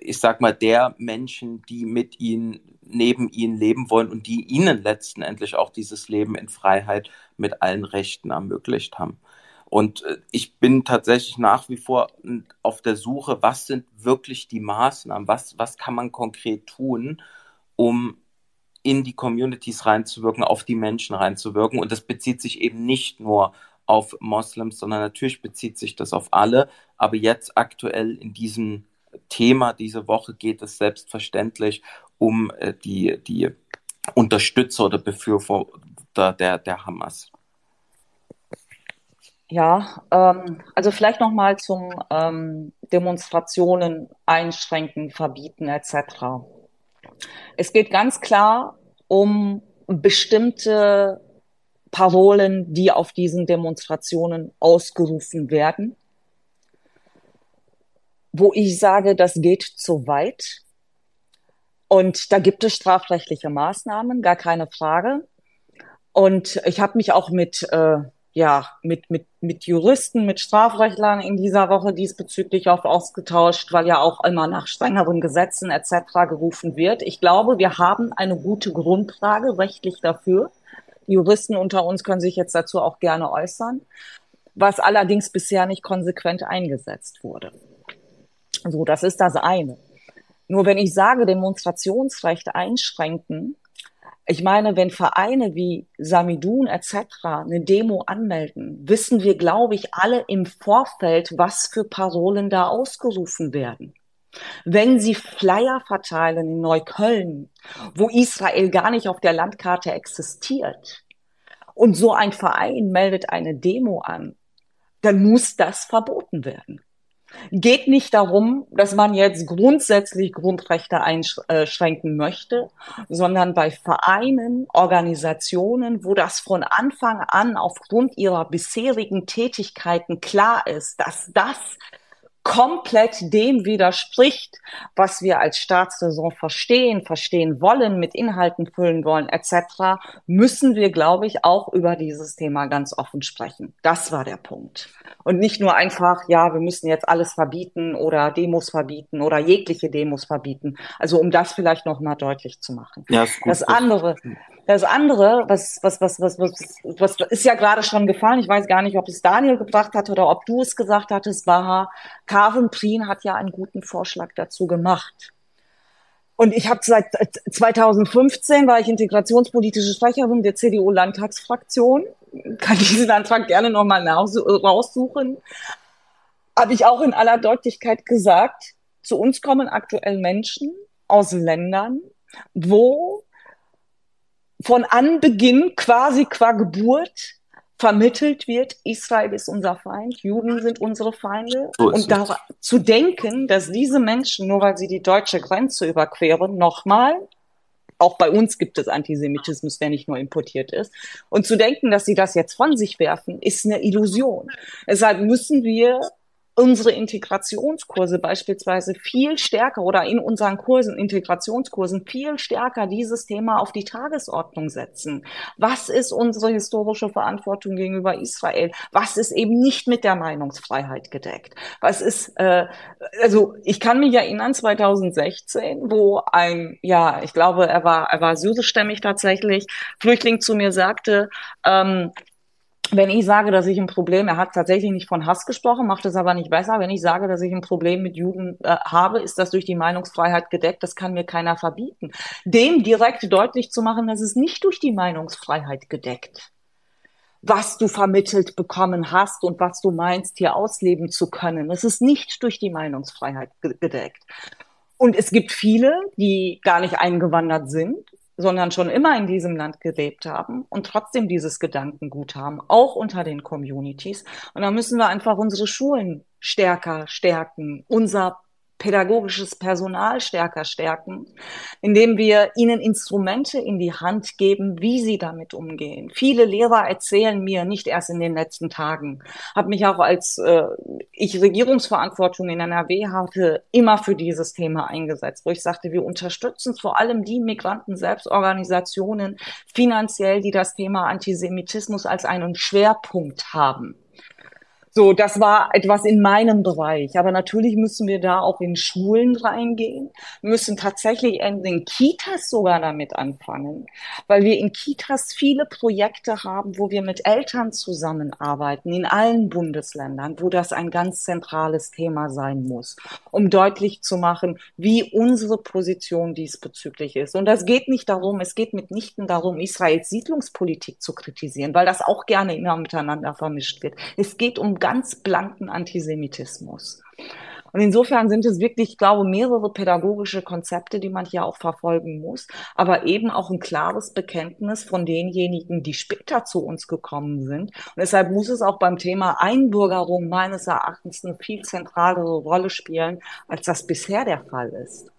ich sag mal, der Menschen, die mit ihnen, neben ihnen leben wollen und die ihnen letzten Endlich auch dieses Leben in Freiheit mit allen Rechten ermöglicht haben. Und äh, ich bin tatsächlich nach wie vor auf der Suche, was sind wirklich die Maßnahmen, was, was kann man konkret tun, um in die Communities reinzuwirken, auf die Menschen reinzuwirken. Und das bezieht sich eben nicht nur auf Moslems, sondern natürlich bezieht sich das auf alle. Aber jetzt aktuell in diesem Thema diese Woche geht es selbstverständlich um äh, die, die Unterstützer oder Befürworter der, der Hamas. Ja, ähm, also vielleicht noch mal zum ähm, Demonstrationen einschränken, verbieten etc. Es geht ganz klar um bestimmte Parolen, die auf diesen Demonstrationen ausgerufen werden, wo ich sage, das geht zu weit. Und da gibt es strafrechtliche Maßnahmen, gar keine Frage. Und ich habe mich auch mit äh, ja, mit, mit, mit Juristen, mit Strafrechtlern in dieser Woche diesbezüglich oft ausgetauscht, weil ja auch immer nach strengeren Gesetzen etc. gerufen wird. Ich glaube, wir haben eine gute Grundlage rechtlich dafür. Die Juristen unter uns können sich jetzt dazu auch gerne äußern, was allerdings bisher nicht konsequent eingesetzt wurde. So, das ist das eine. Nur wenn ich sage, Demonstrationsrecht einschränken, ich meine, wenn Vereine wie Samidun etc. eine Demo anmelden, wissen wir, glaube ich, alle im Vorfeld, was für Parolen da ausgerufen werden. Wenn sie Flyer verteilen in Neukölln, wo Israel gar nicht auf der Landkarte existiert, und so ein Verein meldet eine Demo an, dann muss das verboten werden geht nicht darum, dass man jetzt grundsätzlich Grundrechte einschränken möchte, sondern bei Vereinen, Organisationen, wo das von Anfang an aufgrund ihrer bisherigen Tätigkeiten klar ist, dass das komplett dem widerspricht, was wir als Staatsräson verstehen, verstehen wollen, mit Inhalten füllen wollen, etc., müssen wir, glaube ich, auch über dieses Thema ganz offen sprechen. Das war der Punkt. Und nicht nur einfach, ja, wir müssen jetzt alles verbieten oder Demos verbieten oder jegliche Demos verbieten. Also um das vielleicht nochmal deutlich zu machen. Ja, gut, das andere, das andere, was, was, was, was, was, was ist ja gerade schon gefallen. Ich weiß gar nicht, ob es Daniel gebracht hat oder ob du es gesagt hattest, war, Karen Prien hat ja einen guten Vorschlag dazu gemacht. Und ich habe seit 2015 war ich integrationspolitische Sprecherin der CDU-Landtagsfraktion. Kann diesen Antrag gerne nochmal raussuchen. Habe ich auch in aller Deutlichkeit gesagt, zu uns kommen aktuell Menschen aus Ländern, wo von Anbeginn quasi qua Geburt vermittelt wird, Israel ist unser Feind, Juden sind unsere Feinde. So und da zu denken, dass diese Menschen, nur weil sie die deutsche Grenze überqueren, nochmal, auch bei uns gibt es Antisemitismus, der nicht nur importiert ist, und zu denken, dass sie das jetzt von sich werfen, ist eine Illusion. Deshalb müssen wir unsere Integrationskurse beispielsweise viel stärker oder in unseren Kursen, Integrationskursen viel stärker dieses Thema auf die Tagesordnung setzen. Was ist unsere historische Verantwortung gegenüber Israel? Was ist eben nicht mit der Meinungsfreiheit gedeckt? Was ist, äh, also ich kann mich erinnern, 2016, wo ein, ja, ich glaube, er war, er war syrischstämmig tatsächlich, Flüchtling zu mir sagte, ähm, wenn ich sage, dass ich ein Problem, er hat tatsächlich nicht von Hass gesprochen, macht es aber nicht besser. Wenn ich sage, dass ich ein Problem mit Juden äh, habe, ist das durch die Meinungsfreiheit gedeckt. Das kann mir keiner verbieten. Dem direkt deutlich zu machen, dass es nicht durch die Meinungsfreiheit gedeckt was du vermittelt bekommen hast und was du meinst, hier ausleben zu können. Es ist nicht durch die Meinungsfreiheit gedeckt. Und es gibt viele, die gar nicht eingewandert sind sondern schon immer in diesem Land gelebt haben und trotzdem dieses Gedankengut haben, auch unter den Communities. Und da müssen wir einfach unsere Schulen stärker stärken, unser pädagogisches Personal stärker stärken, indem wir ihnen Instrumente in die Hand geben, wie sie damit umgehen. Viele Lehrer erzählen mir, nicht erst in den letzten Tagen, habe mich auch als äh, ich Regierungsverantwortung in NRW hatte, immer für dieses Thema eingesetzt, wo ich sagte, wir unterstützen vor allem die Migranten Selbstorganisationen finanziell, die das Thema Antisemitismus als einen Schwerpunkt haben. So, das war etwas in meinem Bereich. Aber natürlich müssen wir da auch in Schulen reingehen, müssen tatsächlich in den Kitas sogar damit anfangen, weil wir in Kitas viele Projekte haben, wo wir mit Eltern zusammenarbeiten, in allen Bundesländern, wo das ein ganz zentrales Thema sein muss, um deutlich zu machen, wie unsere Position diesbezüglich ist. Und das geht nicht darum, es geht mitnichten darum, Israels Siedlungspolitik zu kritisieren, weil das auch gerne immer miteinander vermischt wird. Es geht um ganz blanken Antisemitismus. Und insofern sind es wirklich, ich glaube, mehrere pädagogische Konzepte, die man hier auch verfolgen muss, aber eben auch ein klares Bekenntnis von denjenigen, die später zu uns gekommen sind. Und deshalb muss es auch beim Thema Einbürgerung meines Erachtens eine viel zentralere Rolle spielen, als das bisher der Fall ist.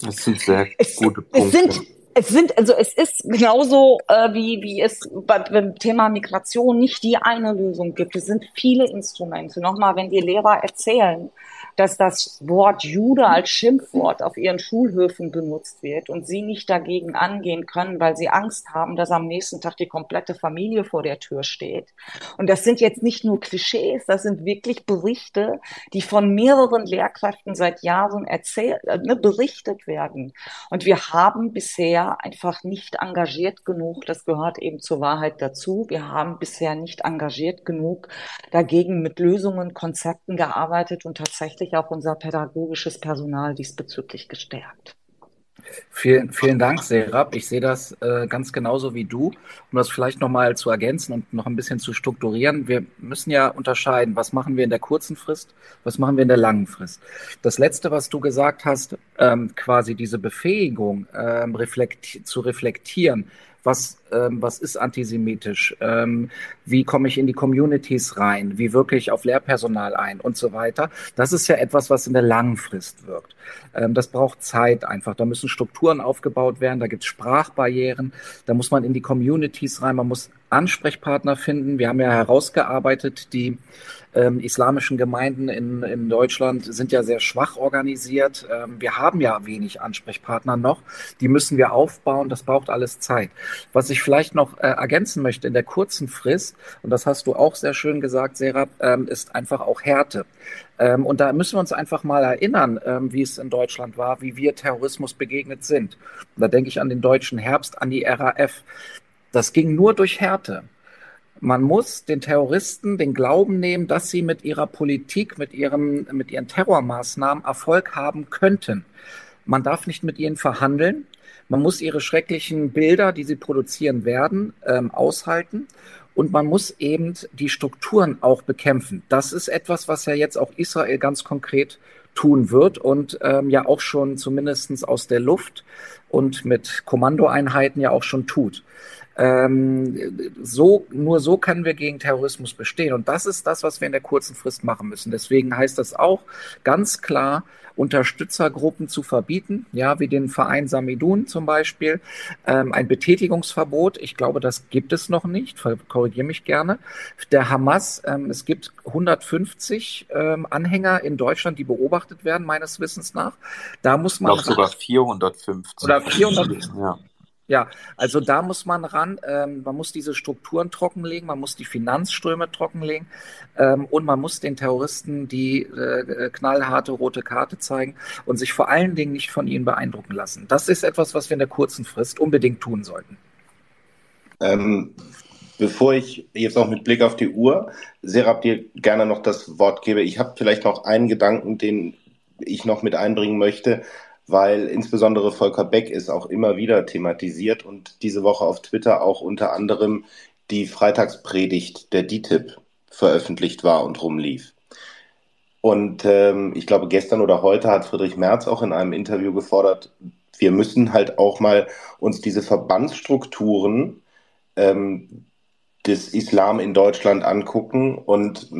Das sind sehr es, gute Punkte. Es sind, es sind, also es ist genauso, äh, wie, wie es beim Thema Migration nicht die eine Lösung gibt. Es sind viele Instrumente. Nochmal, wenn die Lehrer erzählen, dass das Wort Jude als Schimpfwort auf ihren Schulhöfen benutzt wird und sie nicht dagegen angehen können, weil sie Angst haben, dass am nächsten Tag die komplette Familie vor der Tür steht. Und das sind jetzt nicht nur Klischees, das sind wirklich Berichte, die von mehreren Lehrkräften seit Jahren erzählt, äh, ne, berichtet werden. Und wir haben bisher einfach nicht engagiert genug, das gehört eben zur Wahrheit dazu, wir haben bisher nicht engagiert genug dagegen mit Lösungen, Konzepten gearbeitet und tatsächlich tatsächlich auch unser pädagogisches Personal diesbezüglich gestärkt. Vielen, vielen Dank, Serap. Ich sehe das äh, ganz genauso wie du. Um das vielleicht nochmal zu ergänzen und noch ein bisschen zu strukturieren. Wir müssen ja unterscheiden, was machen wir in der kurzen Frist, was machen wir in der langen Frist. Das Letzte, was du gesagt hast, ähm, quasi diese Befähigung ähm, reflekti zu reflektieren, was, ähm, was ist antisemitisch, ähm, wie komme ich in die Communities rein, wie wirke ich auf Lehrpersonal ein und so weiter. Das ist ja etwas, was in der langen Frist wirkt. Ähm, das braucht Zeit einfach. Da müssen Strukturen aufgebaut werden, da gibt es Sprachbarrieren, da muss man in die Communities rein, man muss Ansprechpartner finden. Wir haben ja herausgearbeitet, die ähm, islamischen Gemeinden in, in Deutschland sind ja sehr schwach organisiert. Ähm, wir haben ja wenig Ansprechpartner noch. Die müssen wir aufbauen. Das braucht alles Zeit. Was ich vielleicht noch äh, ergänzen möchte in der kurzen Frist, und das hast du auch sehr schön gesagt, Serap, ähm, ist einfach auch Härte. Ähm, und da müssen wir uns einfach mal erinnern, ähm, wie es in Deutschland war, wie wir Terrorismus begegnet sind. Und da denke ich an den deutschen Herbst, an die RAF. Das ging nur durch Härte. Man muss den Terroristen den Glauben nehmen, dass sie mit ihrer Politik, mit, ihrem, mit ihren Terrormaßnahmen Erfolg haben könnten. Man darf nicht mit ihnen verhandeln. Man muss ihre schrecklichen Bilder, die sie produzieren werden, ähm, aushalten. Und man muss eben die Strukturen auch bekämpfen. Das ist etwas, was ja jetzt auch Israel ganz konkret tun wird und ähm, ja auch schon zumindestens aus der Luft und mit Kommandoeinheiten ja auch schon tut. Ähm, so, nur so können wir gegen Terrorismus bestehen. Und das ist das, was wir in der kurzen Frist machen müssen. Deswegen heißt das auch ganz klar, Unterstützergruppen zu verbieten, ja, wie den Verein Samidun zum Beispiel, ähm, ein Betätigungsverbot. Ich glaube, das gibt es noch nicht. Korrigiere mich gerne. Der Hamas, ähm, es gibt 150 ähm, Anhänger in Deutschland, die beobachtet werden, meines Wissens nach. Da muss man. Noch sogar 450. Oder 400. Ja. Ja, also da muss man ran. Ähm, man muss diese Strukturen trockenlegen, man muss die Finanzströme trockenlegen ähm, und man muss den Terroristen die äh, knallharte rote Karte zeigen und sich vor allen Dingen nicht von ihnen beeindrucken lassen. Das ist etwas, was wir in der kurzen Frist unbedingt tun sollten. Ähm, bevor ich jetzt auch mit Blick auf die Uhr Serap dir gerne noch das Wort gebe, ich habe vielleicht noch einen Gedanken, den ich noch mit einbringen möchte weil insbesondere Volker Beck ist auch immer wieder thematisiert und diese Woche auf Twitter auch unter anderem die Freitagspredigt der DITIB veröffentlicht war und rumlief. Und ähm, ich glaube, gestern oder heute hat Friedrich Merz auch in einem Interview gefordert, wir müssen halt auch mal uns diese Verbandsstrukturen ähm, des Islam in Deutschland angucken und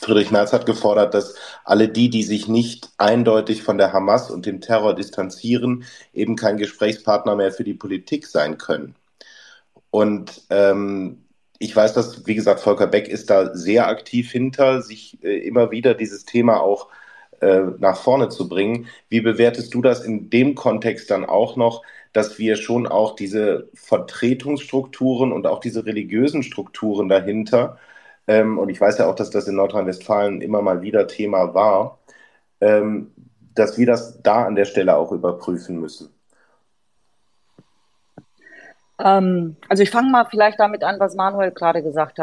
Friedrich Merz hat gefordert, dass alle die, die sich nicht eindeutig von der Hamas und dem Terror distanzieren, eben kein Gesprächspartner mehr für die Politik sein können. Und ähm, ich weiß, dass, wie gesagt, Volker Beck ist da sehr aktiv hinter, sich äh, immer wieder dieses Thema auch äh, nach vorne zu bringen. Wie bewertest du das in dem Kontext dann auch noch, dass wir schon auch diese Vertretungsstrukturen und auch diese religiösen Strukturen dahinter ähm, und ich weiß ja auch, dass das in Nordrhein-Westfalen immer mal wieder Thema war, ähm, dass wir das da an der Stelle auch überprüfen müssen. Ähm, also ich fange mal vielleicht damit an, was Manuel gerade gesagt,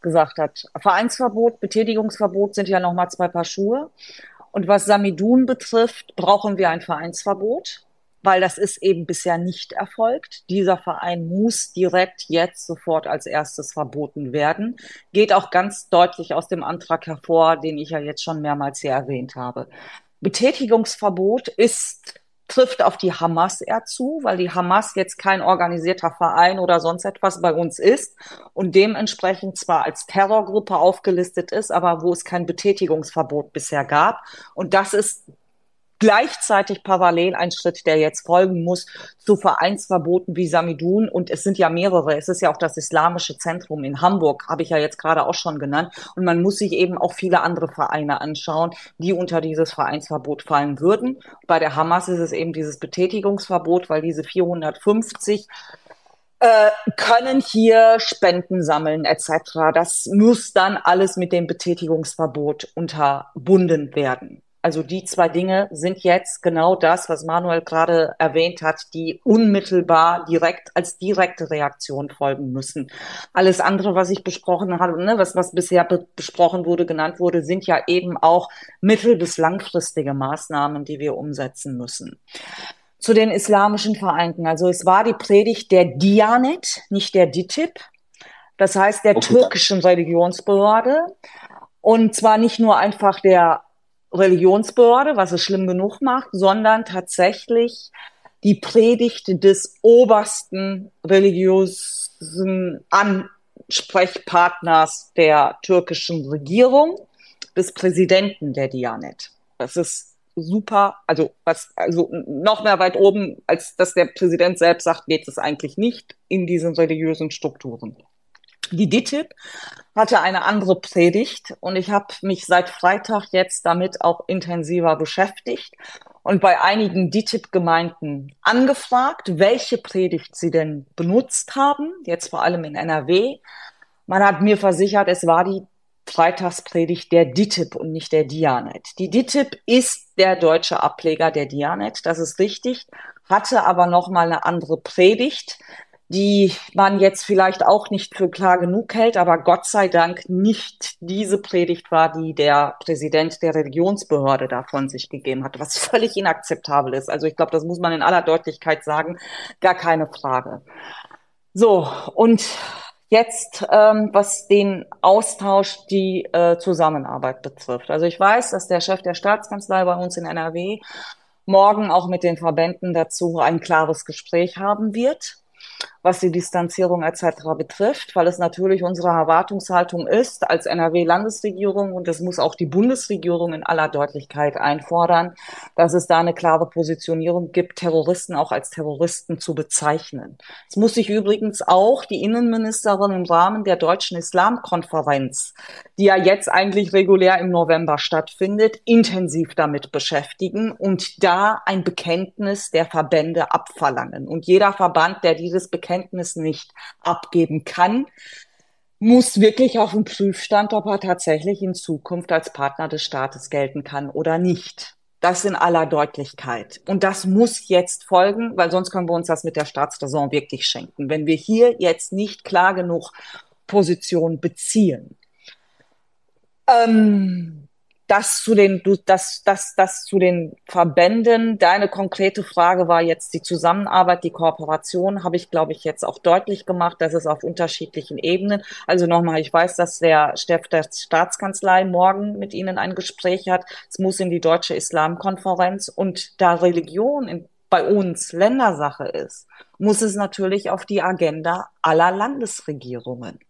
gesagt hat. Vereinsverbot, Betätigungsverbot sind ja nochmal zwei Paar Schuhe. Und was Samidun betrifft, brauchen wir ein Vereinsverbot weil das ist eben bisher nicht erfolgt. Dieser Verein muss direkt jetzt sofort als erstes verboten werden. Geht auch ganz deutlich aus dem Antrag hervor, den ich ja jetzt schon mehrmals hier erwähnt habe. Betätigungsverbot ist trifft auf die Hamas eher zu, weil die Hamas jetzt kein organisierter Verein oder sonst etwas bei uns ist und dementsprechend zwar als Terrorgruppe aufgelistet ist, aber wo es kein Betätigungsverbot bisher gab. Und das ist gleichzeitig parallel ein Schritt, der jetzt folgen muss zu Vereinsverboten wie Samidun. Und es sind ja mehrere. Es ist ja auch das Islamische Zentrum in Hamburg, habe ich ja jetzt gerade auch schon genannt. Und man muss sich eben auch viele andere Vereine anschauen, die unter dieses Vereinsverbot fallen würden. Bei der Hamas ist es eben dieses Betätigungsverbot, weil diese 450 äh, können hier Spenden sammeln etc. Das muss dann alles mit dem Betätigungsverbot unterbunden werden. Also die zwei Dinge sind jetzt genau das, was Manuel gerade erwähnt hat, die unmittelbar direkt als direkte Reaktion folgen müssen. Alles andere, was ich besprochen habe, ne, was, was bisher be besprochen wurde, genannt wurde, sind ja eben auch mittel- bis langfristige Maßnahmen, die wir umsetzen müssen. Zu den islamischen Vereinten. Also es war die Predigt der Dianet, nicht der DITIB. Das heißt der okay. türkischen Religionsbehörde. Und zwar nicht nur einfach der Religionsbehörde, was es schlimm genug macht, sondern tatsächlich die Predigt des obersten religiösen Ansprechpartners der türkischen Regierung, des Präsidenten der Dianet. Das ist super, also was, also noch mehr weit oben, als dass der Präsident selbst sagt, geht es eigentlich nicht in diesen religiösen Strukturen. Die DITIB hatte eine andere Predigt und ich habe mich seit Freitag jetzt damit auch intensiver beschäftigt und bei einigen DITIB-Gemeinden angefragt, welche Predigt sie denn benutzt haben, jetzt vor allem in NRW. Man hat mir versichert, es war die Freitagspredigt der DITIB und nicht der Dianet. Die DITIB ist der deutsche Ableger der Dianet, das ist richtig, hatte aber noch mal eine andere Predigt die man jetzt vielleicht auch nicht für klar genug hält, aber Gott sei Dank nicht diese Predigt war, die der Präsident der Religionsbehörde da von sich gegeben hat, was [laughs] völlig inakzeptabel ist. Also ich glaube, das muss man in aller Deutlichkeit sagen, gar keine Frage. So, und jetzt, ähm, was den Austausch, die äh, Zusammenarbeit betrifft. Also ich weiß, dass der Chef der Staatskanzlei bei uns in NRW morgen auch mit den Verbänden dazu ein klares Gespräch haben wird was die Distanzierung etc. betrifft, weil es natürlich unsere Erwartungshaltung ist als NRW-Landesregierung und das muss auch die Bundesregierung in aller Deutlichkeit einfordern, dass es da eine klare Positionierung gibt, Terroristen auch als Terroristen zu bezeichnen. Es muss sich übrigens auch die Innenministerin im Rahmen der Deutschen Islamkonferenz, die ja jetzt eigentlich regulär im November stattfindet, intensiv damit beschäftigen und da ein Bekenntnis der Verbände abverlangen. Und jeder Verband, der dieses Bekenntnis nicht abgeben kann, muss wirklich auf dem Prüfstand, ob er tatsächlich in Zukunft als Partner des Staates gelten kann oder nicht. Das in aller Deutlichkeit. Und das muss jetzt folgen, weil sonst können wir uns das mit der Staatsräson wirklich schenken. Wenn wir hier jetzt nicht klar genug Position beziehen. Ähm, das zu den, du, das, das, das zu den Verbänden. Deine konkrete Frage war jetzt die Zusammenarbeit, die Kooperation, habe ich, glaube ich, jetzt auch deutlich gemacht. Das ist auf unterschiedlichen Ebenen. Also nochmal, ich weiß, dass der Chef der Staatskanzlei morgen mit Ihnen ein Gespräch hat. Es muss in die Deutsche Islamkonferenz und da Religion in, bei uns Ländersache ist, muss es natürlich auf die Agenda aller Landesregierungen.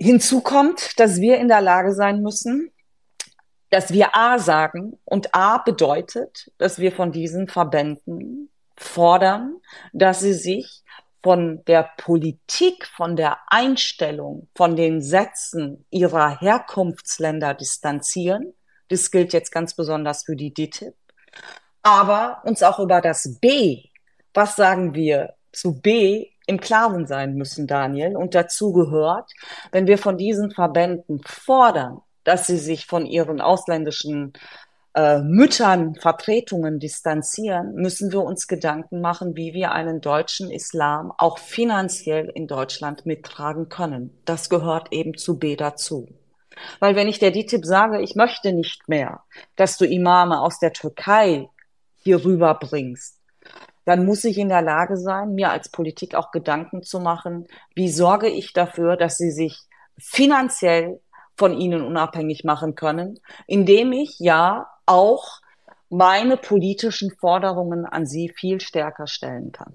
Hinzu kommt, dass wir in der Lage sein müssen, dass wir A sagen und A bedeutet, dass wir von diesen Verbänden fordern, dass sie sich von der Politik, von der Einstellung, von den Sätzen ihrer Herkunftsländer distanzieren. Das gilt jetzt ganz besonders für die DITIB. Aber uns auch über das B, was sagen wir zu B, im Klaren sein müssen, Daniel. Und dazu gehört, wenn wir von diesen Verbänden fordern, dass sie sich von ihren ausländischen äh, Müttern, Vertretungen distanzieren, müssen wir uns Gedanken machen, wie wir einen deutschen Islam auch finanziell in Deutschland mittragen können. Das gehört eben zu B dazu. Weil wenn ich der DITIB sage, ich möchte nicht mehr, dass du Imame aus der Türkei hier rüberbringst, dann muss ich in der Lage sein, mir als Politik auch Gedanken zu machen, wie sorge ich dafür, dass sie sich finanziell von ihnen unabhängig machen können, indem ich ja auch meine politischen Forderungen an sie viel stärker stellen kann.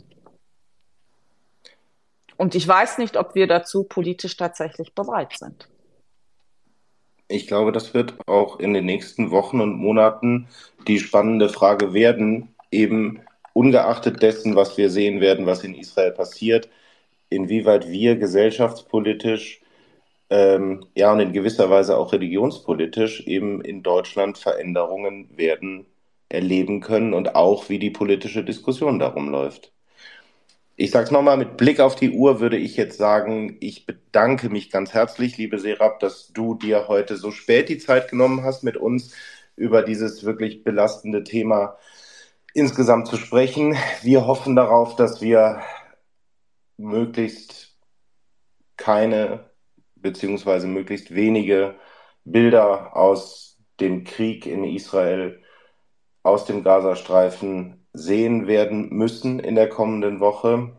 Und ich weiß nicht, ob wir dazu politisch tatsächlich bereit sind. Ich glaube, das wird auch in den nächsten Wochen und Monaten die spannende Frage werden, eben ungeachtet dessen, was wir sehen werden, was in Israel passiert, inwieweit wir gesellschaftspolitisch ähm, ja und in gewisser Weise auch religionspolitisch eben in Deutschland Veränderungen werden erleben können und auch wie die politische Diskussion darum läuft. Ich sage es nochmal, mit Blick auf die Uhr würde ich jetzt sagen, ich bedanke mich ganz herzlich, liebe Serap, dass du dir heute so spät die Zeit genommen hast, mit uns über dieses wirklich belastende Thema insgesamt zu sprechen. Wir hoffen darauf, dass wir möglichst keine beziehungsweise möglichst wenige Bilder aus dem Krieg in Israel, aus dem Gazastreifen sehen werden müssen in der kommenden Woche.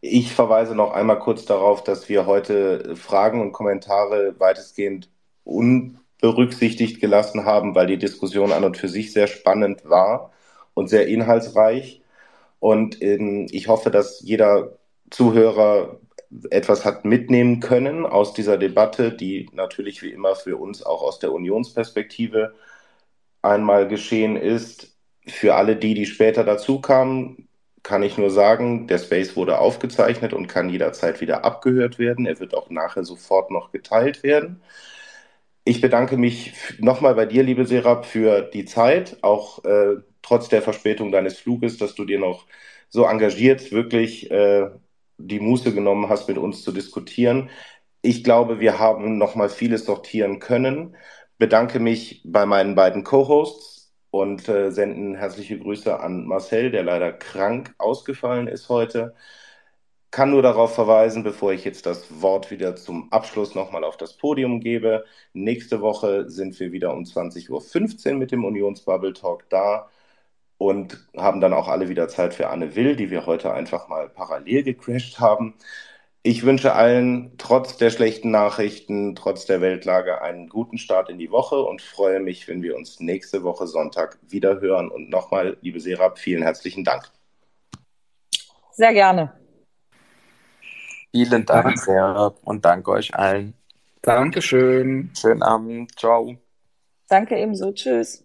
Ich verweise noch einmal kurz darauf, dass wir heute Fragen und Kommentare weitestgehend un berücksichtigt gelassen haben, weil die Diskussion an und für sich sehr spannend war und sehr inhaltsreich. Und ähm, ich hoffe, dass jeder Zuhörer etwas hat mitnehmen können aus dieser Debatte, die natürlich wie immer für uns auch aus der Unionsperspektive einmal geschehen ist. Für alle die, die später dazu kamen, kann ich nur sagen, der Space wurde aufgezeichnet und kann jederzeit wieder abgehört werden. Er wird auch nachher sofort noch geteilt werden. Ich bedanke mich nochmal bei dir, liebe Serap, für die Zeit, auch äh, trotz der Verspätung deines Fluges, dass du dir noch so engagiert wirklich äh, die Muße genommen hast, mit uns zu diskutieren. Ich glaube, wir haben nochmal vieles sortieren können. Bedanke mich bei meinen beiden Co-Hosts, und äh, senden herzliche Grüße an Marcel, der leider krank ausgefallen ist heute. Kann nur darauf verweisen, bevor ich jetzt das Wort wieder zum Abschluss nochmal auf das Podium gebe. Nächste Woche sind wir wieder um 20.15 Uhr mit dem Unionsbubble Talk da und haben dann auch alle wieder Zeit für Anne Will, die wir heute einfach mal parallel gecrashed haben. Ich wünsche allen trotz der schlechten Nachrichten, trotz der Weltlage einen guten Start in die Woche und freue mich, wenn wir uns nächste Woche Sonntag wieder hören. Und nochmal, liebe Serap, vielen herzlichen Dank. Sehr gerne. Vielen Dank, Serap, und danke euch allen. Dankeschön. Schönen Abend. Ciao. Danke ebenso. Tschüss.